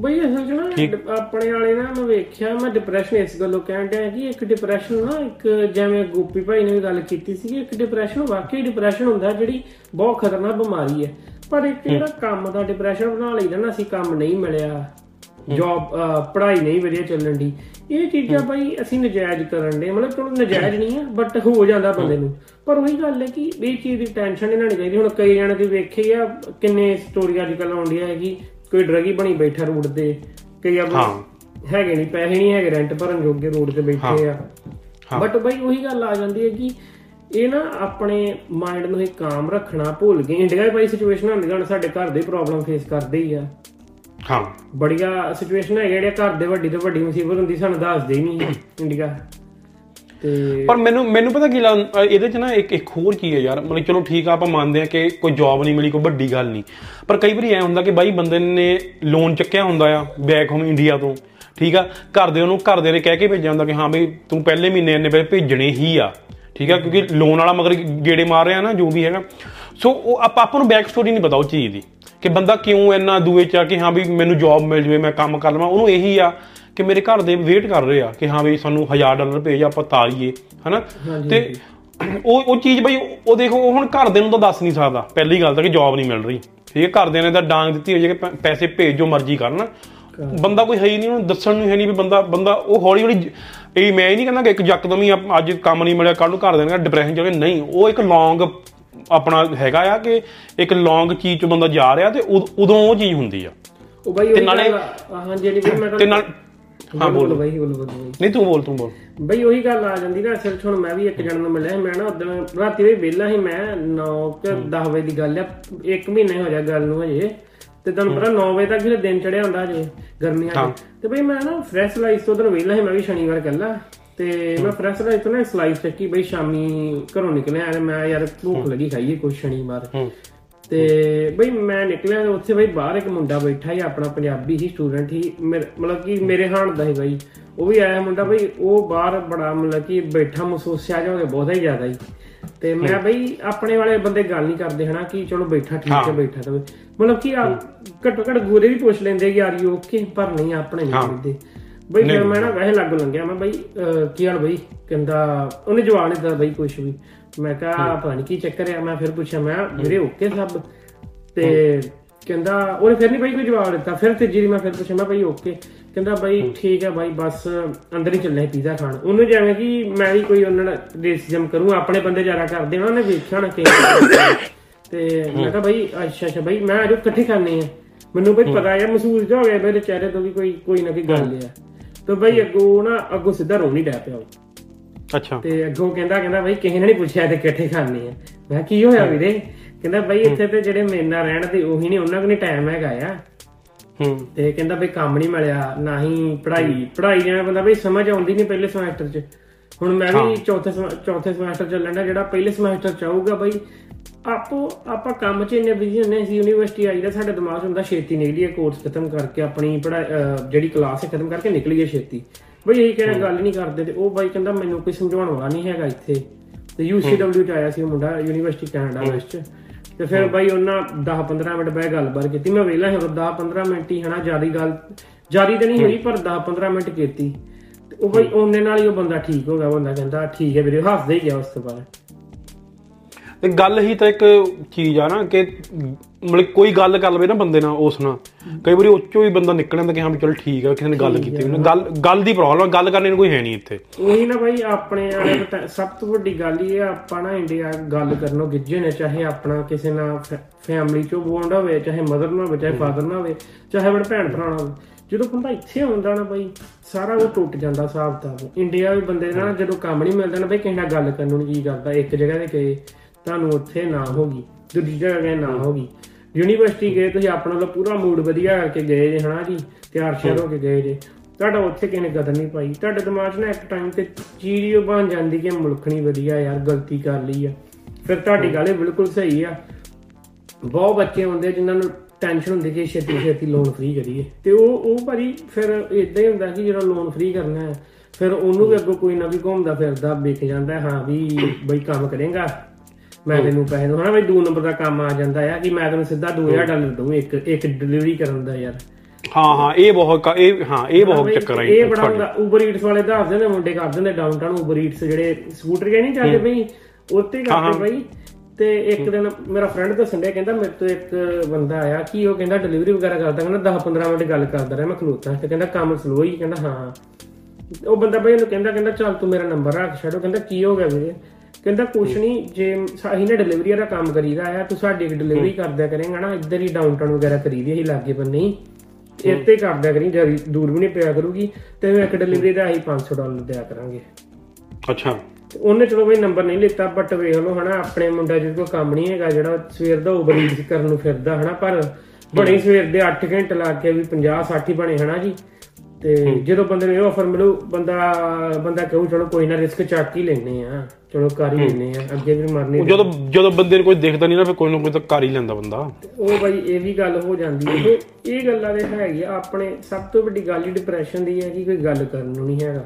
ਬਈ ਅਸਲ ਚ ਨਾ ਆਪਣੇ ਵਾਲੇ ਨਾ ਮੈਂ ਵੇਖਿਆ ਮੈਂ ਡਿਪਰੈਸ਼ਨ ਇਸ ਗੱਲੋਂ ਕਹਿਣ ਡਿਆ ਕਿ ਇੱਕ ਡਿਪਰੈਸ਼ਨ ਨਾ ਇੱਕ ਜਿਵੇਂ ਗੋਪੀ ਭਾਈ ਨੇ ਵੀ ਗੱਲ ਕੀਤੀ ਸੀ ਇੱਕ ਡਿਪਰੈਸ਼ਨ ਵਾਕਈ ਡਿਪਰੈਸ਼ਨ ਹੁੰਦਾ ਜਿਹੜੀ ਬਹੁਤ ਖਤਰਨਾਕ ਬਿਮਾਰੀ ਹੈ। ਪਰ ਇੱਕ ਜਿਹੜਾ ਕੰਮ ਦਾ ਡਿਪਰੈਸ਼ਨ ਬਣਾ ਲਈਦਾ ਨਾ ਅਸੀਂ ਕੰਮ ਨਹੀਂ ਮਿਲਿਆ। ਜੌਬ ਪੜ੍ਹਾਈ ਨਹੀਂ ਵਧੀਆ ਚੱਲਣ ਦੀ। ਇਹ ਚੀਜ਼ਾਂ ਬਾਈ ਅਸੀਂ ਨਜਾਇਜ਼ ਕਰਨ ਦੇ ਮਤਲਬ ਚਲੋ ਨਜਾਇਜ਼ ਨਹੀਂ ਆ ਬਟ ਹੋ ਜਾਂਦਾ ਬੰਦੇ ਨੂੰ। ਪਰ ਉਹੀ ਗੱਲ ਹੈ ਕਿ ਇਹ ਚੀਜ਼ ਦੀ ਟੈਨਸ਼ਨ ਨਹੀਂ ਲੈਣੀ ਚਾਹੀਦੀ। ਹੁਣ ਕਈ ਜਣੇ ਦੀ ਵੇਖੀ ਆ ਕਿੰਨੇ ਸਟੋਰੀ ਅੱਜ ਕੱਲ ਆਉਂਦੀਆਂ ਹੈ ਕਿ ਕੋਈ ਡਰਗੀ ਬਣੀ ਬੈਠਾ ਰੋਡ ਤੇ ਕਈ ਆ ਹਾਂ। ਹੈਗੇ ਨਹੀਂ ਪੈਸੇ ਨਹੀਂ ਹੈਗੇ ਰੈਂਟ ਭਰਨ ਜੋਗੇ ਰੋਡ ਤੇ ਬੈਠੇ ਆ। ਬਟ ਬਈ ਉਹੀ ਗੱਲ ਆ ਜਾਂਦੀ ਹੈ ਕਿ ਇਹ ਨਾ ਆਪਣੇ ਮਾਈਂਡ ਨੂੰ ਇਹ ਕਾਮ ਰੱਖਣਾ ਭੁੱਲ ਗਏ। ਇੰਡੀਆ ਦੀ ਬਈ ਸਿਚੁਏਸ਼ਨ ਹੁੰਦੀ ਹੁਣ ਸਾਡੇ ਘਰ ਦੇ ਪ੍ਰੋਬਲਮ ਫੇਸ ਕਰਦੇ ਹੀ ਆ। ਹਾਂ। ਬੜੀਆਂ ਸਿਚੁਏਸ਼ਨ ਹੈ ਜਿਹੜੇ ਘਰ ਦੇ ਵੱਡੀ ਤੋਂ ਵੱਡੀ ਮੁਸੀਬਤ ਹੁੰਦੀ ਸਾਨੂੰ ਦੱਸਦੇ ਹੀ ਨਹੀਂ ਇੰਡੀਆ। ਤੇ ਪਰ ਮੈਨੂੰ ਮੈਨੂੰ ਪਤਾ ਕੀ ਲੱਗ ਇਹਦੇ 'ਚ ਨਾ ਇੱਕ ਇੱਕ ਹੋਰ ਚੀਜ਼ ਹੈ ਯਾਰ ਮਤਲਬ ਚਲੋ ਠੀਕ ਆ ਆਪਾਂ ਮੰਨਦੇ ਆ ਕਿ ਕੋਈ ਜੌਬ ਨਹੀਂ ਮਿਲੀ ਕੋਈ ਵੱਡੀ ਗੱਲ ਨਹੀਂ। ਪਰ ਕਈ ਵਾਰੀ ਐ ਹੁੰਦਾ ਕਿ ਬਾਈ ਬੰਦੇ ਨੇ ਲੋਨ ਚੱਕਿਆ ਹੁੰਦਾ ਆ ਬੈਕ ਹੋਮ ਇੰਡੀਆ ਤੋਂ ਠੀਕ ਆ? ਘਰ ਦੇ ਉਹਨੂੰ ਘਰ ਦੇ ਨੇ ਕਹਿ ਕੇ ਭੇਜਿਆ ਹੁੰਦਾ ਕਿ ਹਾਂ ਬਈ ਤੂੰ ਪਹਿਲੇ ਮਹੀਨੇ ਇੰਨੇ ਪੈਸੇ ਭੇਜਣੇ ਹੀ ਆ ਠੀਕ ਆ? ਕਿਉਂਕਿ ਲੋਨ ਵਾਲਾ ਮਗਰ ਗੇੜੇ ਮਾਰ ਰਿਹਾ ਨਾ ਜੋ ਵੀ ਹੈਗਾ। ਸੋ ਉਹ ਆਪਾਂ ਆਪਾਂ ਨੂੰ ਬੈਕ ਸਟੋਰੀ ਨਹੀਂ ਪਤਾ ਉਹ ਚੀਜ਼ ਦੀ। ਕਿ ਬੰਦਾ ਕਿਉਂ ਇੰਨਾ ਦੂਏ ਚ ਆ ਕਿ ਹਾਂ ਵੀ ਮੈਨੂੰ ਜੌਬ ਮਿਲ ਜਵੇ ਮੈਂ ਕੰਮ ਕਰ ਲਵਾਂ। ਉਹਨੂੰ ਇਹੀ ਆ ਕਿ ਮੇਰੇ ਘਰ ਦੇ ਵੇਟ ਕਰ ਰਹੇ ਆ ਕਿ ਹਾਂ ਵੀ ਸਾਨੂੰ 1000 ਡਾਲਰ ਭੇਜ ਆਪਾਂ ਤਾਲੀਏ ਹਨਾ? ਤੇ ਉਹ ਉਹ ਚੀਜ਼ ਬਈ ਉਹ ਦੇਖੋ ਉਹ ਹੁਣ ਘਰ ਦੇ ਨੂੰ ਤਾਂ ਦੱਸ ਨਹੀਂ ਸਕਦਾ। ਪਹਿਲੀ ਗੱਲ ਤਾਂ ਕਿ ਜੌਬ ਨਹੀਂ ਮਿਲ ਰਹੀ। ਠੀਕ ਹੈ ਘਰਦਿਆਂ ਨੇ ਤਾਂ ਡਾਂਗ ਦਿੱਤੀ ਹੋਈ ਹੈ ਕਿ ਪੈਸੇ ਭੇਜ ਜੋ ਮਰਜ਼ੀ ਕਰਨ। ਬੰਦਾ ਕੋਈ ਹੈ ਹੀ ਨਹੀਂ ਉਹਨੂੰ ਦੱਸਣ ਨੂੰ ਹੈ ਨਹੀਂ ਵੀ ਬੰਦਾ ਬੰਦਾ ਉਹ ਹੌਲੀ ਹੌਲੀ ਇਹ ਮੈਂ ਹੀ ਨਹੀਂ ਕਹਿੰਦਾ ਕਿ ਇੱਕ ਯਕਦਮ ਹੀ ਅੱਜ ਕੰਮ ਨਹੀਂ ਮਿਲਿਆ ਕੱਲ ਨੂੰ ਘਰ ਦੇ ਨੇ ਡਿਪਰੈਸ਼ਨ ਚ ਨਹੀਂ ਉਹ ਇੱਕ ਲੌਂਗ ਆਪਣਾ ਹੈਗਾ ਆ ਕਿ ਇੱਕ ਲੌਂਗ ਚੀਜ਼ ਚ ਬੰਦਾ ਜਾ ਰਿਹਾ ਤੇ ਉਦ- ਉਹ ਚੀਜ਼ ਹੁੰਦੀ ਆ। ਉਹ ਬਾਈ ਉਹੀ ਨਾਲੇ- ਹਾਂ ਜਿਹੜੀ ਵੀ ਮੈਂ ਤੇ ਨਾਲ ਹਾਂ ਬੋਲ। ਬਾਈ ਬੋਲ ਬੋਲ ਨਹੀਂ ਤੂੰ ਬੋਲ ਤੂੰ ਬੋਲ। ਬਈ ਉਹੀ ਗੱਲ ਆ ਜਾਂਦੀ ਨਾ ਅਸਲ 'ਚ ਹੁਣ ਮੈਂ ਵੀ ਇੱਕ ਜਣ ਨੂੰ ਮਿਲਿਆ ਮੈਂ ਨਾ ਉਦੋਂ ਰਾਤੀ ਵੀ ਵਿਹਲਾ ਸੀ ਮੈਂ 9 ਕਿ 10 ਵਜੇ ਦੀ ਗੱਲ ਆ ਇੱਕ ਮਹੀਨਾ ਹੋ ਗਿਆ ਗੱਲ ਨੂੰ ਹਜੇ। ਤੇ ਤੁਹਾਨੂੰ ਪਤਾ 9 ਵਜੇ ਤੱਕ ਜਿਹੜਾ ਦਿਨ ਚੜਿਆ ਹੁੰਦਾ ਹਜੇ ਗਰਮੀਆਂ 'ਚ। ਤੇ ਬਈ ਮੈਂ ਨਾ ਫਰੈਸ਼ ਲਾਈਸ ਤੋਂ ਉਦੋਂ ਵਿਹਲਾ ਸੀ ਮੈਂ ਵੀ ਸ਼ਨੀਵਾਰ ਕੱਲਾ ਤੇ ਮੈਂ ਫਰੈਸ਼ ਲਾਈਸ ਤੋਂ ਨਾ ਸਲਾਈਸ ਚੱਕੀ ਬਈ ਸ਼ਾਮੀ ਘਰੋਂ ਨਿਕਲਿਆ ਤੇ ਮੈਂ ਯਾਰ ਭੁੱਖ ਲੱਗੀ ਖਾਈਏ ਕੁਛ ਸ਼ਨੀਵਾਰ ਤੇ ਬਈ ਮੈਂ ਨਿਕਲਿਆ ਤੇ ਉੱਥੇ ਬਈ ਬਾਹਰ ਇੱਕ ਮੁੰਡਾ ਬੈਠਾ ਸੀ ਆਪਣਾ ਪੰਜਾਬੀ ਹੀ ਸਟੂਡੈਂਟ ਹੀ ਮਤਲਬ ਕਿ ਮੇਰੇ ਹਾਣ ਦਾ ਹੀ ਬਈ ਉਹ ਵੀ ਆਇਆ ਮੁੰਡਾ ਬਈ ਉਹ ਬਾਹਰ ਬੜਾ ਮਤਲਬ ਕਿ ਬੈਠਾ ਮਹਿਸੂਸਿਆ ਜਾ ਹੋ ਗਿਆ ਬਹੁਤਾ ਹੀ ਜ਼ਿਆਦਾ ਹੀ ਤੇ ਮੈਂ ਬਈ ਆਪਣੇ ਵਾਲੇ ਬੰਦੇ ਗੱਲ ਨਹੀਂ ਕਰਦੇ ਹਨਾ ਕਿ ਚਲੋ ਬੈਠਾ ਠੀਕ ਹੈ ਬੈਠਾ ਤਾਂ ਮਤਲਬ ਕਿ ਘੱਟੋ ਘੱਟ ਗੋਰੇ ਵੀ ਪੁੱਛ ਲੈਂਦੇ ਯਾਰ ਯੂ ਓਕੇ ਪਰ ਨਹੀਂ ਆਪਣੇ ਨਹੀਂ ਕਹਿੰਦੇ ਬਈ ਫਿਰ ਮੈਂ ਨਾ ਵੈਸੇ ਲੱਗ ਲੰਗਿਆ ਮੈਂ ਬਈ ਕੀ ਹਾਲ ਬਈ? ਕਹਿੰਦਾ ਉਹਨੇ ਜਵਾਬ ਨਹੀਂ ਦਿੱਤਾ ਬਈ ਕੁਝ ਵੀ। ਮੈਂ ਕਿਹਾ ਪਤਾ ਨਹੀਂ ਕੀ ਚੱਕਰ ਆ ਮੈਂ ਫਿਰ ਪੁੱਛਿਆ ਮੈਂ ਵੀਰੇ ਓਕੇ ਸਭ। ਤੇ ਕਹਿੰਦਾ ਉਹਨੇ ਫਿਰ ਨਹੀਂ ਬਈ ਕੋਈ ਜਵਾਬ ਦਿੱਤਾ ਫਿਰ ਤੀਜੀ ਵਾਰੀ ਮੈਂ ਫਿਰ ਪੁੱਛਿਆ ਮੈਂ ਬਈ ਓਕੇ ਕਹਿੰਦਾ ਬਈ ਠੀਕ ਹੈ ਬਾਈ ਬਸ ਅੰਦਰ ਹੀ ਚੱਲੇ ਪੀਜ਼ਾ ਖਾਣ। ਉਹਨੂੰ ਜਿਵੇਂ ਕਿ ਮੈਂ ਵੀ ਕੋਈ ਉਹਨਾਂ ਨਾਲ ਰੇਸਿਜ਼ਮ ਕਰੂੰ ਆਪਣੇ ਬੰਦੇ ਜ਼ਿਆਦਾ ਕਰਦੇ ਉਹਨਾਂ ਨੇ ਵੇਖਿਆ ਨਾ ਕਿ ਤੇ ਮੈਂ ਕਿਹਾ ਬਈ ਅੱਛਾ ਅੱਛਾ ਬਈ ਮੈਂ ਅਜੋ ਇਕੱਠੇ ਖਾਣੇ ਆ। ਮੈਨੂੰ ਬਈ ਪਤਾ ਹੈ ਮਹਿਸੂਸ ਜਿਹਾ ਹੋ ਗਿਆ ਮੇਰੇ ਚਿਹਰੇ ਤੋਂ ਵੀ ਕੋਈ ਕੋਈ ਨਾ ਕੋਈ ਗੱਲ ਆ। ਤੇ ਬਈ ਅੱਗੋਂ ਨਾ ਅੱਗੋਂ ਸਿੱਧਾ ਰੋਣ ਹੀ ਡੈ ਪਿਆ ਉਹ। ਅੱਛਾ। ਤੇ ਅੱਗੋਂ ਕਹਿੰਦਾ ਕਹਿੰਦਾ ਬਈ ਕਿਸੇ ਨੇ ਨਹੀਂ ਪੁੱਛਿਆ ਤੇ ਇਕੱਠੇ ਖਾਣੇ ਆ। ਮੈਂ ਕੀ ਹੋਇਆ ਵੀਰੇ? ਕਹਿੰਦਾ ਬਈ ਇੱਥੇ ਤੇ ਜਿਹੜੇ ਮੇਰੇ ਨਾਲ ਰਹਿਣ ਤੇ ਉਹੀ ਨਹੀਂ ਉਹਨਾਂ ਕੋਲ ਨਹੀਂ ਟਾਈਮ ਹੈਗਾ ਆ। ਹੂੰ। ਤੇ ਕਹਿੰਦਾ ਬਈ ਕੰਮ ਨਹੀਂ ਮਿਲਿਆ ਨਾ ਹੀ ਪੜ੍ਹਾਈ ਪੜ੍ਹਾਈ ਜਾਣਾ ਬੰਦਾ ਬਈ ਸਮਝ ਆਉਂਦੀ ਨਹੀਂ ਪਹਿਲੇ ਸਮੈਸਟਰ 'ਚ। ਹੁਣ ਮੈਂ ਵੀ ਚੌਥੇ ਚੌਥੇ ਸਮੈਸਟਰ ਚੱਲਣ ਦਾ ਜਿਹੜਾ ਪਹਿਲੇ ਸਮੈਸਟਰ ਚ ਆਊਗਾ ਬਈ ਆਪੋ ਆਪਾਂ ਕੰਮ 'ਚ ਇੰਨੇ ਬਿਜ਼ੀ ਹੁੰਨੇ ਸੀ ਯੂਨੀਵਰਸਿਟੀ ਆਈ ਦਾ ਸਾਡੇ ਦਿਮਾਗ ਹੁੰਦਾ ਛੇਤੀ ਨਿਕਲੀਏ ਕੋਰਸ ਖਤਮ ਕਰਕੇ ਆਪਣੀ ਅਹ ਜਿਹੜੀ ਕਲਾਸ ਹੈ ਖਤਮ ਕਰਕੇ ਨਿਕਲੀਏ ਛੇਤੀ। ਬਈ ਇਹੀ ਕਹਿੰਦਾ ਗੱਲ ਨਹੀਂ ਕਰਦੇ ਤੇ ਉਹ ਬਾਈ ਕਹਿੰਦਾ ਮੈਨੂੰ ਕੋਈ ਸਮਝਾਉਣ ਵਾਲਾ ਨਹੀਂ ਹੈਗਾ ਇੱਥੇ। ਤੇ ਯੂਸੀਡਬਲਯੂ ਚ ਆਇਆ ਸੀ ਉਹ ਮੁੰਡਾ ਯੂਨੀਵਰਸਿਟੀ ਕੈਨੇਡਾ ਵਿੱਚ ਤੇ ਫਿਰ ਬਾਈ ਉਹਨਾਂ 10 15 ਮਿੰਟ ਬਹਿ ਗੱਲਬਾਤ ਕੀਤੀ। ਮੈਂ ਵੇਲਾ ਸੀ 10 15 ਮਿੰਟ ਹੀ ਹਨਾ ਜਿਆਦੀ ਗੱਲ ਜਿਆਦੀ ਤਾਂ ਨਹੀਂ ਹੋਈ ਪਰ 10 15 ਮਿੰਟ ਕੀਤੀ। ਉਹ ਉਹਨੇ ਨਾਲ ਹੀ ਉਹ ਬੰਦਾ ਠੀਕ ਹੋ ਗਿਆ ਬੰਦਾ ਕਹਿੰਦਾ ਠੀਕ ਹੈ ਵੀਰੇ ਹੱਸਦਾ ਹੀ ਗਿਆ ਉਸ ਤੋਂ ਬਾਅਦ। ਤੇ ਗੱਲ ਹੀ ਤਾਂ ਇੱਕ ਚੀਜ਼ ਆ ਨਾ ਕਿ ਮਤਲਬ ਕੋਈ ਗੱਲ ਕਰ ਲਵੇ ਨਾ ਬੰਦੇ ਨਾਲ ਉਸ ਨਾਲ। ਕਈ ਵਾਰੀ ਉੱਚੋਂ ਹੀ ਬੰਦਾ ਨਿਕਲ ਜਾਂਦਾ ਕਿ ਹਾਂ ਵੀ ਚਲ ਠੀਕ ਆ ਕਿਸੇ ਨੇ ਗੱਲ ਕੀਤੀ ਉਹਨੇ ਗੱਲ ਗੱਲ ਦੀ ਪ੍ਰੋਬਲਮ ਗੱਲ ਕਰਨੇ ਨੂੰ ਕੋਈ ਹੈ ਨਹੀਂ ਇੱਥੇ। ਉਹੀ ਨਾ ਬਾਈ ਆਪਣੇ ਵਾਲੇ ਸਭ ਤੋਂ ਵੱਡੀ ਗੱਲ ਇਹ ਆ ਆਪਾਂ ਨਾ ਇੰਡੀਆ ਗੱਲ ਕਰਨੋਂ ਗਿੱਜੇ ਨੇ ਚਾਹੇ ਆਪਣਾ ਕਿਸੇ ਨਾਲ ਫੈਮਿਲੀ ਚੋਂ ਬੌਂਡ ਹੋਵੇ ਚਾਹੇ ਮਦਰ ਨਾਲ ਹੋਵੇ ਚਾਹੇ ਫਾਦਰ ਨਾਲ ਹੋਵੇ ਚਾਹੇ ਆਪਣੇ ਭੈਣ ਭਰਾ ਨਾਲ ਹੋਵੇ। ਜਦੋਂ ਬੰਦਾ ਇੱਥੇ ਆਉਂਦਾ ਨਾ ਬਾਈ ਸਾਰਾ ਉਹ ਟੁੱਟ ਜਾਂਦਾ ਹਿਸਾਬ ਤਾਂ ਇੰਡੀਆ ਵੀ ਬੰਦੇ ਨਾਲ ਜਦੋਂ ਕੰਮ ਨਹੀਂ ਮਿਲਦਾ ਨਾ ਬਾਈ ਕਿਸੇ ਨਾਲ ਗੱਲ ਕਰਨ ਨੂੰ ਜੀ ਕਰਦਾ। ਇੱਕ ਜਗ੍ਹਾ ਤੇ ਗਏ ਤੁਹਾਨੂੰ ਉੱਥੇ ਨਾ ਹੋਗੀ ਦੂਜੀ ਜਗ੍ਹਾ ਗਏ ਨਾ ਹੋਗੀ ਯੂਨੀਵਰਸਿਟੀ ਗਏ ਤੁਸੀਂ ਆਪਣਾ ਦਾ ਪੂਰਾ ਮੂਡ ਵਧੀਆ ਕਰਕੇ ਗਏ ਜੇ ਹਨਾ ਜੀ? ਤਿਆਰ ਸ਼ਿਆਰ ਹੋ। ਕੇ ਗਏ ਜੇ। ਤੁਹਾਡਾ ਉੱਥੇ ਕਿਸੇ ਨੇ ਕਦਰ ਨਹੀਂ ਪਾਈ। ਤੁਹਾਡੇ ਦਿਮਾਗ 'ਚ ਨਾ ਇੱਕ ਟਾਈਮ ਤੇ ਉਹ ਬਣ ਜਾਂਦੀ ਕਿ ਮੁਲਕ ਨਹੀਂ ਵਧੀਆ ਯਾਰ ਗਲਤੀ ਕਰ ਲਈ ਆ। ਫਿਰ ਤੁਹਾਡੀ ਗੱਲ ਬਿਲਕੁਲ ਸਹੀ ਆ। ਬਹੁਤ ਬੱਚੇ ਹੁੰਦੇ ਜਿਨ੍ਹਾਂ ਨੂੰ ਟੈਨਸ਼ਨ ਹੁੰਦੀ ਕਿ ਛੇਤੀ ਛੇਤੀ ਲੋਨ ਫ੍ਰੀ ਕਰੀਏ। ਤੇ ਉਹ ਉਹ ਭਾਜੀ ਫਿਰ ਇਦਾਂ ਹੀ ਹੁੰਦਾ ਕਿ ਜਿਹੜਾ ਲੋਨ ਫ੍ਰੀ ਕਰਨਾ ਹੈ ਫਿਰ ਉਹਨੂੰ ਵੀ ਅੱਗੋਂ ਕੋਈ ਨਾ ਵੀ ਘੁੰਮਦਾ ਫਿਰਦਾ ਵਿਕ ਜਾਂਦਾ ਹੈ, ਵੀ ਬਈ ਕੰਮ ਕਰੇਗਾ। ਮੈਂ ਤੈਨੂੰ ਪੈਸੇ ਹਨਾ ਬਈ ਦੋ ਨੰਬਰ ਦਾ ਕੰਮ ਆ ਜਾਂਦਾ ਆ ਕਿ ਮੈਂ ਤੈਨੂੰ ਸਿੱਧਾ 2000 ਡਾਲਰ ਦਊਂ ਇੱਕ ਇੱਕ ਡਿਲੀਵਰੀ ਕਰਨ ਦਾ ਯਾਰ। ਹਾਂ ਹਾਂ ਇਹ ਬਹੁਤ ਇਹ ਹਾਂ ਇਹ ਬਹੁਤ ਚੱਕਰ ਇਹ ਆਈ ਬੜਾ ਹੁੰਦਾ ਉਬਰ ਈਟਸ ਵਾਲੇ ਦੱਸਦੇ ਨੇ ਮੁੰਡੇ ਕਰਦੇ ਨੇ ਡਾਊਨਟਾਊਨ ਉਬਰ ਈਟਸ ਜਿਹੜੇ ਸਕੂਟਰ ਗਏ ਨਹੀਂ ਚੱਲਦੇ ਬਈ ਉੱਤੇ ਕਰਦੇ ਬਈ। ਤੇ ਇੱਕ ਦਿਨ ਮੇਰਾ ਫਰੈਂਡ ਦੱਸਣ ਡਿਆ ਕਹਿੰਦਾ ਮੇਰੇ ਤੋਂ ਇੱਕ ਬੰਦਾ ਆਇਆ ਕਿ ਉਹ ਕਹਿੰਦਾ ਡਿਲੀਵਰੀ ਵਗੈਰਾ ਕਰਦਾ ਕਹਿੰਦਾ 10 15 ਮਿੰਟ ਗੱਲ ਕਰਦਾ ਰਿਹਾ ਮੈਂ ਖਲੋਤਾ ਤੇ ਕਹਿੰਦਾ ਕੰਮ ਸਲੋ ਹੀ ਕਹਿੰਦਾ ਹਾਂ ਉਹ ਬੰਦਾ ਬਈ ਉਹਨੂੰ ਕਹਿੰਦਾ ਕਹਿੰਦਾ ਚੱਲ ਤੂੰ ਮੇਰਾ ਨੰਬਰ ਰੱਖ ਛੱਡੋ ਕਹਿੰਦਾ ਕੀ ਹੋ ਗਿਆ ਵੀਰੇ? ਕਹਿੰਦਾ ਕੁਛ ਨਹੀਂ ਜੇ ਅਸੀਂ ਨਾ ਡਿਲੀਵਰੀ ਦਾ ਕੰਮ ਕਰੀਦਾ ਆ ਤੂੰ ਸਾਡੀ ਇੱਕ ਡਿਲੀਵਰੀ ਕਰਦਿਆ ਕਰੇਗਾ ਨਾ ਇੱਧਰ ਹੀ ਡਾਊਨਟਾਊਨ ਵਗੈਰਾ ਕਰੀਦੀ ਅਸੀਂ ਲਾਗੇ ਬੰਨੇ ਹੀ। ਇੱਥੇ ਕਰਦਿਆ ਕਰੀ ਜਰੀ ਦੂਰ ਵੀ ਨਹੀਂ ਪਿਆ ਕਰੂਗੀ ਤੇ ਇੱਕ ਡਿਲੀਵਰੀ ਦਾ ਅਸੀਂ 500 ਡਾਲਰ ਦਿਆ ਕਰਾਂਗੇ। ਅੱਛਾ। ਉਹਨੇ ਚਲੋ ਬਈ ਨੰਬਰ ਨਹੀਂ ਲਿੱਤਾ ਬਟ ਵੇਖ ਲਓ ਹਨਾ ਆਪਣੇ ਮੁੰਡਾ ਜਿਹਦੇ ਕੋਲ ਕੰਮ ਨਹੀਂ ਹੈਗਾ ਜਿਹੜਾ ਸਵੇਰ ਦਾ ਓਵਰ ਈਟਸ ਕਰਨ ਨੂੰ ਫਿਰਦਾ ਹਨਾ ਪਰ ਬਣੇ ਸਵੇਰ ਦੇ 8 ਘੰਟੇ ਲਾ ਕੇ ਵੀ 50 60 ਬਣੇ ਹਨਾ ਜੀ। ਤੇ ਜਦੋਂ ਬੰਦੇ ਨੂੰ ਇਹ ਆਫਰ ਮਿਲੂ ਬੰਦਾ ਬੰਦਾ ਕਹੂ ਚਲੋ ਕੋਈ ਨਾ ਰਿਸਕ ਚੱਕ ਹੀ ਲੈਨੇ ਆ। ਚਲੋ ਕਰ ਹੀ ਲੈਨੇ ਆ ਅੱਗੇ ਵੀ ਮਰਨੇ ਜਦੋਂ ਜਦੋਂ ਬੰਦੇ ਨੂੰ ਕੋਈ ਦੇਖਦਾ ਨਹੀਂ ਨਾ ਫਿਰ ਕੋਈ ਨਾ ਕੋਈ ਤਾਂ ਕਰ ਹੀ ਲੈਂਦਾ ਬੰਦਾ। ਉਹ ਬਾਈ ਇਹ ਵੀ ਗੱਲ ਹੋ ਜਾਂਦੀ ਹੈ ਤੇ ਇਹ ਗੱਲਾਂ ਦੇ ਹੈਗੀ ਆ ਆਪਣੇ ਸਭ ਤੋਂ ਵੱਡੀ ਗੱਲ ਹੀ ਡਿਪਰੈਸ਼ਨ ਦੀ ਹੈ ਕਿ ਕੋਈ ਗੱਲ ਕਰਨ ਨੂੰ ਨਹੀਂ ਹੈਗਾ।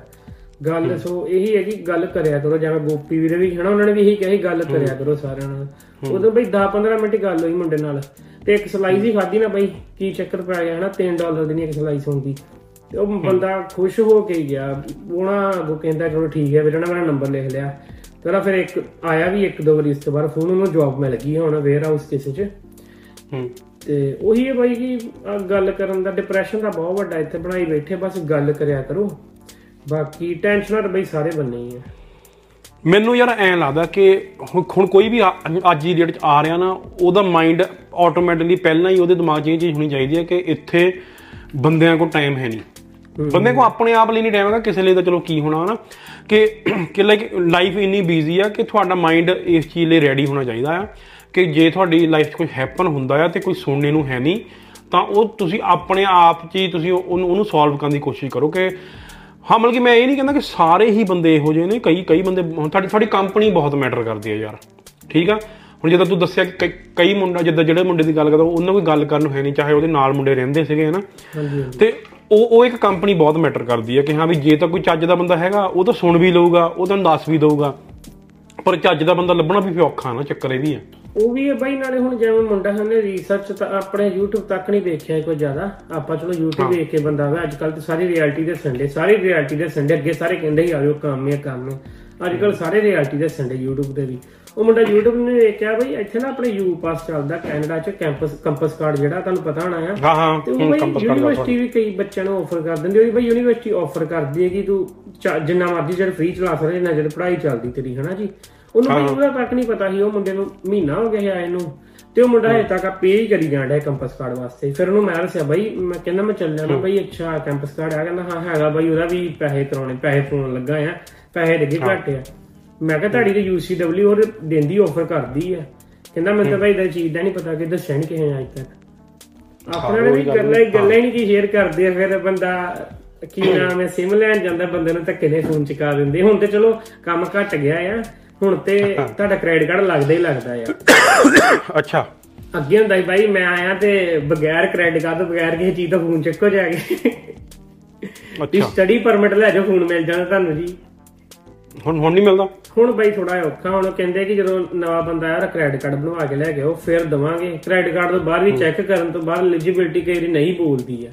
ਗੱਲ ਸੋ ਇਹੀ ਹੈ ਕਿ ਗੱਲ ਕਰਿਆ ਕਰੋ ਜਿਵੇਂ ਗੋਪੀ ਵੀਰੇ ਵੀ ਹਨਾ ਉਹਨਾਂ ਨੇ ਵੀ ਇਹੀ ਕਿਹਾ ਸੀ ਗੱਲ ਕਰਿਆ ਕਰੋ ਸਾਰਿਆਂ ਨਾਲ। ਉਦੋਂ ਬਈ 10 15 ਮਿੰਟ ਗੱਲ ਹੋਈ ਮੁੰਡੇ ਨਾਲ। ਤੇ ਇੱਕ ਸਲਾਈਸ ਹੀ ਖਾਧੀ ਨਾ ਬਈ ਕੀ ਚੱਕਰ ਪੈ ਗਿਆ ਹਨਾ 3 ਡਾਲਰ ਦੀ ਨਹੀਂ ਇੱਕ ਸਲਾਈਸ ਹੁੰਦੀ ਤੇ ਉਹ ਬੰਦਾ ਖੁਸ਼ ਹੋ ਕੇ ਗਿਆ। ਉਹਨਾਂ ਅੱਗੋਂ ਕਹਿੰਦਾ ਚਲੋ ਠੀਕ ਹੈ ਵੀਰੇ ਨਾ ਮੇਰਾ ਨੰਬਰ ਲਿਖ ਲਿਆ। ਤੇਰਾ ਫਿਰ ਇੱਕ ਆਇਆ ਵੀ ਇੱਕ ਦੋ ਵਾਰੀ ਇਸ ਤੋਂ ਬਾਅਦ ਫੋਨ ਉਹਨੂੰ ਜੌਬ ਮਿਲ ਗਈ ਹੁਣ ਵੇਅਰ ਹਾਊਸ ਕਿਸੇ 'ਚ। ਹੂੰ। ਤੇ ਉਹੀ ਹੈ ਬਾਈ ਕਿ ਗੱਲ ਕਰਨ ਦਾ ਡਿਪਰੈਸ਼ਨ ਦਾ ਬਹੁਤ ਵੱਡਾ ਇੱਥੇ ਬਣਾਈ ਬੈਠੇ ਬਸ ਗੱਲ ਕਰਿਆ ਕਰੋ। ਬਾਕੀ ਟੈਨਸ਼ਨਾਂ ਤਾਂ ਬਈ ਸਾਰੇ ਬੰਨੇ ਹੀ ਆ। ਮੈਨੂੰ ਯਾਰ ਐਂ ਲੱਗਦਾ ਕਿ ਹੁਣ ਕੋਈ ਵੀ ਅੱਜ ਦੀ ਡੇਟ 'ਚ ਆ ਰਿਹਾ ਨਾ ਉਹਦਾ ਮਾਈਂਡ ਆਟੋਮੈਟਿਕਲੀ ਪਹਿਲਾਂ ਹੀ ਉਹਦੇ ਦਿਮਾਗ 'ਚ ਇਹ ਚੀਜ਼ ਹੋਣੀ ਚਾਹੀਦੀ ਹੈ ਕਿ ਇੱਥੇ ਬੰਦਿਆਂ ਕੋਲ ਟਾਈਮ ਹੈ ਨਹੀਂ। ਬੰਦੇ ਕੋਲ ਆਪਣੇ ਆਪ ਲਈ ਨਹੀਂ ਟਾਈਮ ਹੈਗਾ ਕਿਸੇ ਲਈ ਤਾਂ ਚਲੋ ਕੀ ਹੋਣਾ ਹਨਾ। ਕਿ ਕਿ ਲਾਈਕ ਲਾਈਫ ਇੰਨੀ ਬੀਜ਼ੀ ਆ ਕਿ ਤੁਹਾਡਾ ਮਾਈਂਡ ਇਸ ਚੀਜ਼ ਲਈ ਰੈਡੀ ਹੋਣਾ ਚਾਹੀਦਾ ਆ ਕਿ ਜੇ ਤੁਹਾਡੀ ਲਾਈਫ 'ਚ ਕੁਝ ਹੈਪਨ ਹੁੰਦਾ ਆ ਤੇ ਕੋਈ ਸੁਣਨੇ ਨੂੰ ਹੈ ਨਹੀਂ ਤਾਂ ਉਹ ਤੁਸੀਂ ਆਪਣੇ ਆਪ 'ਚ ਹੀ ਤੁਸੀਂ ਉਹਨੂੰ ਸੋਲਵ ਕਰਨ ਦੀ ਕੋਸ਼ਿਸ਼ ਕਰੋ ਕਿ ਹਾਂ ਮਤਲਬ ਕਿ ਮੈਂ ਇਹ ਨਹੀਂ ਕਹਿੰਦਾ ਕਿ ਸਾਰੇ ਹੀ ਬੰਦੇ ਇਹੋ ਜਿਹੇ ਨੇ ਕਈ ਕਈ ਬੰਦੇ ਹੁਣ ਤੁਹਾਡੀ ਤੁਹਾਡੀ ਕੰਪਨੀ ਬਹੁਤ ਮੈਟਰ ਕਰਦੀ ਹੈ ਯਾਰ। ਠੀਕ ਆ? ਹੁਣ ਜਦੋਂ ਤੂੰ ਦੱਸਿਆ ਕਿ ਕਈ- ਮੁੰਡਾ ਜਿੱਦਾਂ ਜਿਹੜੇ ਮੁੰਡੇ ਦੀ ਗੱਲ ਕਰਦਾ ਉਹਨਾਂ ਕੋਈ ਗੱਲ ਕਰਨ ਨੂੰ ਹੈ ਨਹੀਂ ਚਾਹੇ ਉਹਦੇ ਨਾਲ ਮੁੰਡੇ ਰਹਿੰਦੇ ਸੀਗੇ ਹਨਾ? ਤੇ ਉਹ ਉਹ ਇੱਕ ਕੰਪਨੀ ਬਹੁਤ ਮੈਟਰ ਕਰਦੀ ਹੈ ਕਿ ਹਾਂ ਵੀ ਜੇ ਤਾਂ ਕੋਈ ਚੱਜ ਦਾ ਬੰਦਾ ਹੈਗਾ ਉਹ ਤਾਂ ਸੁਣ ਵੀ ਲਊਗਾ ਉਹ ਤੁਹਾਨੂੰ ਦੱਸ ਵੀ ਦਊਗਾ। ਪਰ ਚੱਜ ਦਾ ਬੰਦਾ ਲੱਭਣਾ ਵੀ ਔਖਾ ਨਾ ਚੱਕਰ ਇਹ ਵੀ ਹੈ। ਉਹ ਵੀ ਹੈ ਬਾਈ ਨਾਲੇ ਹੁਣ ਜਿਵੇਂ ਮੁੰਡਾ ਹਨੇ ਰਿਸਰਚ ਤਾਂ ਆਪਣੇ YouTube ਤੱਕ ਨਹੀਂ ਦੇਖਿਆ ਕੋਈ ਜ਼ਿਆਦਾ। ਆਪਾਂ ਚਲੋ YouTube ਦੇਖ ਕੇ ਬੰਦਾ ਵੇ ਅੱਜ ਕੱਲ ਤਾਂ ਸਾਰੀ ਰਿਐਲਿਟੀ ਦੇ ਸੰਡੇ ਸਾਰੀ ਰਿਐਲਿਟੀ ਦੇ ਸੰਡੇ ਅੱਗੇ ਸਾਰੇ ਕਹਿੰਦੇ ਹੀ ਆਇਓ ਕੰਮ ਹੈ ਕੰਮ ਹੈ। ਅੱਜ ਕੱਲ ਸਾਰੇ ਰਿਐਲਿਟੀ ਦੇ ਸੰਡੇ YouTube ਤੇ ਵੀ। ਉਹ ਮੁੰਡਾ YouTube ਨੇ ਦੇਖਿਆ ਬਈ ਇੱਥੇ ਨਾ ਆਪਣੇ ਯੂ ਪਾਸ ਚੱਲਦਾ ਕੈਨੇਡਾ ਚ ਕੈਂਪਸ ਕੰਪਸ ਕਾਰਡ ਜਿਹੜਾ ਤੁਹਾਨੂੰ ਪਤਾ ਹੋਣਾ ਆ। ਹਾਂ ਹਾਂ ਤੇ ਉਹ ਬਈ ਯੂਨੀਵਰਸਿਟੀ ਵੀ ਕਈ ਬੱਚਿਆਂ ਨੂੰ ਆਫਰ ਕਰ ਦਿੰਦੀ ਹੋਈ ਬਈ ਯੂਨੀਵਰਸਿਟੀ ਆਫਰ ਕਰਦੀ ਹੈ ਕਿ ਤੂੰ ਜਿੰਨਾ ਮਰਜ਼ੀ ਜਿਹੜਾ ਫ੍ਰੀ ਚਲਾ ਸਕਦੇ ਜਿੰਨਾ ਜਿਹੜਾ ਪੜ੍ਹਾਈ ਚੱਲਦੀ ਤੇਰੀ ਹਨਾ ਜੀ? ਉਹਨੂੰ ਬਈ ਉਹਦਾ ਤੱਕ ਨਹੀਂ ਪਤਾ ਸੀ ਉਹ ਮੁੰਡੇ ਨੂੰ ਮਹੀਨਾ ਹੋ ਗਿਆ ਆਏ ਨੂੰ। ਤੇ ਉਹ ਮੁੰਡਾ ਹਜੇ ਤੱਕ ਪੇ ਹੀ ਕਰੀ ਜਾਂਦਾ ਹੈ ਕੰਪਸ ਕਾਰਡ ਵਾਸਤੇ। ਫਿਰ ਉਹਨੂੰ ਮੈਂ ਦੱਸਿਆ ਬਾਈ ਮੈਂ ਕਹਿੰਦਾ ਮੈਂ ਚੱਲ ਜਾਣਾ ਬਾਈ ਅੱਛਾ ਕੰਪਸ ਕਾਰਡ ਆ। ਕਹਿੰਦਾ ਹਾਂ ਹੈਗਾ ਬਾਈ ਉਹਦਾ ਵੀ ਪੈਸੇ ਕਰਾਉਣੇ ਪੈਸੇ ਫੋਨ ਲੱਗਾ ਆ। ਪੈਸੇ ਲੱਗੇ ਘੱਟ ਆ। ਮੈਂ ਕਿਹਾ ਤੁਹਾਡੀ ਤੇ UCW ਹੋਰ ਦਿੰਦੀ ਆਫਰ ਕਰਦੀ ਆ। ਕਹਿੰਦਾ ਮੈਨੂੰ ਤਾਂ ਬਾਈ ਦਾ ਚੀਜ਼ ਦਾ ਨਹੀਂ ਪਤਾ ਕਿ ਦੱਸਿਆ ਨਹੀਂ ਕਿਸੇ ਨੇ ਅੱਜ ਤੱਕ। ਆਪਣੇ ਨੇ ਵੀ ਗੱਲਾਂ ਹੀ ਗੱਲਾਂ ਹੀ ਨਹੀਂ ਕੀ ਸ਼ੇਅਰ ਕਰਦੇ ਆ। ਫਿਰ ਬੰਦਾ ਕੀ ਨਾਮ ਹੈ ਸਿਮ ਲੈਣ ਜਾਂਦਾ ਬੰਦੇ ਨੂੰ ਧੱਕੇ ਨੇ ਫੋਨ ਚਕਾ ਦਿੰਦੇ। ਹੁਣ ਤੇ ਚਲੋ ਕੰਮ ਘਟ ਗਿਆ ਆ। ਹੁਣ ਤੇ ਤੁਹਾਡਾ ਕ੍ਰੈਡਿਟ ਕਾਰਡ ਲੱਗਦਾ ਹੀ ਲੱਗਦਾ ਆ ਅੱਛਾ। ਅੱਗੇ ਹੁੰਦਾ ਸੀ ਬਾਈ ਮੈਂ ਆਇਆ ਤੇ ਬਗੈਰ ਕ੍ਰੈਡਿਟ ਕਾਰਡ ਤੋਂ ਬਗੈਰ ਕਿਸੇ ਚੀਜ਼ ਦਾ ਫੋਨ ਚੱਕੋ ਜਾ ਕੇ। ਅੱਛਾ। ਸਟੱਡੀ ਪਰਮਿਟ ਲੈ ਜਾਓ ਫੋਨ ਮਿਲ ਜਾਣਾ ਤੁਹਾਨੂੰ ਜੀ। ਹੁਣ ਹੁਣ ਨਹੀਂ ਮਿਲਦਾ? ਹੁਣ ਬਾਈ ਥੋੜਾ ਔਖਾ ਹੁਣ ਉਹ ਕਹਿੰਦੇ ਕਿ ਜਦੋਂ ਨਵਾਂ ਬੰਦਾ ਆਇਆ ਕ੍ਰੈਡਿਟ ਕਾਰਡ ਬਣਵਾ ਕੇ ਲੈ ਕੇ ਆਓ ਫਿਰ ਦਵਾਂਗੇ। ਕ੍ਰੈਡਿਟ ਕਾਰਡ ਤੋਂ ਬਾਅਦ ਵੀ ਚੈੱਕ ਕਰਨ ਤੋਂ ਬਾਅਦ ਐਲੀਜੀਬਿਲਟੀ ਕਈ ਨਹੀਂ ਬੋਲਦੀ ਆ।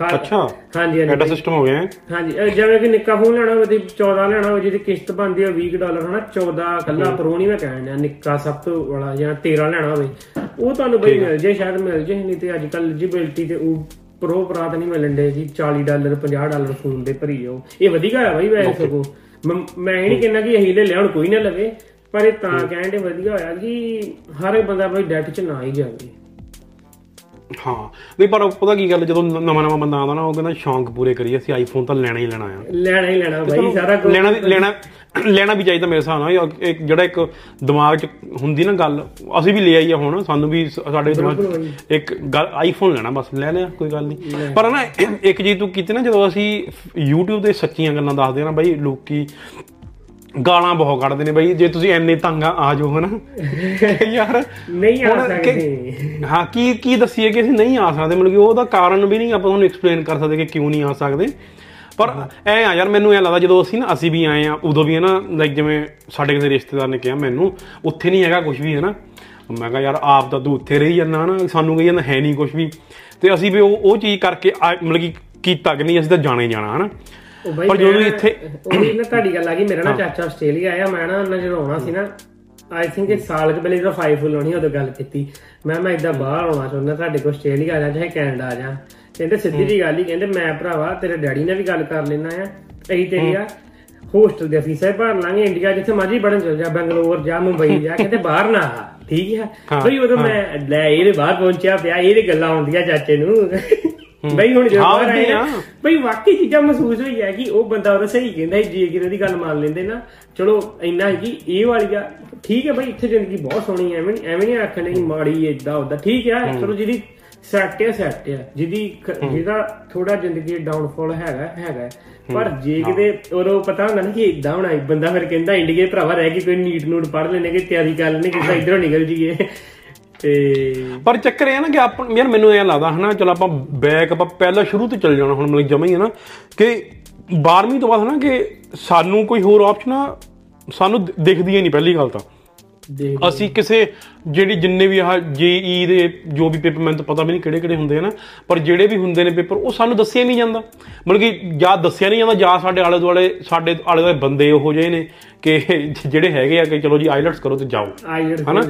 ਹਾਂ- ਅੱਛਾ। ਹਾਂਜੀ ਹਾਂਜੀ ਐਡਾ ਸਿਸਟਮ ਹੋ ਗਿਆ ਹੈ ਹਾਂਜੀ ਇਹ ਜਿਵੇਂ ਕਿ ਨਿੱਕਾ ਫੋਨ ਲੈਣਾ ਹੋਵੇ ਤੇ 14 ਲੈਣਾ ਹੋਵੇ ਜਿਹਦੀ ਕਿਸ਼ਤ ਬਣਦੀ ਹੈ 20 ਡਾਲਰ ਹਨਾ? 14 ਕੱਲਾ ਪ੍ਰੋ ਨਹੀਂ ਮੈਂ ਕਹਿਣ ਡਿਆ ਨਿੱਕਾ ਸਭ ਤੋਂ ਵਾਲਾ ਜਾਂ 13 ਲੈਣਾ ਹੋਵੇ। ਉਹ ਤੁਹਾਨੂੰ ਬਈ ਮਿਲ ਜੇ ਸ਼ਾਇਦ ਮਿਲ ਜੇ ਨਹੀਂ ਤੇ ਅੱਜ ਕੱਲ ਐਲੀਜੀਬਿਲਟੀ ਤੇ ਉਹ ਪ੍ਰੋ ਪ੍ਰਾਤ ਨਹੀਂ ਮਿਲਣ ਦੇ ਜੀ 40 ਡਾਲਰ 50 ਡਾਲਰ ਫੋਨ ਦੇ ਭਰੀ ਜਾਓ। ਇਹ ਵਧੀਆ ਹੈ ਬਾਈ ਵੈਸੇ ਸਗੋਂ। ਮੈਂ ਮੈਂ ਇਹ ਨਹੀਂ ਕਹਿੰਦਾ ਕਿ ਅਸੀਂ ਲੈ ਲਿਆ ਹੁਣ ਕੋਈ ਨਾ ਲਵੇ ਪਰ ਇਹ ਤਾਂ ਕਹਿਣ ਦੇ ਵਧੀਆ ਹੋਇਆ ਕਿ ਹਰ ਇੱਕ ਬੰਦਾ ਬਈ ਡੈਟ 'ਚ ਨਾ ਹੀ ਜਾਵੇ। ਹਾਂ। ਨਹੀਂ ਪਰ ਪਤਾ ਕੀ ਗੱਲ ਜਦੋਂ ਨਵਾਂ ਨਵਾਂ ਬੰਦਾ ਆਉਂਦਾ ਨਾ ਉਹ ਕਹਿੰਦਾ ਸ਼ੌਂਕ ਪੂਰੇ ਕਰੀਏ ਅਸੀਂ ਆਈਫੋਨ ਤਾਂ ਲੈਣਾ ਹੀ ਲੈਣਾ ਆ। ਲੈਣਾ ਹੀ ਲੈਣਾ ਬਾਈ ਸਾਰਾ ਕੁਝ ਲੈਣਾ ਵੀ- ਲੈਣਾ ਲੈਣਾ ਵੀ ਚਾਹੀਦਾ ਮੇਰੇ ਹਿਸਾਬ ਨਾਲ। ਇੱਕ ਜਿਹੜਾ ਇੱਕ ਦਿਮਾਗ 'ਚ ਹੁੰਦੀ ਨਾ ਗੱਲ ਅਸੀਂ ਵੀ ਲੈ ਆਈ ਆ ਹੁਣ ਸਾਨੂੰ ਵੀ ਸਾਡੇ ਦਿਮਾਗ ਇੱਕ ਗੱਲ ਆਈਫੋਨ ਲੈਣਾ ਬਸ ਲੈ ਲਿਆ ਕੋਈ ਗੱਲ ਨਹੀਂ। ਪਰ ਨਾ ਇੱਕ ਚੀਜ਼ ਤੂੰ ਕੀਤੀ ਨਾ ਜਦੋਂ ਅਸੀਂ YouTube ਤੇ ਸੱਚੀਆਂ ਗੱਲਾਂ ਦੱਸਦੇ ਨਾ ਬਾਈ ਲੋਕੀ ਗਾਲਾਂ ਬਹੁਤ ਕੱਢਦੇ ਨੇ ਬਾਈ ਜੇ ਤੁਸੀਂ ਐਨੇ ਤੰਗ ਆ ਜਾਓ ਹਨਾ? ਯਾਰ ਨਹੀਂ ਆ ਸਕਦੇ। ਹਾਂ ਕੀ ਕੀ ਦੱਸੀਏ ਕਿ ਅਸੀਂ ਨਹੀਂ ਆ ਸਕਦੇ? ਮਤਲਬ ਕਿ ਉਹਦਾ ਕਾਰਨ ਵੀ ਨਹੀਂ ਆਪਾਂ ਤੁਹਾਨੂੰ ਐਕਸਪਲੇਨ ਕਰ ਸਕਦੇ ਕਿ ਕਿਉਂ ਨਹੀਂ ਆ ਸਕਦੇ। ਪਰ ਐ ਆ ਯਾਰ ਮੈਨੂੰ ਐ ਲੱਗਦਾ ਜਦੋਂ ਅਸੀਂ ਨਾ ਅਸੀਂ ਵੀ ਆਏ ਆ ਉਦੋਂ ਵੀ ਹੈ ਨਾ ਲਾਈਕ ਜਿਵੇਂ ਸਾਡੇ ਕਿਸੇ ਰਿਸ਼ਤੇਦਾਰ ਨੇ ਕਿਹਾ ਮੈਨੂੰ ਉੱਥੇ ਨਹੀਂ ਹੈਗਾ ਕੁਝ ਵੀ ਹੈ ਨਾ ਮੈਂ ਕਿਹਾ ਯਾਰ ਆਪ ਤਾਂ ਤੂੰ ਉੱਥੇ ਰਹੀ ਜਾਂਦਾ ਨਾ ਸਾਨੂੰ ਕਹੀ ਜਾਂਦਾ ਹੈ ਨਹੀਂ ਕੁਝ ਵੀ। ਤੇ ਅਸੀਂ ਵੀ ਉਹ ਉਹ ਚੀਜ਼ ਕਰਕੇ ਮਤਲਬ ਕਿ ਕੀਤਾ ਕਿ ਨਹੀਂ ਅਸੀਂ ਤਾਂ ਜਾਣਾ ਜਾਣਾ ਹਨਾ? ਪਰ ਜਦੋਂ ਇੱਥੇ ਉਹੀ ਨਾ ਤੁਹਾਡੀ ਗੱਲ ਆ ਗਈ ਮੇਰਾ ਨਾ ਚਾਚਾ ਆਸਟ੍ਰੇਲੀਆ ਆਇਆ ਮੈਂ ਨਾ ਉਹਨਾਂ ਜਦੋਂ ਆਉਣਾ ਸੀ ਨਾ ਆਈ ਥਿੰਕ ਇੱਕ ਸਾਲ ਕੁ ਪਹਿਲੇ ਜਦੋਂ 5 ਫੁੱਲ ਹੋਣੀ ਉਦੋਂ ਗੱਲ ਕੀਤੀ। ਮੈਂ ਮੈਂ ਇਦਾਂ ਬਾਹਰ ਆਉਣਾ ਚਾਹੁੰਦਾ ਤੁਹਾਡੇ ਕੋਲ ਆਸਟ੍ਰੇਲੀਆ ਆ ਜਾ ਚਾਹੇ ਕੈਨੇਡਾ ਆ ਜਾ। ਕਹਿੰਦੇ ਸਿੱਧੀ ਜੀ ਗੱਲ ਹੀ ਕਹਿੰਦੇ ਮੈਂ ਭਰਾਵਾ ਤੇਰੇ ਡੈਡੀ ਨਾਲ ਵੀ ਗੱਲ ਕਰ ਲੈਣਾ ਆ ਅਸੀਂ ਤੇਰੀ ਆ। ਹੋਸਟਲ ਦੇ ਫੀਸਾਂ ਭਰ ਲਾਂਗੇ ਇੰਡੀਆ ਜਿੱਥੇ ਮਰਜ਼ੀ ਪੜਨ ਚਲ ਜਾ ਬੰਗਲੌਰ ਜਾ ਮੁੰਬਈ ਜਾ ਕਿਤੇ ਬਾਹਰ ਨਾ ਆ ਠੀਕ ਹੈ ਬਈ ਉਦੋਂ ਮੈਂ ਲੈ ਇਹਦੇ ਬਾਹਰ ਪਹੁੰਚਿਆ ਪਿਆ ਇਹਦੇ ਗੱਲਾਂ ਆਉਂਦੀਆਂ ਚਾਚੇ ਨੂੰ। ਬਈ ਹੁਣ ਜਦੋਂ ਬਾਹਰ ਆਏ ਆਉਂਦੀਆਂ। ਬਈ ਵਾਕਈ ਚੀਜ਼ਾਂ ਮਹਿਸੂਸ ਹੋਈ ਹੈ ਕਿ ਉਹ ਬੰਦਾ ਉਹਦਾ ਸਹੀ ਕਹਿੰਦਾ ਜੇ ਕਿਤੇ ਦੀ ਗੱਲ ਮੰਨ ਲੈਂਦੇ ਨਾ ਚਲੋ ਇੰਨਾ ਹੈ ਕਿ ਇਹ ਵਾਲੀ ਆ। ਠੀਕ ਹੈ ਬਈ ਇੱਥੇ ਜ਼ਿੰਦਗੀ ਬਹੁਤ ਸੋਹਣੀ ਐਵੇਂ ਐਵੇਂ ਨਹੀਂ ਆਖਣੇ ਕਿ ਮਾੜੀ ਏਦਾਂ ਉਦਾਂ ਠੀਕ ਹੈ। ਚਲੋ ਜਿਹਦੀ ਸੈਟ ਹੈ ਸੈਟ ਹੈ ਜਿਹਦੀ ਜਿਹਦਾ ਥੋੜਾ ਜ਼ਿੰਦਗੀ ਡਾਊਨਫਾਲ ਹੈਗਾ ਹੈਗਾ। ਪਰ ਜੇ ਕਿਤੇ ਉਦੋਂ ਪਤਾ ਹੁੰਦਾ ਨਾ ਕਿ ਇਦਾਂ ਹੋਣਾ ਬੰਦਾ ਫਿਰ ਕਹਿੰਦਾ ਇੰਡੀਆ ਭਰਾਵਾ ਰਹਿ ਗਈ ਕੋਈ ਨੀਟ ਨੂਟ ਪੜ ਲੈਣੇ ਕਿ ਤਿਆਰੀ ਕਰ ਲੈਣੇ ਕਿ ਇਧਰੋਂ ਨਿਕਲ ਜੀਏ ਤੇ ਪਰ ਚੱਕਰ ਇਹ ਆ ਨਾ ਕਿ ਆਪਾਂ ਯਾਰ ਮੈਨੂੰ ਐਂ ਲੱਗਦਾ ਹਨਾ ਚਲ ਆਪਾਂ ਬੈਕ ਆਪਾਂ ਪਹਿਲਾਂ ਸ਼ੁਰੂ ਤੋਂ ਚੱਲ ਜਾਣਾ ਹੁਣ ਮਤਲਬ ਜਮਾ ਹੀ ਹੈ ਨਾ ਕਿ 12ਵੀਂ ਤੋਂ ਬਾਅਦ ਹਨਾ ਕਿ ਸਾਨੂੰ ਕੋਈ ਹੋਰ ਆਪਸ਼ਨ ਆ ਸਾਨੂੰ ਦਿਖਦੀ ਹੀ ਨਹੀਂ ਪਹਿਲੀ ਗੱਲ ਤਾਂ। ਅਸੀਂ ਕਿਸੇ ਜਿਹੜੀ ਜਿੰਨੇ ਵੀ ਆਹ ਜੇਈ ਦੇ ਜੋ ਵੀ ਪੇਪਰ ਮੈਨੂੰ ਤਾਂ ਪਤਾ ਵੀ ਨਹੀਂ ਕਿਹੜੇ ਕਿਹੜੇ ਹੁੰਦੇ ਆ ਨਾ ਪਰ ਜਿਹੜੇ ਵੀ ਹੁੰਦੇ ਨੇ ਪੇਪਰ ਉਹ ਸਾਨੂੰ ਦੱਸਿਆ ਨਹੀਂ ਜਾਂਦਾ। ਮਤਲਬ ਕਿ ਜਾਂ ਦੱਸਿਆ ਨਹੀਂ ਜਾਂਦਾ ਜਾਂ ਸਾਡੇ ਆਲੇ ਦੁਆਲੇ ਸਾਡੇ ਆਲੇ ਦੁਆਲੇ ਬੰਦੇ ਉਹੋ ਜਿਹੇ ਨੇ ਕਿ ਜਿਹੜੇ ਹੈਗੇ ਆ ਕਿ ਚਲੋ ਜੀ ਆਈਲਟਸ ਕਰੋ ਤੇ ਜਾਓ। ਹਨਾ?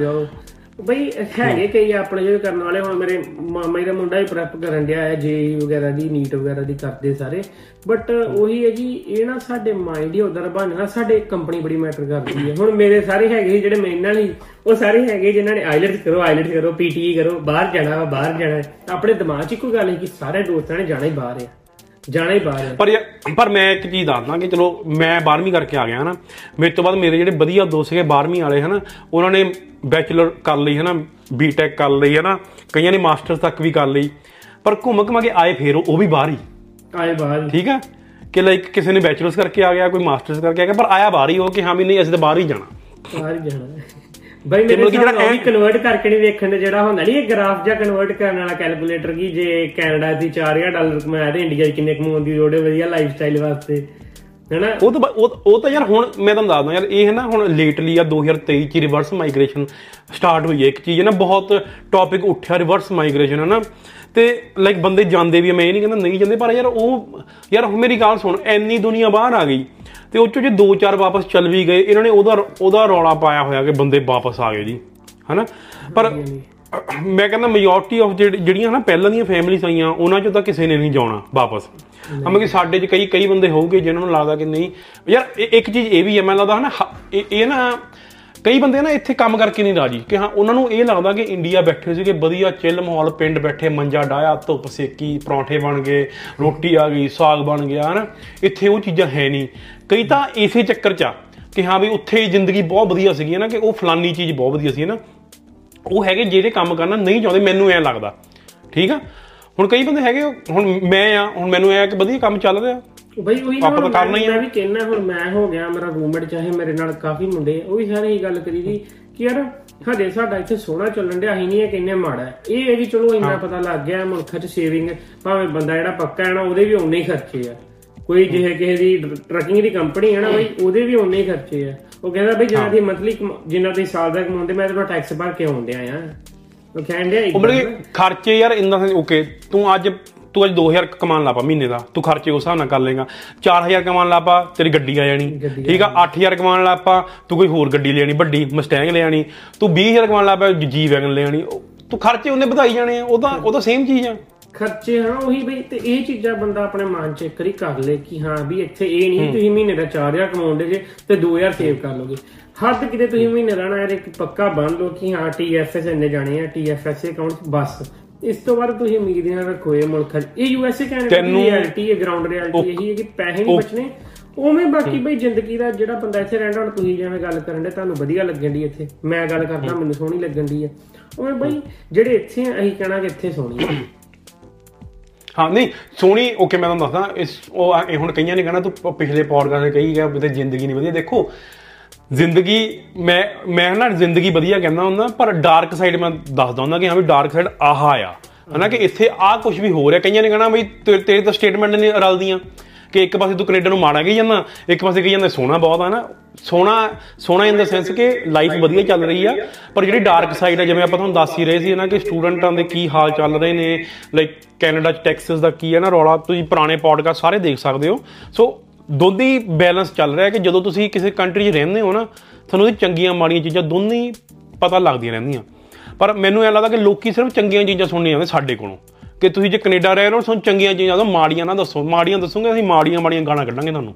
ਬਈ ਹੈਗੇ ਕਈ ਆਪਣੇ ਜਿਹੜੇ ਕਰਨ ਵਾਲੇ ਹੁਣ ਮੇਰੇ ਮਾਮਾ ਜੀ ਦਾ ਮੁੰਡਾ ਹੀ ਪ੍ਰੈਪ ਕਰਨ ਡਿਆ ਹੈ ਜੇ ਵਗੈਰਾ ਦੀ ਨੀਟ ਵਗੈਰਾ ਦੀ ਕਰਦੇ ਸਾਰੇ। ਬਟ ਉਹੀ ਹੈ ਜੀ ਇਹ ਨਾ ਸਾਡੇ ਮਾਈਂਡ ਹੀ ਉਧਰ ਬਣਨਾ ਸਾਡੇ ਕੰਪਨੀ ਬੜੀ ਮੈਟਰ ਕਰਦੀ ਹੈ। ਹੁਣ ਮੇਰੇ ਸਾਰੇ ਹੈਗੇ ਜਿਹੜੇ ਮੇਰੇ ਨਾਲ ਹੀ ਉਹ ਸਾਰੇ ਹੈਗੇ ਜਿਨ੍ਹਾਂ ਨੇ ਆਈਲਟਸ ਕਰੋ ਆਈਲਟਸ ਕਰੋ ਪੀਟੀ ਕਰੋ ਬਾਹਰ ਜਾਣਾ ਬਾਹਰ ਜਾਣਾ। ਆਪਣੇ ਦਿਮਾਗ 'ਚ ਇੱਕੋ ਗੱਲ ਹੈ ਕਿ ਸਾਰੇ ਦੋਸਤਾਂ ਨੇ ਜਾਣਾ ਹੀ ਬਾਹਰ ਹੈ ਜਾਣਾ ਹੀ ਬਾਹਰ ਹੈ ਪਰ ਯਾਰ- ਪਰ ਮੈਂ ਇੱਕ ਚੀਜ਼ ਦੱਸਦਾ ਕਿ ਚਲੋ ਮੈਂ 12ਵੀਂ ਕਰਕੇ ਆ ਗਿਆ ਹਨਾ। ਮੇਰੇ ਤੋਂ ਬਾਅਦ ਮੇਰੇ ਜਿਹੜੇ ਵਧੀਆ ਦੋਸਤ ਸੀਗੇ 12ਵੀਂ ਵਾਲੇ ਹਨਾ ਉਹਨਾਂ ਨੇ ਬੈਚਲਰ ਕਰ ਲਈ ਹਨਾ ਬੀਟੈਕ ਕਰ ਲਈ ਹਨਾ ਕਈਆਂ ਨੇ ਮਾਸਟਰਸ ਤੱਕ ਵੀ ਕਰ ਲਈ। ਪਰ ਘੁੰਮ ਘੁੰਮ ਕੇ ਆਏ ਫੇਰ ਉਹ ਵੀ ਬਾਹਰ ਹੀ। ਆਏ ਬਾਹਰ ਠੀਕ ਆ? ਕਿ ਲਾਈਕ ਕਿਸੇ ਨੇ ਬੈਚਲਰਸ ਕਰਕੇ ਆ ਗਿਆ ਕੋਈ ਮਾਸਟਰਸ ਕਰਕੇ ਆ ਗਿਆ ਪਰ ਆਇਆ ਬਾਹਰ ਹੀ ਉਹ ਕਿ ਹਾਂ ਵੀ ਨਹੀਂ ਅਸੀਂ ਤਾਂ ਬਾਹਰ ਹੀ ਜਾਣਾ। ਬਾਹਰ ਹੀ ਜਾਣਾ। ਹੈ। ਬਈ ਮੇਰੇ ਜਿਹੜਾ ਇਹ ਕਨਵਰਟ ਕਰਕੇ ਨਹੀਂ ਵੇਖਣ ਦੇ ਜਿਹੜਾ ਹੁੰਦਾ ਨਹੀਂ ਇਹ ਗ੍ਰਾਫ ਜਾਂ ਕਨਵਰਟ ਕਰਨ ਵਾਲਾ ਕੈਲਕੂਲੇਟਰ ਕੀ ਜੇ ਕੈਨੇਡਾ ਦੀ 4000 ਡਾਲਰ ਕਮਾਇਆ ਤੇ ਇੰਡੀਆ 'ਚ ਕਿੰਨੇ ਕਮਾਉਣ ਦੀ ਲੋੜ ਹੈ ਵਧੀਆ ਲਾਈਫ ਸਟਾਈਲ ਵਾਸਤੇ ਹੈਨਾ? ਉਹ ਤਾਂ ਉਹ ਤਾਂ ਯਾਰ ਹੁਣ ਮੈਂ ਤੁਹਾਨੂੰ ਦੱਸਦਾ ਯਾਰ ਇਹ ਨਾ ਹੁਣ ਲੇਟਲੀ ਆ 2023 ਚ ਰਿਵਰਸ ਮਾਈਗ੍ਰੇਸ਼ਨ ਸਟਾਰਟ ਹੋਈ ਹੈ। ਇੱਕ ਚੀਜ਼ ਹੈ ਨਾ ਬਹੁਤ ਟੌਪਿਕ ਉੱਠਿਆ ਰਿਵਰਸ ਮਾਈਗ੍ਰੇਸ਼ਨ ਹੈ ਨਾ ਤੇ ਲਾਈਕ ਬੰਦੇ ਜਾਂਦੇ ਵੀ ਮੈਂ ਇਹ ਨਹੀਂ ਕਹਿੰਦਾ ਨਹੀਂ ਜਾਂਦੇ ਪਰ ਯਾਰ ਉਹ ਯਾਰ ਮੇਰੀ ਗੱਲ ਸੁਣ ਐਨੀ ਦੁਨੀਆ ਬਾਹਰ ਆ ਗਈ। ਤੇ ਉਹ ਚੋਂ ਜੇ ਦੋ ਚਾਰ ਵਾਪਸ ਚੱਲ ਵੀ ਗਏ ਇਹਨਾਂ ਨੇ ਉਹਦਾ ਉਹਦਾ ਰੌਲਾ ਪਾਇਆ ਹੋਇਆ ਕਿ ਬੰਦੇ ਵਾਪਸ ਆ ਗਏ ਜੀ ਹਨਾ? ਪਰ ਮੈਂ ਕਹਿੰਦਾ ਮੈਜੋਰਟੀ ਆਫ ਜਿਹੜੀਆਂ ਨਾ ਪਹਿਲਾਂ ਦੀਆਂ ਫੈਮਿਲੀਆਂ ਆਈਆਂ ਉਹਨਾਂ ਚੋਂ ਤਾਂ ਕਿਸੇ ਨੇ ਨਹੀਂ ਜਾਣਾ ਵਾਪਸ। ਅਮਾ ਕਿ ਸਾਡੇ 'ਚ ਕਈ ਕਈ ਬੰਦੇ ਹੋਊਗੇ ਜਿਨ੍ਹਾਂ ਨੂੰ ਲੱਗਦਾ ਕਿ ਨਹੀਂ। ਯਾਰ ਇੱਕ ਚੀਜ਼ ਇਹ ਵੀ ਹੈ ਮੈਨੂੰ ਲੱਗਦਾ ਹਨਾ ਇਹ ਨਾ ਕਈ ਬੰਦੇ ਨਾ ਇੱਥੇ ਕੰਮ ਕਰਕੇ ਨਹੀਂ ਰਾਜੀ, ਕਿ ਹਾਂ, ਉਹਨਾਂ ਨੂੰ ਇਹ ਲੱਗਦਾ ਕਿ ਇੰਡੀਆ ਬੈਠੇ ਸੀਗੇ, ਵਧੀਆ ਚਿੱਲ ਮਾਹੌਲ, ਪਿੰਡ ਬੈਠੇ, ਮੰਜਾ ਡਾਇਆ ਧੁੱਪ ਸੇਕੀ, ਪਰੌਂਠੇ ਬਣ ਗਏ, ਰੋਟੀ ਆ ਗਈ, ਸਾਗ ਬਣ ਗਿਆ, ਹਨਾ? ਇੱਥੇ ਉਹ ਚੀਜ਼ਾਂ ਹੈ ਨਹੀਂ। ਕਈ ਤਾਂ ਇਸੇ ਚੱਕਰ 'ਚ ਆ ਕਿ ਹਾਂ ਵੀ ਉੱਥੇ ਜ਼ਿੰਦਗੀ ਬਹੁਤ ਵਧੀਆ ਸੀਗੀ ਨਾ ਕਿ ਉਹ ਫਲਾਨੀ ਚੀਜ਼ ਬਹੁਤ ਵਧੀਆ ਸੀ ਨਾ ਉਹ ਹੈਗੇ ਜਿਹੜੇ ਕੰਮ ਕਰਨਾ ਨਹੀਂ ਚਾਹੁੰਦੇ, ਮੈਨੂੰ ਐਂ ਲੱਗਦਾ। ਠੀਕ ਆ? ਹੁਣ ਕਈ ਬੰਦੇ ਹੈਗੇ ਹੁਣ ਮੈਂ ਆ ਹੁਣ ਮੈਨੂੰ ਐ ਕਿ ਵਧੀਆ ਕੰਮ ਚੱਲ ਰਿਹਾ। ਬਈ ਉਹੀ ਨਾ ਆਪਾਂ ਤਾਂ ਕਰਨਾ ਹੀ ਮੈਂ ਆ। ਮੈਂ ਵੀ ਕਹਿਣਾ ਹੁਣ ਮੈਂ ਹੋ ਗਿਆ ਮੇਰਾ ਰੂਮਮੇਟ ਚਾਹੇ ਮੇਰੇ ਨਾਲ ਕਾਫੀ ਮੁੰਡੇ ਆ, ਉਹ ਵੀ ਸਾਰੇ ਇਹ ਗੱਲ ਕਰੀ ਦੀ ਕਿ ਯਾਰ ਹਜੇ ਸਾਡਾ ਇੱਥੇ ਸੋਹਣਾ ਚੱਲਣ ਡਿਆ ਅਸੀਂ ਨਹੀਂ ਇਹ ਕਿੰਨੇ ਮਾੜਾ। ਇਹ ਹੈ ਕਿ ਚਲੋ ਇੰਨਾ ਪਤਾ ਲੱਗ ਗਿਆ ਮੁਲਕਾਂ 'ਚ ਸੇਵਿੰਗ ਭਾਵੇਂ ਬੰਦਾ ਜਿਹੜਾ ਪੱਕਾ ਹੈ ਨਾ ਉਹਦੇ ਵੀ ਉਨੇ ਹੀ ਖਰਚੇ ਆ। ਕੋਈ ਜਿਹੇ ਕਿਸੇ ਦੀ ਟਰੱਕਿੰਗ ਦੀ ਕੰਪਨੀ ਹੈ ਨਾ ਬਈ ਉਹਦੇ ਵੀ ਉਨੇ ਹੀ ਖਰਚੇ ਆ। ਉਹ ਕਹਿੰਦਾ ਬਈ ਜਿੰਨਾ ਦੀ ਮੰਥਲੀ ਜਿੰਨਾ ਦੀ ਸਾਲ ਦਾ ਕਮਾਉਂਦੇ ਮੈਂ ਤਾਂ ਟੈਕਸ ਭਰ ਕੇ ਆਉਂਦਿਆ ਆ। ਉਹ ਕਹਿੰਦੇ ਉਹ ਮਤਲਬ ਕਿ ਖਰਚੇ ਯਾਰ ਇੰਨਾ ਓਕੇ ਤੂੰ ਅੱਜ ਤੂੰ ਅੱਜ 2000 ਕਮਾਉਣ ਲੱਪਾ ਮਹੀਨੇ ਦਾ ਤੂੰ ਖਰਚੇ ਉਸ ਹਿਸਾਬ ਨਾਲ ਕਰ ਲੇਗਾ 4000 ਕਮਾਉਣ ਲੱਪਾ ਤੇਰੀ ਗੱਡੀ ਆ ਜਾਣੀ ਠੀਕ ਆ? 8000 ਕਮਾਉਣ ਲੱਪਾ ਤੂੰ ਕੋਈ ਹੋਰ ਗੱਡੀ ਲੈਣੀ ਵੱਡੀ ਮਸਟੈਂਗ ਲੈਣੀ ਤੂੰ 20000 ਕਮਾਉਣ ਲੱਪਾ ਜੀ ਵੈਗਨ ਲੈਣੀ ਤੂੰ ਖਰਚੇ ਉਹਨੇ ਵਧਾਈ ਜਾਣੇ ਉਹ ਤਾਂ ਉਹ ਤਾਂ ਸੇਮ ਚੀਜ਼ ਆ। ਖਰਚੇ ਹਾਂ ਉਹੀ ਬਈ ਤੇ ਇਹ ਚੀਜ਼ਾਂ ਬੰਦਾ ਆਪਣੇ ਮਨ ਚ ਇੱਕ ਵਾਰੀ ਕਰ ਲੇ ਕਿ ਹਾਂ ਵੀ ਇੱਥੇ ਇਹ ਨਹੀਂ ਤੁਸੀਂ ਮਹੀਨੇ ਦਾ 4000 ਕਮਾਉਂਦੇ ਜੇ ਤੇ 2000 ਸੇਵ ਕਰ ਲੋਗੇ। ਹੱਦ ਕਿਤੇ ਤੁਸੀਂ ਮਹੀਨੇ ਨਾ ਯਾਰ ਇੱਕ ਪੱਕਾ ਬੰਨ ਲਓ ਕਿ ਹਾਂ ਟੀਐਫਐਸ ਇੰਨੇ ਜਾਣੇ ਆ ਟੀਐਫਐਸ ਅਕਾਊਂਟ ਬਸ। ਇਸ ਤੋਂ ਬਾਅਦ ਤੁਸੀਂ ਉਮੀਦ ਨਾ ਰੱਖੋ ਇਹ ਮੁਲਕ 'ਚ। ਇਹ ਯੂਐਸਏ ਕੈਨੇਡਾ ਦੀ ਰਿਐਲਿਟੀ ਹੈ ਗਰਾਊਂਡ ਰਿਐਲਿਟੀ ਇਹੀ ਹੈ ਕਿ ਪੈਸੇ ਨਹੀਂ ਬਚਣੇ। ਉਵੇਂ ਬਾਕੀ ਬਈ ਜ਼ਿੰਦਗੀ ਦਾ ਜਿਹੜਾ ਬੰਦਾ ਇੱਥੇ ਰਹਿੰਦਾ ਹੁਣ ਤੁਸੀਂ ਜਿਵੇਂ ਗੱਲ ਕਰਨ ਦੇ ਤੁਹਾਨੂੰ ਵਧੀਆ ਲੱਗਣ ਦੀ ਇੱਥੇ। ਮੈਂ ਗੱਲ ਕਰਦਾ ਮੈਨੂੰ ਸੋਹਣੀ ਲੱਗਣ ਦੀ ਹੈ। ਉਵੇਂ ਬਈ ਜਿਹੜੇ ਇੱਥੇ ਆ ਅਸੀਂ ਕਹਿਣਾ ਕਿ ਇੱਥੇ ਸੋਹਣੀ ਹੈ। ਹਾਂ ਨਹੀਂ ਸੋਹਣੀ ਓਕੇ ਮੈਂ ਤੁਹਾਨੂੰ ਦੱਸਦਾ ਇਸ ਉਹ ਹੁਣ ਕਈਆਂ ਨੇ ਕਹਿਣਾ ਤੂੰ ਪਿਛਲੇ ਪੌਡਕਾਸਟ 'ਚ ਕਹੀ ਗਿਆ ਵੀ ਤੇ ਜ਼ਿੰਦਗੀ ਨਹੀਂ ਵਧੀਆ। ਦੇਖੋ ਜ਼ਿੰਦਗੀ, ਮੈਂ ਮੈਂ ਨਾ ਜ਼ਿੰਦਗੀ ਵਧੀਆ ਕਹਿੰਦਾ ਹੁੰਦਾ, ਪਰ ਡਾਰਕ ਸਾਈਡ ਮੈਂ ਦੱਸਦਾ ਹੁੰਦਾ ਕਿ ਹਾਂ ਵੀ ਡਾਰਕ ਸਾਈਡ ਆਹ ਆ। ਹਨਾ ਕਿ ਇੱਥੇ ਆਹ ਕੁਝ ਵੀ ਹੋ ਰਿਹਾ। ਕਈਆਂ ਨੇ ਕਹਿਣਾ ਬਈ ਤੇ- ਤੇਰੀ ਤਾਂ ਸਟੇਟਮੈਂਟ ਨੇ ਰਲਦੀਆਂ ਕਿ ਇੱਕ ਪਾਸੇ ਤੂੰ ਕੈਨੇਡਾ ਨੂੰ ਮਾੜਾ ਕਹੀ ਜਾਂਦਾ, ਇੱਕ ਪਾਸੇ ਕਹੀ ਜਾਂਦਾ ਸੋਹਣਾ ਬਹੁਤ ਆ ਨਾ। ਸੋਹਣਾ ਸੋਹਣਾ ਇਨ ਦਾ ਸੈਂਸ ਕਿ ਲਾਈਫ ਵਧੀਆ ਚੱਲ ਰਹੀ ਆ, ਪਰ ਜਿਹੜੀ ਡਾਰਕ ਸਾਈਡ ਆ, ਜਿਵੇਂ ਆਪਾਂ ਤੁਹਾਨੂੰ ਦੱਸ ਹੀ ਰਹੇ ਸੀ ਨਾ ਕਿ ਸਟੂਡੈਂਟਾਂ ਦੇ ਕੀ ਹਾਲ ਚੱਲ ਰਹੇ ਨੇ ਲਾਈਕ ਕੈਨੇਡਾ ਚ ਟੈਕਸਸ ਦਾ ਕੀ ਹੈ ਨਾ ਰੌਲਾ, ਤੁਸੀਂ ਪੁਰਾਣੇ ਪੋਡਕਾਸਟ ਸਾਰੇ ਦੇਖ ਸਕਦੇ ਹੋ। ਸੋ ਦੋਨੇ ਬੈਲੈਂਸ ਚੱਲ ਰਿਹਾ ਕਿ ਜਦੋਂ ਤੁਸੀਂ ਕਿਸੇ ਕੰਟਰੀ 'ਚ ਰਹਿੰਦੇ ਹੋ ਨਾ ਤੁਹਾਨੂੰ ਉਹਦੀ ਚੰਗੀਆਂ ਮਾੜੀਆਂ ਚੀਜ਼ਾਂ ਦੋਨੇ ਪਤਾ ਲੱਗਦੀਆਂ ਰਹਿੰਦੀਆਂ। ਪਰ ਮੈਨੂੰ ਐਂ ਲੱਗਦਾ ਕਿ ਲੋਕੀ ਸਿਰਫ ਚੰਗੀਆਂ ਚੀਜ਼ਾਂ ਸੁਣਨੀ ਜਾਂਦੇ ਸਾਡੇ ਕੋਲੋਂ। ਕਿ ਤੁਸੀਂ ਜੇ ਕੈਨੇਡਾ ਰਹਿ ਰਹੇ ਹੋ ਤੁਹਾਨੂੰ ਚੰਗੀਆਂ ਚੀਜ਼ਾਂ ਦੋ ਮਾੜੀਆਂ ਨਾ ਦੱਸੋ। ਮਾੜੀਆਂ ਦੱਸੋਗੇ ਅਸੀਂ ਮਾੜੀਆਂ ਮਾੜੀਆਂ ਗਾਲਾਂ ਕੱਢਾਂਗੇ ਤੁਹਾਨੂੰ।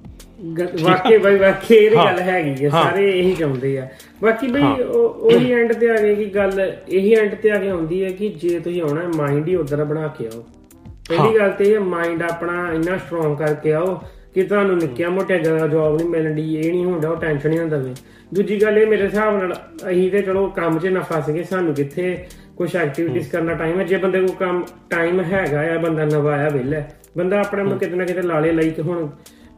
ਵਾਕਈ ਬਈ ਵਾਕਈ ਇਹ। ਗੱਲ ਹੈਗੀ ਹੈ। ਸਾਰੇ ਇਹੀ ਚਾਹੁੰਦੇ ਆ। ਬਾਕੀ ਬਈ ਉਹ- ਉਹੀ ਐਂਡ ਤੇ ਆ ਗਏ ਕਿ ਗੱਲ ਇਹੀ ਐਂਡ ਤੇ ਆ ਕੇ ਆਉਂਦੀ ਹੈ ਕਿ ਜੇ ਤੁਸੀਂ ਆਉਣਾ ਮਾਈਂਡ ਹੀ ਉਧਰ ਬਣਾ ਕੇ ਆਓ। ਪਹਿਲੀ ਗੱਲ ਤੇ ਇਹ ਮਾਈਂਡ ਆਪਣਾ ਇੰਨਾ ਸਟਰੋਂਗ ਕਰਕੇ ਆਓ ਕਿ ਤੁਹਾਨੂੰ ਨਿੱਕੀਆਂ ਮੋਟੀਆਂ ਜ਼ਿਆਦਾ ਜੌਬ ਨਹੀਂ ਮਿਲਣ ਦੀ ਇਹ ਨਹੀਂ ਹੁੰਦਾ ਉਹ ਟੈਨਸ਼ਨ ਨਹੀਂ ਹੁੰਦਾ ਵੇ। ਦੂਜੀ ਗੱਲ ਇਹ ਮੇਰੇ ਹਿਸਾਬ ਨਾਲ ਅਸੀਂ ਤੇ ਚਲੋ ਕੰਮ 'ਚ ਨਫਾ ਸੀਗੇ ਸਾਨੂੰ ਕਿੱਥੇ ਕੁਝ ਐਕਟੀਵਿਟੀਜ਼ ਕਰਨਾ ਟਾਈਮ ਹੈ। ਜੇ ਬੰਦੇ ਕੋਲ ਕੰਮ ਟਾਈਮ ਹੈਗਾ ਆ ਬੰਦਾ ਨਵਾਇਆ ਵਿਹਲਾ ਹੈ, ਬੰਦਾ ਆਪਣੇ ਨੂੰ ਕਿਤੇ ਨਾ ਕਿਤੇ ਲਾਲੇ ਲਈ ਕਿ ਹੁਣ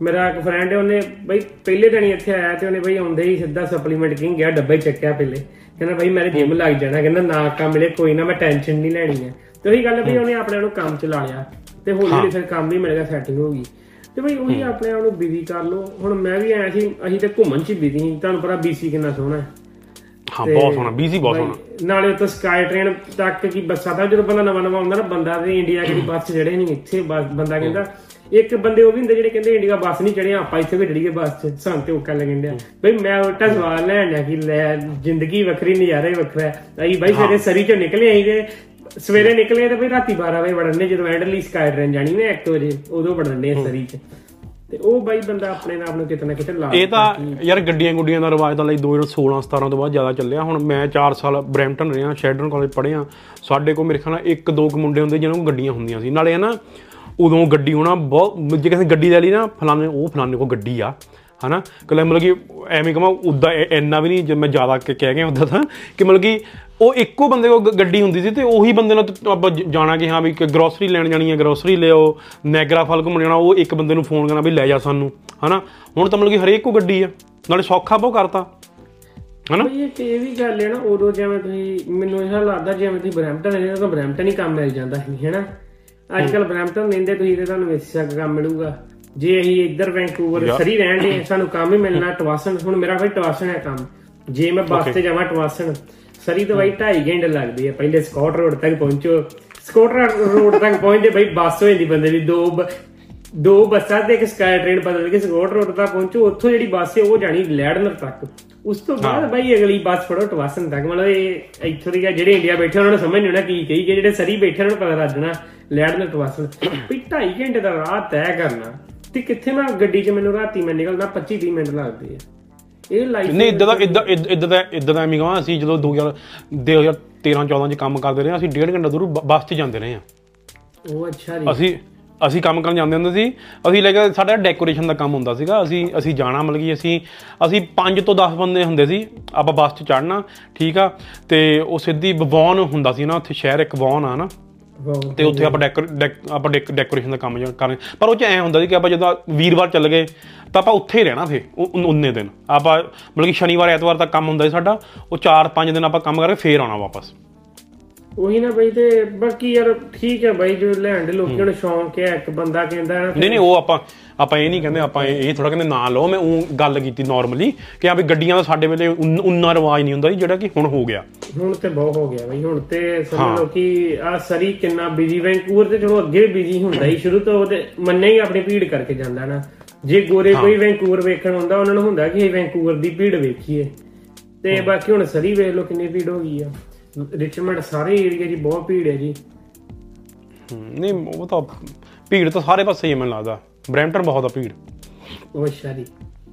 ਮੇਰਾ ਇੱਕ ਫਰੈਂਡ ਹੈ ਉਹਨੇ ਬਈ ਪਹਿਲੇ ਦਿਨ ਹੀ ਇੱਥੇ ਆਇਆ ਤੇ ਉਹਨੇ ਬਈ ਆਉਂਦੇ ਹੀ ਸਿੱਧਾ ਸਪਲੀਮੈਂਟ ਕਿੰਗ ਗਿਆ ਡੱਬਾ ਹੀ ਚੱਕਿਆ ਪਹਿਲੇ। ਕਹਿੰਦਾ ਬਈ ਮੇਰੇ ਜਿਮ ਲੱਗ ਜਾਣਾ ਕਹਿੰਦਾ ਨਾ ਕੰਮ ਮਿਲੇ ਕੋਈ ਨਾ ਮੈਂ ਟੈਨਸ਼ਨ ਨਹੀਂ ਲੈਣੀ ਹੈ। ਤੇ ਉਹੀ ਗੱਲ ਵੀ ਉਹਨੇ ਆਪਣੇ ਆਪ ਨੂੰ ਕੰਮ ਚ ਲਾ ਲਿਆ ਤੇ ਹੌਲੀ ਹੌਲੀ ਫਿਰ ਕੰਮ ਵੀ ਮਿਲ ਗਿਆ ਸੈਟਿੰਗ ਹੋ ਗਈ। ਤੇ ਬਈ ਉਹੀ ਆਪਣੇ ਆਪ ਨੂੰ ਬਿਜ਼ੀ ਕਰ ਲਓ। ਹੁਣ ਮੈਂ ਵੀ ਆਇਆ ਸੀ ਅਸੀਂ ਤੇ ਘੁੰਮਣ ਚ ਬਿਜ਼ੀ ਸੀ। ਤੁਹਾਨੂੰ ਪਤਾ ਬੀਸੀ ਕਿੰਨਾ ਸੋਹਣਾ ਹੈ। ਹਾਂ ਬਹੁਤ ਸੋਹਣਾ ਬੀਜ਼ੀ ਬਹੁਤ ਸੋਹਣਾ। ਨਾਲੇ ਉੱਥੇ ਸਕਾਈ ਟ੍ਰੇਨ ਤੱਕ ਕੀ ਬੱਸਾਂ ਦਾ ਜਦੋਂ ਬੰਦਾ ਨਵਾਂ ਨਵਾਂ ਆਉਂਦਾ ਨਾ ਬੰਦਾ ਤੇ ਇੰਡੀਆ ਦੀ ਬੱਸ ਚੜੇ ਨਹੀਂ ਇੱਥੇ ਬੱਸ- ਬੰਦਾ ਕਹਿੰਦਾ ਇੱਕ ਬੰਦੇ ਉਹ ਵੀ ਹੁੰਦੇ ਜਿਹੜੇ ਕਹਿੰਦੇ ਇੰਡੀਆ ਬੱਸ ਨਹੀਂ ਚੜੇ ਆਪਾਂ ਇੱਥੇ ਵੀ ਚੜੀਏ ਬੱਸ 'ਚ ਸਾਨੂੰ ਤੇ ਔਕਾ ਲੱਗਣ ਡਿਆ। ਬਈ ਮੈਂ ਉਲਟਾ ਸਵਾਲ ਲੈਣ ਡਿਆ ਕਿ ਲੈ ਜ਼ਿੰਦਗੀ ਵੱਖਰੀ ਨਜ਼ਾਰਾ ਹੀ ਵੱਖਰਾ ਹੈ। ਅਸੀਂ ਬਾਈ ਸਵੇਰੇ ਸਰੀ ਚੋਂ ਨਿਕਲੇ ਤੇ ਸਵੇਰੇ ਨਿਕਲੇ ਤੇ ਬਈ ਰਾਤੀ 12 ਵਜੇ ਵੜਨੇ ਜਦੋਂ ਐਂਡਲੀ ਸਕਾਈ ਟ੍ਰੇਨ ਜਾਣੀ ਨਾ 1 ਵਜੇ ਉਦੋਂ ਵੜਨੇ ਆ ਸਰੀ 'ਚ। ਤੇ ਉਹ ਬਾਈ ਬੰਦਾ ਆਪਣੇ ਆਪ ਨੂੰ ਕਿਤੇ ਨਾ ਕਿਤੇ ਲਾ ਇਹ ਤਾਂ ਯਾਰ ਗੱਡੀਆਂ ਗੁੱਡੀਆਂ ਦਾ ਰਿਵਾਜ ਤਾਂ ਲਈ 2016 17 ਤੋਂ ਬਾਅਦ ਜ਼ਿਆਦਾ ਚੱਲਿਆ। ਹੁਣ ਮੈਂ 4 ਸਾਲ ਬਰੈਂਪਟਨ ਰਿਹਾ ਸ਼ੈਡਰਨ ਕਾਲਜ ਪੜ੍ਹਿਆ। ਸਾਡੇ ਕੋਲ ਮੇਰੇ ਖਿਆਲ ਨਾਲ ਇੱਕ ਦੋ ਕੁ ਮੁੰਡੇ ਹੁੰਦੇ ਜਿਹਨਾਂ ਕੋਲ ਗੱਡੀਆਂ ਹੁੰਦੀਆਂ ਸੀ। ਨਾਲੇ ਨਾ ਉਦੋਂ ਗੱਡੀ ਹੋਣਾ ਬਹੁਤ ਜੇ ਕਿਸੇ ਗੱਡੀ ਲੈ ਲਈ ਨਾ ਫਲਾਣੇ ਉਹ ਫਲਾਣੇ ਕੋਲ ਗੱਡੀ ਆ। ਹਨਾ? ਕਿ ਮਤਲਬ ਕਿ ਐਵੇਂ ਕਮਾ ਉਦਾਂ ਇ- ਇੰਨਾ ਵੀ ਨਹੀਂ ਜੇ ਮੈਂ ਜ਼ਿਆਦਾ ਕਿ ਕਹਿ ਗਿਆ ਉਦਾਂ ਤਾਂ। ਕਿ ਮਤਲਬ ਕਿ ਉਹ ਇੱਕੋ ਬੰਦੇ ਕੋਲ ਗ- ਗੱਡੀ ਹੁੰਦੀ ਸੀ ਤੇ ਉਹੀ ਬੰਦੇ ਨਾਲ ਤ- ਆਪਾਂ ਜ- ਜਾਣਾ ਕਿ ਹਾਂ ਵੀ ਗਰੋਸਰੀ ਲੈਣ ਜਾਣੀ ਹੈ ਗਰੋਸਰੀ ਲਿਓ ਨੈਗਰਾ ਫਲ ਘੁੰਮਣ ਜਾਣਾ ਉਹ ਇੱਕ ਬੰਦੇ ਨੂੰ ਫੋਨ ਕਰਨਾ ਵੀ ਲੈ ਜਾ ਸਾਨੂੰ, ਹਨਾ? ਹੁਣ ਤਾਂ ਮਤਲਬ ਕਿ ਹਰੇਕ ਕੋ ਗੱਡੀ ਆ, ਨਾਲੇ ਸੌਖਾ ਬਹੁਤ ਕਰਤਾ, ਹਨਾ? ਬਈ ਇਹ ਤੇ ਇਹ ਵੀ ਗੱਲ ਹੈ ਨਾ, ਉਦੋਂ ਜਿਵੇਂ ਤੁਸੀਂ, ਮੈਨੂੰ ਇਹ ਲੱਗਦਾ ਜਿਵੇਂ ਤੁਸੀਂ ਬਰੈਂਪਟਨ ਰਹਿੰਦੇ ਤਾਂ ਬਰੈਂਪਟਨ ਹੀ ਕੰਮ ਮਿਲ ਜਾਂਦਾ ਸੀ, ਹੈਨਾ? ਅੱਜ ਕੱਲ ਬਰੈਂਪਟਨ ਰਹਿੰਦੇ ਤੁਸੀਂ ਤੇ ਤੁਹਾਨੂੰ ਵੇਸਿਆ ਕੰਮ ਮਿਲੂਗਾ। ਜੇ ਅਸੀਂ ਇੱਧਰ ਵੈਂਕੂਵਰ ਸਰੀ ਰਹਿਣ ਦੇ ਸਾਨੂੰ ਕੰਮ ਹੀ ਮਿਲਣਾ ਟਵਾਸਨ ਹੁਣ ਮੇਰਾ ਭਾਈ ਟਵਾਸਨ ਹੈ ਕੰਮ। ਜੇ ਮੈਂ ਬੱਸ ਤੇ ਜਾਵਾਂ ਟਵਾਸਨ ਸਰੀ ਤੋਂ ਬਾਈ 2.5 ਘੰਟੇ ਲੱਗਦੇ ਆ ਪਹਿਲੇ ਸਕਾਟ ਰੋਡ ਤੱਕ ਪਹੁੰਚੋ। ਸਕਾਟ ਰੋਡ ਤੱਕ ਪਹੁੰਚਦੇ ਬਈ ਬੱਸ ਹੋ ਜਾਂਦੀ ਬੰਦੇ ਦੀ ਦੋ ਦੋ ਬੱਸਾਂ ਤੇ ਇੱਕ ਸਕਾਈ ਟ੍ਰੇਨ ਬਦਲ ਕੇ ਸਕੋਟ ਰੋਡ ਤੱਕ ਪਹੁੰਚੋ ਉੱਥੋਂ ਜਿਹੜੀ ਬੱਸ ਹੈ ਉਹ ਜਾਣੀ ਲੈਡਨਰ ਤੱਕ। ਉਸ ਤੋਂ ਬਾਅਦ ਬਾਈ ਅਗਲੀ ਬੱਸ ਫੜੋ ਟਵਾਸਨ ਤੱਕ ਮਤਲਬ ਇਹ ਇੱਥੋਂ ਦੀ ਜਿਹੜੇ ਇੰਡੀਆ ਬੈਠੇ ਉਹਨਾਂ ਨੂੰ ਸਮਝ ਨਹੀਂ ਆਉਣਾ ਕੀ ਕਹੀ ਕਿ ਜਿਹੜੇ ਸਰੀ ਬੈਠੇ ਉਹਨਾਂ ਨੂੰ ਪਤਾ ਲੱਗ ਜਾਣਾ ਲੈਡਨਰ ਟਵਾਸਨ ਵੀ 2.5 ਘੰਟੇ ਦਾ ਰਾਹ ਤੈਅ ਕਰਨਾ ਤੇ ਕਿੱਥੇ ਮੈਂ ਗੱਡੀ 'ਚ ਮੈਨੂੰ ਰਾਤੀ ਮੈਂ ਨਿਕਲਦਾ 25 30 ਮਿੰਟ ਲੱਗਦੇ ਆ। ਇਹ ਲਾਈਫ ਨਹੀਂ ਇਦਾਂ ਦਾ ਇਦਾਂ ਇਦਾਂ ਦਾ ਇਦਾਂ ਦਾ ਐਵੇਂ ਕਹਾਂ ਅਸੀਂ ਜਦੋਂ 2000 2013 14 ਚ ਕੰਮ ਕਰਦੇ ਰਹੇ ਅਸੀਂ ਡੇਢ ਘੰਟਾ ਦੂਰ ਬੱਸ 'ਚ ਜਾਂਦੇ ਰਹੇ ਹਾਂ। ਉਹ ਅੱਛਾ ਜੀ। ਅਸੀਂ ਅਸੀਂ ਕੰਮ ਕਰਨ ਜਾਂਦੇ ਹੁੰਦੇ ਸੀ। ਅਸੀਂ ਲੈ ਕੇ ਸਾਡਾ ਡੈਕੋਰੇਸ਼ਨ ਦਾ ਕੰਮ ਹੁੰਦਾ ਸੀਗਾ। ਅਸੀਂ ਅਸੀਂ ਜਾਣਾ ਮਤਲਬ ਕਿ ਅਸੀਂ ਅਸੀਂ 5 ਤੋਂ 10 ਬੰਦੇ ਹੁੰਦੇ ਸੀ। ਆਪਾਂ ਬੱਸ 'ਚ ਚੜਨਾ ਠੀਕ ਆ। ਤੇ ਉਹ ਸਿੱਧੀ ਵੌਨ ਹੁੰਦਾ ਸੀ ਨਾ ਉੱਥੇ ਸ਼ਹਿਰ ਇੱਕ ਵੌਨ ਆ ਨਾ। ਤੇ ਉੱਥੇ ਆਪਾਂ ਡੈਕੋ ਡੈਕ- ਆਪਾਂ ਡੈਕ- ਡੈਕੋਰੇਸ਼ਨ ਦਾ ਕੰਮ ਕਰਨ ਪਰ ਉਹ ਚ ਐ ਹੁੰਦਾ ਸੀ ਕਿ ਆਪਾਂ ਜਦੋਂ ਵੀਰਵਾਰ ਚੱਲ ਗਏ ਤਾਂ ਆਪਾਂ ਉੱਥੇ ਹੀ ਰਹਿਣਾ ਫੇ ਉਨੇ ਦਿਨ। ਆਪਾਂ ਮਤਲਬ ਕਿ ਸ਼ਨੀਵਾਰ ਐਤਵਾਰ ਤੱਕ ਕੰਮ ਹੁੰਦਾ ਸੀ ਸਾਡਾ। ਉਹ 4-5 ਦਿਨ ਆਪਾਂ ਕੰਮ ਕਰਕੇ ਫੇਰ ਆਉਣਾ ਵਾਪਸ। ਉਹੀ ਨਾ ਬਈ ਤੇ ਬਾਕੀ ਯਾਰ ਠੀਕ ਹੈ ਬਾਈ ਜੋ ਲੈਣ ਦੇ ਲੋਕਾਂ ਨੂੰ ਸ਼ੌਂਕ ਹੈ ਇੱਕ ਬੰਦਾ ਕਹਿੰਦਾ ਨਾ ਨਹੀਂ ਨਹੀਂ ਉਹ ਆਪਾਂ ਆਪਾਂ ਇਹ ਨਹੀਂ ਕਹਿੰਦੇ ਆਪਾਂ ਇਹ ਥੋੜਾ ਕਹਿੰਦੇ ਨਾ ਲਓ ਮੈਂ ਉਹ ਗੱਲ ਕੀਤੀ ਨਾਰਮਲੀ ਕਿ ਆ ਵੀ ਗੱਡੀਆਂ ਦਾ ਸਾਡੇ ਵੇਲੇ ਉਨ- ਰਿਵਾਜ ਨਹੀਂ ਹੁੰਦਾ ਸੀ ਜਿਹੜਾ ਕਿ ਹੁਣ ਹੋ ਗਿਆ। ਹੁਣ ਤੇ ਬਹੁਤ ਹੋ ਗਿਆ ਬਈ ਹੁਣ ਤੇ। ਸਮਝ ਲਓ ਕਿ ਆ ਸਰੀ ਕਿੰਨਾ ਬਿਜ਼ੀ ਵੈਂਕੂਵਰ ਤੇ ਚਲੋ ਅੱਗੇ ਬਿਜ਼ੀ ਹੁੰਦਾ ਹੀ ਸ਼ੁਰੂ ਤੋਂ ਉਹਦੇ ਮੰਨੇ ਹੀ ਆਪਣੀ ਭੀੜ ਕਰਕੇ ਜਾਂਦਾ ਨਾ। ਜੇ ਗੋਰੇ ਕੋਈ ਵੈਂਕੂਵਰ ਵੇਖਣ ਹੁੰਦਾ ਉਹਨਾਂ ਨੂੰ ਹੁੰਦਾ ਕਿ ਇਹ ਵੈਂਕੂਵਰ ਦੀ ਭੀੜ ਵੇਖੀਏ। ਤੇ ਬਾਕੀ ਹੁਣ ਸਰੀ ਵੇਖ ਲਓ ਕਿੰਨੀ ਭੀੜ ਹੋ ਗਈ ਆ। ਰਿਚਮੰਡ ਸਾਰੇ ਏਰੀਆ 'ਚ ਬਹੁਤ ਭੀੜ ਹੈ ਜੀ। ਨਹੀਂ ਉਹ ਤਾਂ ਭੀੜ ਤਾਂ ਸਾਰੇ ਪਾਸੇ ਹੀ ਮੈਨੂੰ ਲੱਗਦਾ। ਬਰੈਂਪਟਨ ਬਹੁਤ ਆ ਭੀੜ। ਉਹ ਸ਼ਾਰੀ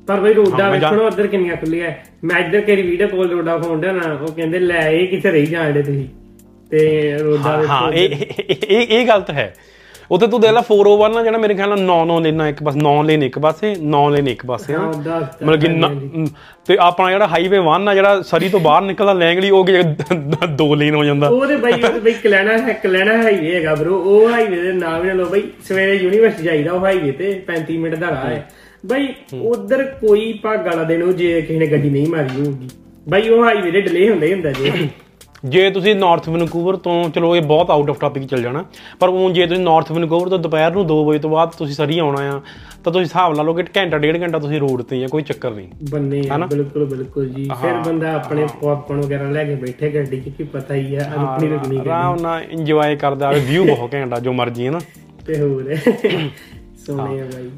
ਪਰ ਬਈ ਰੋਡਾ ਜਾ- ਵੇਖਣੋ ਉਧਰ ਕਿੰਨੀਆਂ ਖੁੱਲੀਆਂ। ਮੈਂ ਇੱਧਰ ਕਿਹੜੀ ਵੀਡੀਓ ਕਾਲ ਰੋਡਾ ਫੋਨ ਡਿਆ ਨਾ ਉਹ ਕਹਿੰਦੇ ਲੈ ਇਹ ਕਿੱਥੇ ਰਹੀ ਜਾਂਦੇ ਤੁਸੀਂ? ਤੇ ਰੋਡਾ ਵੇਖੋ ਹਾਂ ਇਹ ਇਹ- ਇਹ ਇਹ ਗੱਲ ਤਾਂ ਹੈ। ਉੱਥੇ ਤੂੰ ਦੇਖ ਲੈ 401 ਨਾ ਜਿਹੜਾ ਮੇਰੇ ਖਿਆਲ ਨਾਲ 9 9 ਲੈਣਾ ਇੱਕ ਪਾਸੇ 9 ਲੈਣ ਇੱਕ ਪਾਸੇ 9 ਲੈਣ ਇੱਕ ਪਾਸੇ ਹਾਂ, ਹਾਂ ਮਤਲਬ ਕਿ ਨ- ਤੇ ਆਪਣਾ ਜਿਹੜਾ ਹਾਈਵੇ 1 ਆ ਜਿਹੜਾ ਸਰੀ ਤੋਂ ਬਾਹਰ ਨਿਕਲਦਾ ਲੈਂਗਲੀ ਉਹ ਕਿ ਦੋ ਲੇਨ ਹੋ ਜਾਂਦਾ? ਉਹਦੇ ਬਾਈ ਉਹਦੇ ਬਾਈ ਕਲੈਣਾ ਹੈ ਕਲੈਣਾ ਹਾਈਵੇ ਹੈਗਾ ਬ్రో ਉਹ ਹਾਈਵੇ ਦੇ ਨਾਮ ਨਾ ਲਓ ਬਾਈ। ਸਵੇਰੇ ਯੂਨੀਵਰਸਿਟੀ ਜਾਈਦਾ ਉਹ ਹਾਈਵੇ ਤੇ 35 ਮਿੰਟ ਦਾ ਰਾਹ ਹੈ। ਬਾਈ ਉਧਰ ਕੋਈ ਭਾਗ ਵਾਲਾ ਦਿਨ ਉਹ ਜੇ ਕਿਸੇ ਨੇ ਗੱਡੀ ਨਹੀਂ ਮਾਰੀ ਹੋਊਗੀ। ਬਾਈ ਉਹ ਹਾਈਵੇ ਦੇ ਡਿਲੇ ਹੁੰਦਾ ਹੀ ਹੁੰਦਾ ਜੇ। ਜੇ ਤੁਸੀਂ ਨਾਰਥ ਵੈਨਕੂਵਰ ਤੋਂ ਚਲੋ ਇਹ ਬਹੁਤ ਆਊਟ ਆਫ ਟਾਪਿਕ ਚੱਲ ਜਾਣਾ ਪਰ ਉਹ ਜੇ ਤੁਸੀਂ ਨਾਰਥ ਵੈਨਕੂਵਰ ਤੋਂ ਦੁਪਹਿਰ ਨੂੰ 2 ਵਜੇ ਤੋਂ ਬਾਅਦ ਤੁਸੀਂ ਸਰੀ ਆਉਣਾ ਆ ਤਾਂ ਤੁਸੀਂ ਹਿਸਾਬ ਲਾ ਲਓ ਕਿ ਘੰਟਾ ਡੇਢ ਘੰਟਾ ਤੁਸੀਂ ਰੋਡ ਤੇ ਆ ਕੋਈ ਚੱਕਰ ਨਹੀਂ। ਬੰਨੇ? ਬਿਲਕੁਲ ਬਿਲਕੁਲ ਜੀ। ਫਿਰ ਬੰਦਾ ਆਪਣੇ ਪੌਪਕੌਰਨ ਵਗੈਰਾ ਲੈ ਕੇ ਬੈਠੇ ਗੱਡੀ 'ਚ ਕੀ ਪਤਾ ਹੀ ਆ ਰੁਕਣੀ ਗੱਡੀ। ਆਰਾਮ ਨਾਲ ਇੰਜੋਏ ਕਰਦਾ ਆਵੇ ਵਿਊ ਬਹੁਤ ਘੈਂਟ ਜੋ ਮਰਜ਼ੀ ਹੈ ਨਾ। ਤੇ ਹੋਰ। ਸੋਹਣੇ ਆ ਬਾਈ।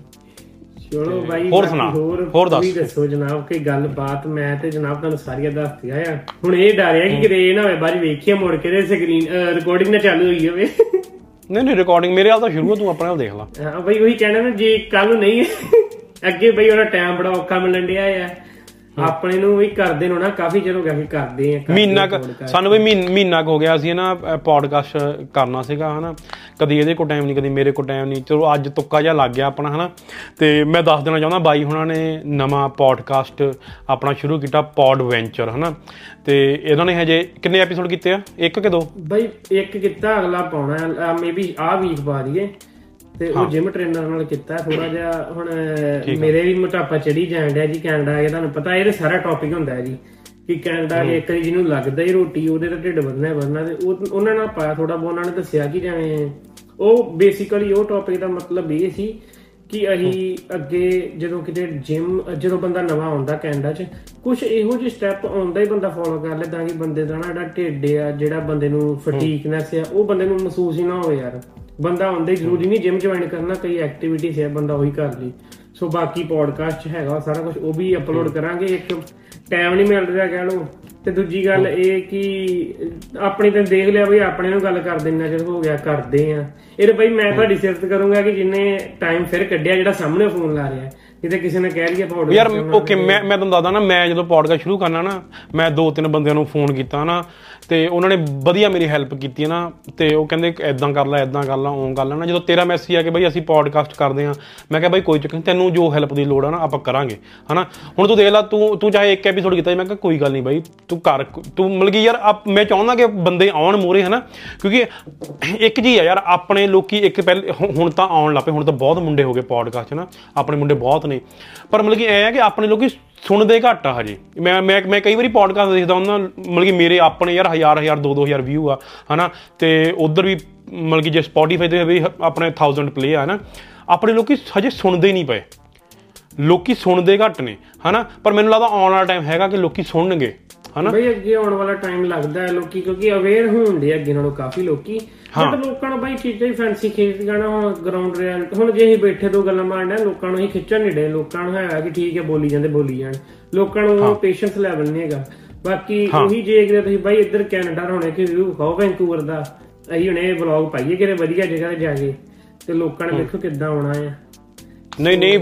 ਚਲੋ ਬਾਈ ਹੋਰ ਸੁਣਾ, ਹੋਰ ਦੱਸ। ਤੁਸੀਂ ਦੱਸੋ ਜਨਾਬ ਕੋਈ ਗੱਲਬਾਤ ਮੈਂ ਤੇ ਜਨਾਬ ਤੁਹਾਨੂੰ ਸਾਰੀਆਂ ਦੱਸਤੀਆਂ ਆ। ਹੁਣ ਇਹ ਡਰਿਆ ਕਿ ਕਿਤੇ ਇਹ ਨਾ ਹੋਵੇ ਬਾਅਦ ਵੇਖੀਏ ਮੁੜ ਕੇ ਤੇ ਸਕਰੀਨ ਰਿਕਾਰਡਿੰਗ ਨਾ ਚਾਲੂ ਹੋਈ ਹੋਵੇ। ਨਹੀਂ ਨਹੀਂ ਰਿਕਾਰਡਿੰਗ ਮੇਰੇ ਹਾਲ ਤਾਂ ਸ਼ੁਰੂ ਆ, ਤੂੰ ਆਪਣੇ ਹਾਲ ਦੇਖ ਲੈ। ਹਾਂ ਬਾਈ ਉਹੀ ਕਹਿਣਾ ਨਾ ਜੇ ਕੱਲ ਨਹੀਂ ਅੱਗੇ ਬਾਈ ਉਹਦਾ ਟਾਈਮ ਬੜਾ ਔਖਾ ਮਿਲਣ ਡਿਆ ਆ। ਆਪਣੇ ਨੂੰ ਵੀ ਕਰਦੇ ਨੂੰ ਨਾ ਕਾਫੀ ਚਿਰ ਹੋ ਗਿਆ ਵੀ ਕਰਦੇ ਆ ਮਹੀਨਾ ਕੁ-। ਸਾਨੂੰ ਵੀ ਮਹੀਨ- ਕੁ ਹੋ ਗਿਆ ਸੀ ਨਾ ਪੋਡਕਾਸਟ ਕਰਨਾ ਸੀਗਾ ਹਨਾ। ਕਦੀ ਇਹਦੇ ਕੋਲ ਟਾਈਮ ਨਹੀਂ ਕਦੀ ਮੇਰੇ ਕੋਲ ਟਾਈਮ ਨਹੀਂ ਚਲੋ ਅੱਜ ਤੁੱਕਾ ਜਿਹਾ ਲੱਗ ਗਿਆ ਆਪਣਾ ਹਨਾ। ਤੇ ਮੈਂ ਦੱਸ ਦੇਣਾ ਚਾਹੁੰਦਾ ਬਾਈ ਹੁਣਾਂ ਨੇ ਨਵਾਂ ਪੋਡਕਾਸਟ ਆਪਣਾ ਸ਼ੁਰੂ ਕੀਤਾ ਪੌਡ ਵੈਂਚਰ ਹਨਾ। ਤੇ ਇਹਨਾਂ ਨੇ ਹਜੇ ਕਿੰਨੇ ਐਪੀਸੋਡ ਕੀਤੇ ਆ? ਇੱਕ ਕਿ ਦੋ? ਬਈ ਇੱਕ ਕੀਤਾ ਅਗਲਾ ਪਾਉਣਾ ਮੇਬੀ ਆ ਵੀਕ ਬਾਅਦ ਹੈ ਤੇ ਉਹ ਜਿਮ ਟ੍ਰੇਨਰ ਨਾਲ ਕੀਤਾ ਥੋੜਾ ਜਿਹਾ ਹੁਣ ਮੇਰੇ ਵੀ ਮੋਟਾਪਾ ਚੜੀ ਜਾਣ ਡਿਆ ਜੀ ਕੈਨੇਡਾ ਇਹ ਤੁਹਾਨੂੰ ਪਤਾ ਇਹ ਸਾਰਾ ਟੌਪਿਕ ਹੁੰਦਾ ਹੈ ਜੀ ਕਿ ਕੈਨੇਡਾ ਦੇ ਇੱਕ ਜਿਹਨੂੰ ਲੱਗਦਾ ਹੀ ਰੋਟੀ ਉਹਦੇ ਤਾਂ ਢਿੱਡ ਵਧਣਾ ਹੀ ਵਧਣਾ ਤੇ ਉਹ ਉਹਨਾਂ ਨਾਲ ਪਾਇਆ ਥੋੜਾ ਬਹੁਤ ਉਹਨਾਂ ਨੇ ਦੱਸਿਆ ਕਿ ਜਿਵੇਂ ਉਹ ਬੇਸਿਕਲੀ ਉਹ ਟੌਪਿਕ ਦਾ ਮਤਲਬ ਇਹ ਸੀ ਕਿ ਅਸੀਂ ਅੱਗੇ ਜਦੋਂ ਕਿਤੇ ਜਿਮ ਜਦੋਂ ਬੰਦਾ ਨਵਾਂ ਆਉਂਦਾ ਕੈਨੇਡਾ 'ਚ ਕੁਝ ਇਹੋ ਜਿਹੇ ਸਟੈਪ ਆਉਂਦਾ ਹੀ ਬੰਦਾ ਫੋਲੋ ਕਰ ਲੈ ਤਾਂ ਕਿ ਬੰਦੇ ਦਾ ਨਾ ਜਿਹੜਾ ਢਿੱਡ ਆ ਜਿਹੜਾ ਬੰਦੇ ਨੂੰ ਫਟੀਕਨੈਸ ਆ ਉਹ ਬੰਦੇ ਨੂੰ ਮਹਿਸੂਸ ਹੀ ਨਾ ਹੋਵੇ ਯਾਰ। ਬੰਦਾ ਆਉਂਦਾ ਹੀ ਜ਼ਰੂਰੀ ਨਹੀਂ ਜਿਮ ਜੁਆਇਨ ਕਰਨਾ ਕਈ ਐਕਟੀਵਿਟੀਜ਼ ਹੈ ਬੰਦਾ ਉਹੀ ਕਰ ਲਈ ਸੋ ਬਾਕੀ ਪੋਡਕਾਸਟ ਹੈਗਾ ਸਾਰਾ ਕੁਝ ਉਹ ਵੀ ਅਪਲੋਡ ਕਰਾਂਗੇ। ਇੱਕ ਟਾਈਮ ਨਹੀਂ ਮਿਲ ਰਿਹਾ ਕਹਿ ਲਓ। ਤੇ ਦੂਜੀ ਗੱਲ ਇਹ ਕਿ ਆਪਣੀ ਤਾਂ ਦੇਖ ਲਿਆ ਬਈ ਆਪਣੇ ਨੂੰ ਗੱਲ ਕਰ ਦਿੰਨਾ ਚਿਰ ਹੋ ਗਿਆ ਕਰਦੇ ਆ। ਇਹ ਤਾਂ ਬਈ ਮੈਂ ਤੁਹਾਡੀ ਸਿਫਤ ਕਰੂੰਗਾ ਕਿ ਜਿੰਨੇ ਟਾਈਮ ਫਿਰ ਕੱਢਿਆ ਜਿਹੜਾ ਸਾਹਮਣੇ ਫੋਨ ਲਾ ਰਿਹਾ। ਕਿਤੇ ਕਿਸੇ ਨੇ ਕਹਿ ਰਹੀ ਹੈ ਪੌਡ ਯਾਰ ਓਕੇ ਮੈਂ ਮੈਂ ਤੁਹਾਨੂੰ ਦੱਸਦਾ ਨਾ ਮੈਂ ਜਦੋਂ ਪੋਡਕਾਸਟ ਸ਼ੁਰੂ ਕਰਨਾ ਨਾ ਮੈਂ ਦੋ ਤਿੰਨ ਬੰਦਿਆਂ ਨੂੰ ਫੋਨ ਕੀਤਾ ਨਾ ਤੇ ਉਹਨਾਂ ਨੇ ਵਧੀਆ ਮੇਰੀ ਹੈਲਪ ਕੀਤੀ ਨਾ ਤੇ ਉਹ ਕਹਿੰਦੇ ਐਦਾਂ ਕਰ ਲੈ ਐਦਾਂ ਕਰ ਲੈ ਉਹ ਕਰ ਲੈ ਨਾ। ਜਦੋਂ ਤੇਰਾ ਮੈਸੇਜ ਆ ਕਿ ਬਈ ਅਸੀਂ ਪੋਡਕਾਸਟ ਕਰਦੇ ਆ ਮੈਂ ਕਿਹਾ ਬਈ ਕੋਈ ਚੱਕਰ ਨਹੀਂ ਤੈਨੂੰ ਜੋ ਹੈਲਪ ਦੀ ਲੋੜ ਆ ਨਾ ਆਪਾਂ ਕਰਾਂਗੇ ਹਨਾ? ਹੁਣ ਤੂੰ ਦੇਖ ਲੈ ਤੂੰ ਤੂੰ ਚਾਹੇ ਇੱਕ ਐਪੀਸੋਡ ਕੀਤਾ ਸੀ, ਮੈਂ ਕਿਹਾ ਕੋਈ ਗੱਲ ਨਹੀਂ ਬਈ ਤੂੰ ਕਰ ਤੂੰ ਮਤਲਬ ਕਿ ਯਾਰ ਆਪ- ਮੈਂ ਚਾਹੁੰਦਾ ਕਿ ਬੰਦੇ ਆਉਣ ਮੋਰੇ ਹਨਾ? ਕਿਉਂਕਿ ਇੱਕ ਜੀ ਆ ਯਾਰ ਆਪਣੇ ਲੋਕੀ ਇੱਕ ਪਹਿਲੇ ਹੁ- ਹੁਣ ਤਾਂ ਆਉਣ ਲੱਪੇ ਹੁਣ ਤਾਂ ਬਹੁਤ ਮੁੰਡੇ ਹੋ ਗਏ ਪੋਡਕਾਸਟ 'ਚ ਨਾ ਆਪਣੇ ਮੁੰਡੇ ਬਹੁਤ ਨੇ। ਪਰ ਮਤਲਬ ਕਿ ਇਹ ਹੈ ਕਿ ਆਪਣੇ ਲੋਕੀ ਸੁਣਦੇ ਘੱਟ ਆ ਹਜੇ। ਮੈਂ ਮੈਂ ਮੈਂ ਕਈ ਵਾਰੀ ਪੋਡਕਾਸਟ ਦੇਖਦਾ ਉਹਨਾਂ ਮਤਲਬ ਕਿ ਮੇਰੇ ਆਪਣੇ ਯਾਰ ਹਜ਼ਾਰ ਹਜ਼ਾਰ, ਦੋ ਦੋ ਹਜ਼ਾਰ ਵਿਊ ਆ, ਹਨਾ? ਤੇ ਉਧਰ ਵੀ ਮਤਲਬ ਕਿ ਜੇ ਸਪੋਟੀਫਾਈ ਤੇ ਵੀ ਆਪਣੇ 1000 ਪਲੇ ਆ ਨਾ ਆਪਣੇ ਲੋਕੀ ਹਜੇ ਸੁਣਦੇ ਹੀ ਨਹੀਂ ਪਏ। ਲੋਕੀ ਸੁਣਦੇ ਘੱਟ ਨੇ, ਹਨਾ? ਪਰ ਮੈਨੂੰ ਲੱਗਦਾ ਆਉਣ ਵਾਲਾ ਟਾਈਮ ਹੈਗਾ ਕਿ ਲੋਕੀ ਸੁਣਨਗੇ। ਹਨਾ? ਬਈ ਅੱਗੇ ਆਉਣ ਵਾਲਾ ਟਾਈਮ ਲੱਗਦਾ ਹੈ ਲੋਕੀ ਕਿਉਂਕਿ ਅਵੇਅਰ ਹੋਣਦੇ ਅੱਗੇ ਨਾਲੋਂ ਕਾਫੀ ਲੋਕੀ। ਬਟ ਲੋਕਾਂ ਨੂੰ ਬਾਈ ਚੀਜ਼ਾਂ ਹੀ ਫੈਂਸੀ ਖੇਚ ਜਾਣਾ ਹੁਣ ਗਰਾਊਂਡ ਰਿਐਲ ਹੁਣ ਜੇ ਅਸੀਂ ਬੈਠੇ ਦੋ ਗੱਲਾਂ ਮਾਰਨਾ ਲੋਕਾਂ ਨੂੰ ਅਸੀਂ ਖਿੱਚਣ ਨਹੀਂ ਡੇ ਲੋਕਾਂ ਨੂੰ ਹੈਗਾ ਕਿ ਠੀਕ ਹੈ ਬੋਲੀ ਜਾਂਦੇ ਬੋਲੀ ਜਾਣ। ਲੋਕਾਂ ਨੂੰ ਪੇਸ਼ੈਂਸ ਲੈਵਲ ਨਹੀਂ ਹੈਗਾ। ਬਾਕੀ ਉਹੀ ਜੇ ਕਿਤੇ ਤੁਸੀਂ ਬਾਈ ਇੱਧਰ ਕੈਨੇਡਾ ਹੋਣੇ ਕਿ ਵਿਊ ਖਾਓ ਵੈਂਕੂਵਰ ਦਾ। ਅਸੀਂ ਹੁਣੇ ਵਲੌਗ ਪਾਈਏ ਕਿਤੇ ਵਧੀਆ ਜਗ੍ਹਾ ਤੇ ਜਾ ਕੇ। ਤੇ ਲੋਕਾਂ ਨੇ ਦੇਖੋ ਕਿੱਦਾਂ ਆਉਣਾ ਆ। ਨਹੀਂ ਨਹੀਂ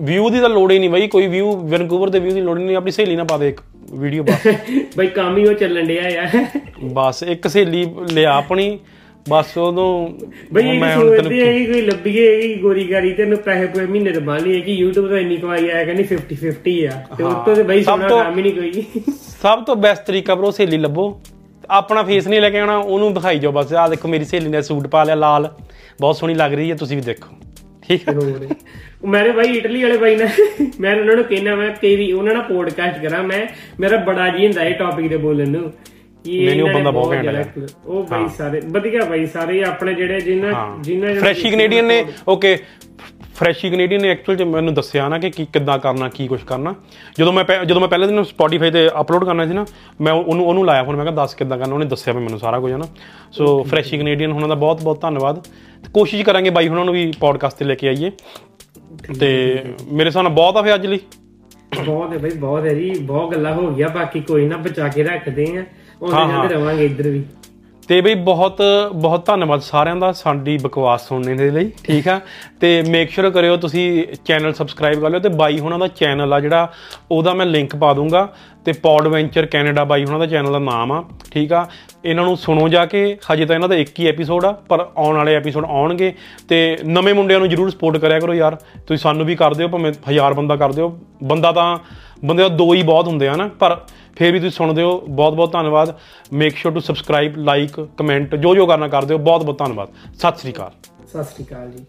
ਵਿਊ ਦੀ ਤਾਂ ਲੋੜ ਹੀ ਨਹੀਂ ਬਾਈ। ਕੋਈ ਵਿਊ ਵੈਨਕੂਵਰ ਦੇ ਵਿਊ ਦੀ ਲੋੜ ਹੀ ਨਹੀਂ। ਆਪਣੀ ਸਹੇਲੀ ਨਾਲ ਪਾ ਦੇ ਇੱਕ। ਵੀਡੀਓ ਬਸ ਬਈ ਕੰਮ ਹੀ ਉਹ ਚੱਲਣ ਡਿਆ ਯਾਰ। ਬਸ ਇੱਕ ਸਹੇਲੀ ਲਿਆ ਆਪਣੀ ਬਸ ਉਦੋਂ ਬਈ ਇਹ ਮੈਂ ਹੁਣ ਆ ਕਿ ਕੋਈ ਲੱਭੀਏ ਇਹ ਗੋਰੀ ਗਾਰੀ ਤੈਨੂੰ ਪੈਸੇ ਪੂਏ ਮਹੀਨੇ ਦੇ ਬਣ ਲਈਏ ਕਿ YouTube ਤੋਂ ਇੰਨੀ ਕਮਾਈ ਆਇਆ ਕਹਿੰਦੀ 50 50 ਆ। ਤੇ ਉੱਤੋਂ ਤੇ ਬਈ ਸਭ ਸੋਨਾ ਤੋਂ- ਕੰਮ ਹੀ ਨਹੀਂ ਕੋਈ। ਸਭ ਤੋਂ ਬੈਸਟ ਤਰੀਕਾ ਬਰੋ ਸਹੇਲੀ ਲੱਭੋ। ਆਪਣਾ ਫੇਸ ਨਹੀਂ ਲੈ ਕੇ ਆਉਣਾ ਉਹਨੂੰ ਦਿਖਾਈ ਜਾਓ ਬਸ। ਆਹ ਦੇਖੋ ਮੇਰੀ ਸਹੇਲੀ ਨੇ ਸੂਟ ਪਾ ਲਿਆ ਲਾਲ। ਬਹੁਤ ਸੋਹਣੀ ਲੱਗ ਰਹੀ ਹੈ ਤੁਸੀਂ ਵੀ ਦੇਖੋ। ਠੀਕ ਹੈ ਮੇਰੇ ਬਾਈ ਇਟਲੀ ਵਾਲੇ ਬਾਈ ਨਾਲ ਮੈਂ ਉਹਨਾਂ ਨੂੰ ਕਹਿਣਾ ਮੈਂ ਕਈ ਵੀ ਉਹਨਾਂ ਨਾਲ ਪੋਡਕਾਸਟ ਕਰਾਂ ਮੈਂ ਮੇਰਾ ਬੜਾ ਜੀ ਹੁੰਦਾ ਇਹ ਟੌਪਿਕ ਦੇ ਬੋਲਣ ਨੂੰ ਨਹੀਂ, ਉਹ ਨੇ ਬੰਦਾ ਬਹੁਤ ਘੈਂਟ ਹੈ। ਉਹ ਬਾਈ ਸਾਰੇ ਵਧੀਆ ਬਾਈ ਸਾਰੇ ਆਪਣੇ ਜਿਹੜੇ ਜਿਨ੍ਹਾਂ ਜਿਨ੍ਹਾਂ ਫਰੈਸ਼ੀ ਕੈਨੇਡੀਅਨ ਨੇ ਓਕੇ ਫਰੈਸ਼ੀ ਕੈਨੇਡੀਅਨ ਨੇ ਐਕਚੁਅਲ ਚ ਮੈਨੂੰ ਦੱਸਿਆ ਨਾ ਕਿ ਕੀ ਕਿੱਦਾਂ ਕਰਨਾ ਕੀ ਕੁਝ ਕਰਨਾ। ਜਦੋਂ ਮੈਂ ਜਦੋਂ ਮੈਂ ਪਹਿਲੇ ਦਿਨ ਸਪੋਟੀਫਾਈ ਤੇ ਅਪਲੋਡ ਕਰਨਾ ਸੀ ਨਾ ਮੈਂ ਉਹਨੂੰ ਉਹਨੂੰ ਲਾਇਆ ਫੋਨ ਮੈਂ ਕਿਹਾ ਦੱਸ ਕਿੱਦਾਂ ਕਰਨਾ ਉਹਨੇ ਦੱਸਿਆ ਮੈਨੂੰ ਸਾਰਾ ਕੁਝ ਹੈ ਨਾ ਸੋ ਫਰੈਸ਼ੀ ਕੈਨੇਡੀਅਨ ਉਹਨਾਂ ਦਾ ਬਹੁਤ ਬਹੁਤ ਧੰਨਵਾਦ। ਕੋਸ਼ਿਸ਼ ਕਰਾਂਗੇ ਬਾਈ ਉਹਨਾਂ ਨੂੰ ਵੀ ਪੋਡਕਾਸਟ ਤੇ ਲੈ ਕੇ ਆਈਏ। ਤੇ ਮੇਰੇ ਨਾਲ ਬਹੁਤ ਆ ਫੇ ਅੱਜ ਲਈ। ਬਹੁਤ ਹੈ ਬਾਈ ਬਹੁਤ ਹੈ ਜੀ ਬਹੁਤ ਗੱਲਾਂ ਹੋ ਗਈਆਂ ਬਾਕੀ ਕੋਈ ਨਾ ਬਚਾ ਕੇ ਰੱਖਦੇ ਆ। ਉਹਦੇ ਜਾਂਦੇ ਰਵਾਂਗੇ ਇੱਧਰ ਵੀ। ਤੇ ਬਈ ਬਹੁਤ ਬਹੁਤ ਧੰਨਵਾਦ ਸਾਰਿਆਂ ਦਾ ਸਾਡੀ ਬਕਵਾਸ ਸੁਣਨੇ ਦੇ ਲਈ, ਠੀਕ ਆ? ਤੇ ਮੇਕ ਸ਼ੋਰ ਕਰਿਓ ਤੁਸੀਂ ਚੈਨਲ ਸਬਸਕ੍ਰਾਈਬ ਕਰ ਲਿਓ ਤੇ ਬਾਈ ਹੁਣਾਂ ਦਾ ਚੈਨਲ ਆ ਜਿਹੜਾ, ਉਹਦਾ ਮੈਂ ਲਿੰਕ ਪਾ ਦੂੰਗਾ ਤੇ ਪੌਡ ਵੈਂਚਰ ਕੈਨੇਡਾ ਬਾਈ ਹੁਣਾਂ ਦਾ ਚੈਨਲ ਦਾ ਨਾਮ ਆ, ਠੀਕ ਆ? ਇਹਨਾਂ ਨੂੰ ਸੁਣੋ ਜਾ ਕੇ, ਹਜੇ ਤਾਂ ਇਹਨਾਂ ਦਾ ਇੱਕ ਹੀ ਐਪੀਸੋਡ ਆ, ਪਰ ਆਉਣ ਵਾਲੇ ਐਪੀਸੋਡ ਆਉਣਗੇ ਤੇ ਨਵੇਂ ਮੁੰਡਿਆਂ ਨੂੰ ਜਰੂਰ ਸਪੋਰਟ ਕਰਿਆ ਕਰੋ ਯਾਰ, ਤੁਸੀਂ ਸਾਨੂੰ ਵੀ ਕਰ ਦਿਓ, ਭਾਵੇਂ ਹਜ਼ਾਰ ਬੰਦਾ ਕਰ ਦਿਓ, ਬੰਦਾ ਤਾਂ, ਬੰਦੇ ਦਾ ਦੋ ਹੀ ਬਹੁਤ ਹੁੰਦੇ ਆ ਨਾ, ਪਰ ਫਿਰ ਵੀ ਤੁਸੀਂ ਸੁਣਦੇ ਹੋ। ਬਹੁਤ ਬਹੁਤ ਧੰਨਵਾਦ। Make sure to subscribe like comment ਜੋ ਜੋ ਕਰਨਾ ਕਰ ਦਿਓ ਬਹੁਤ ਬਹੁਤ ਧੰਨਵਾਦ। ਸਤਿ ਸ੍ਰੀ ਅਕਾਲ। ਸਤਿ ਸ਼੍ਰੀ ਅਕਾਲ ਜੀ।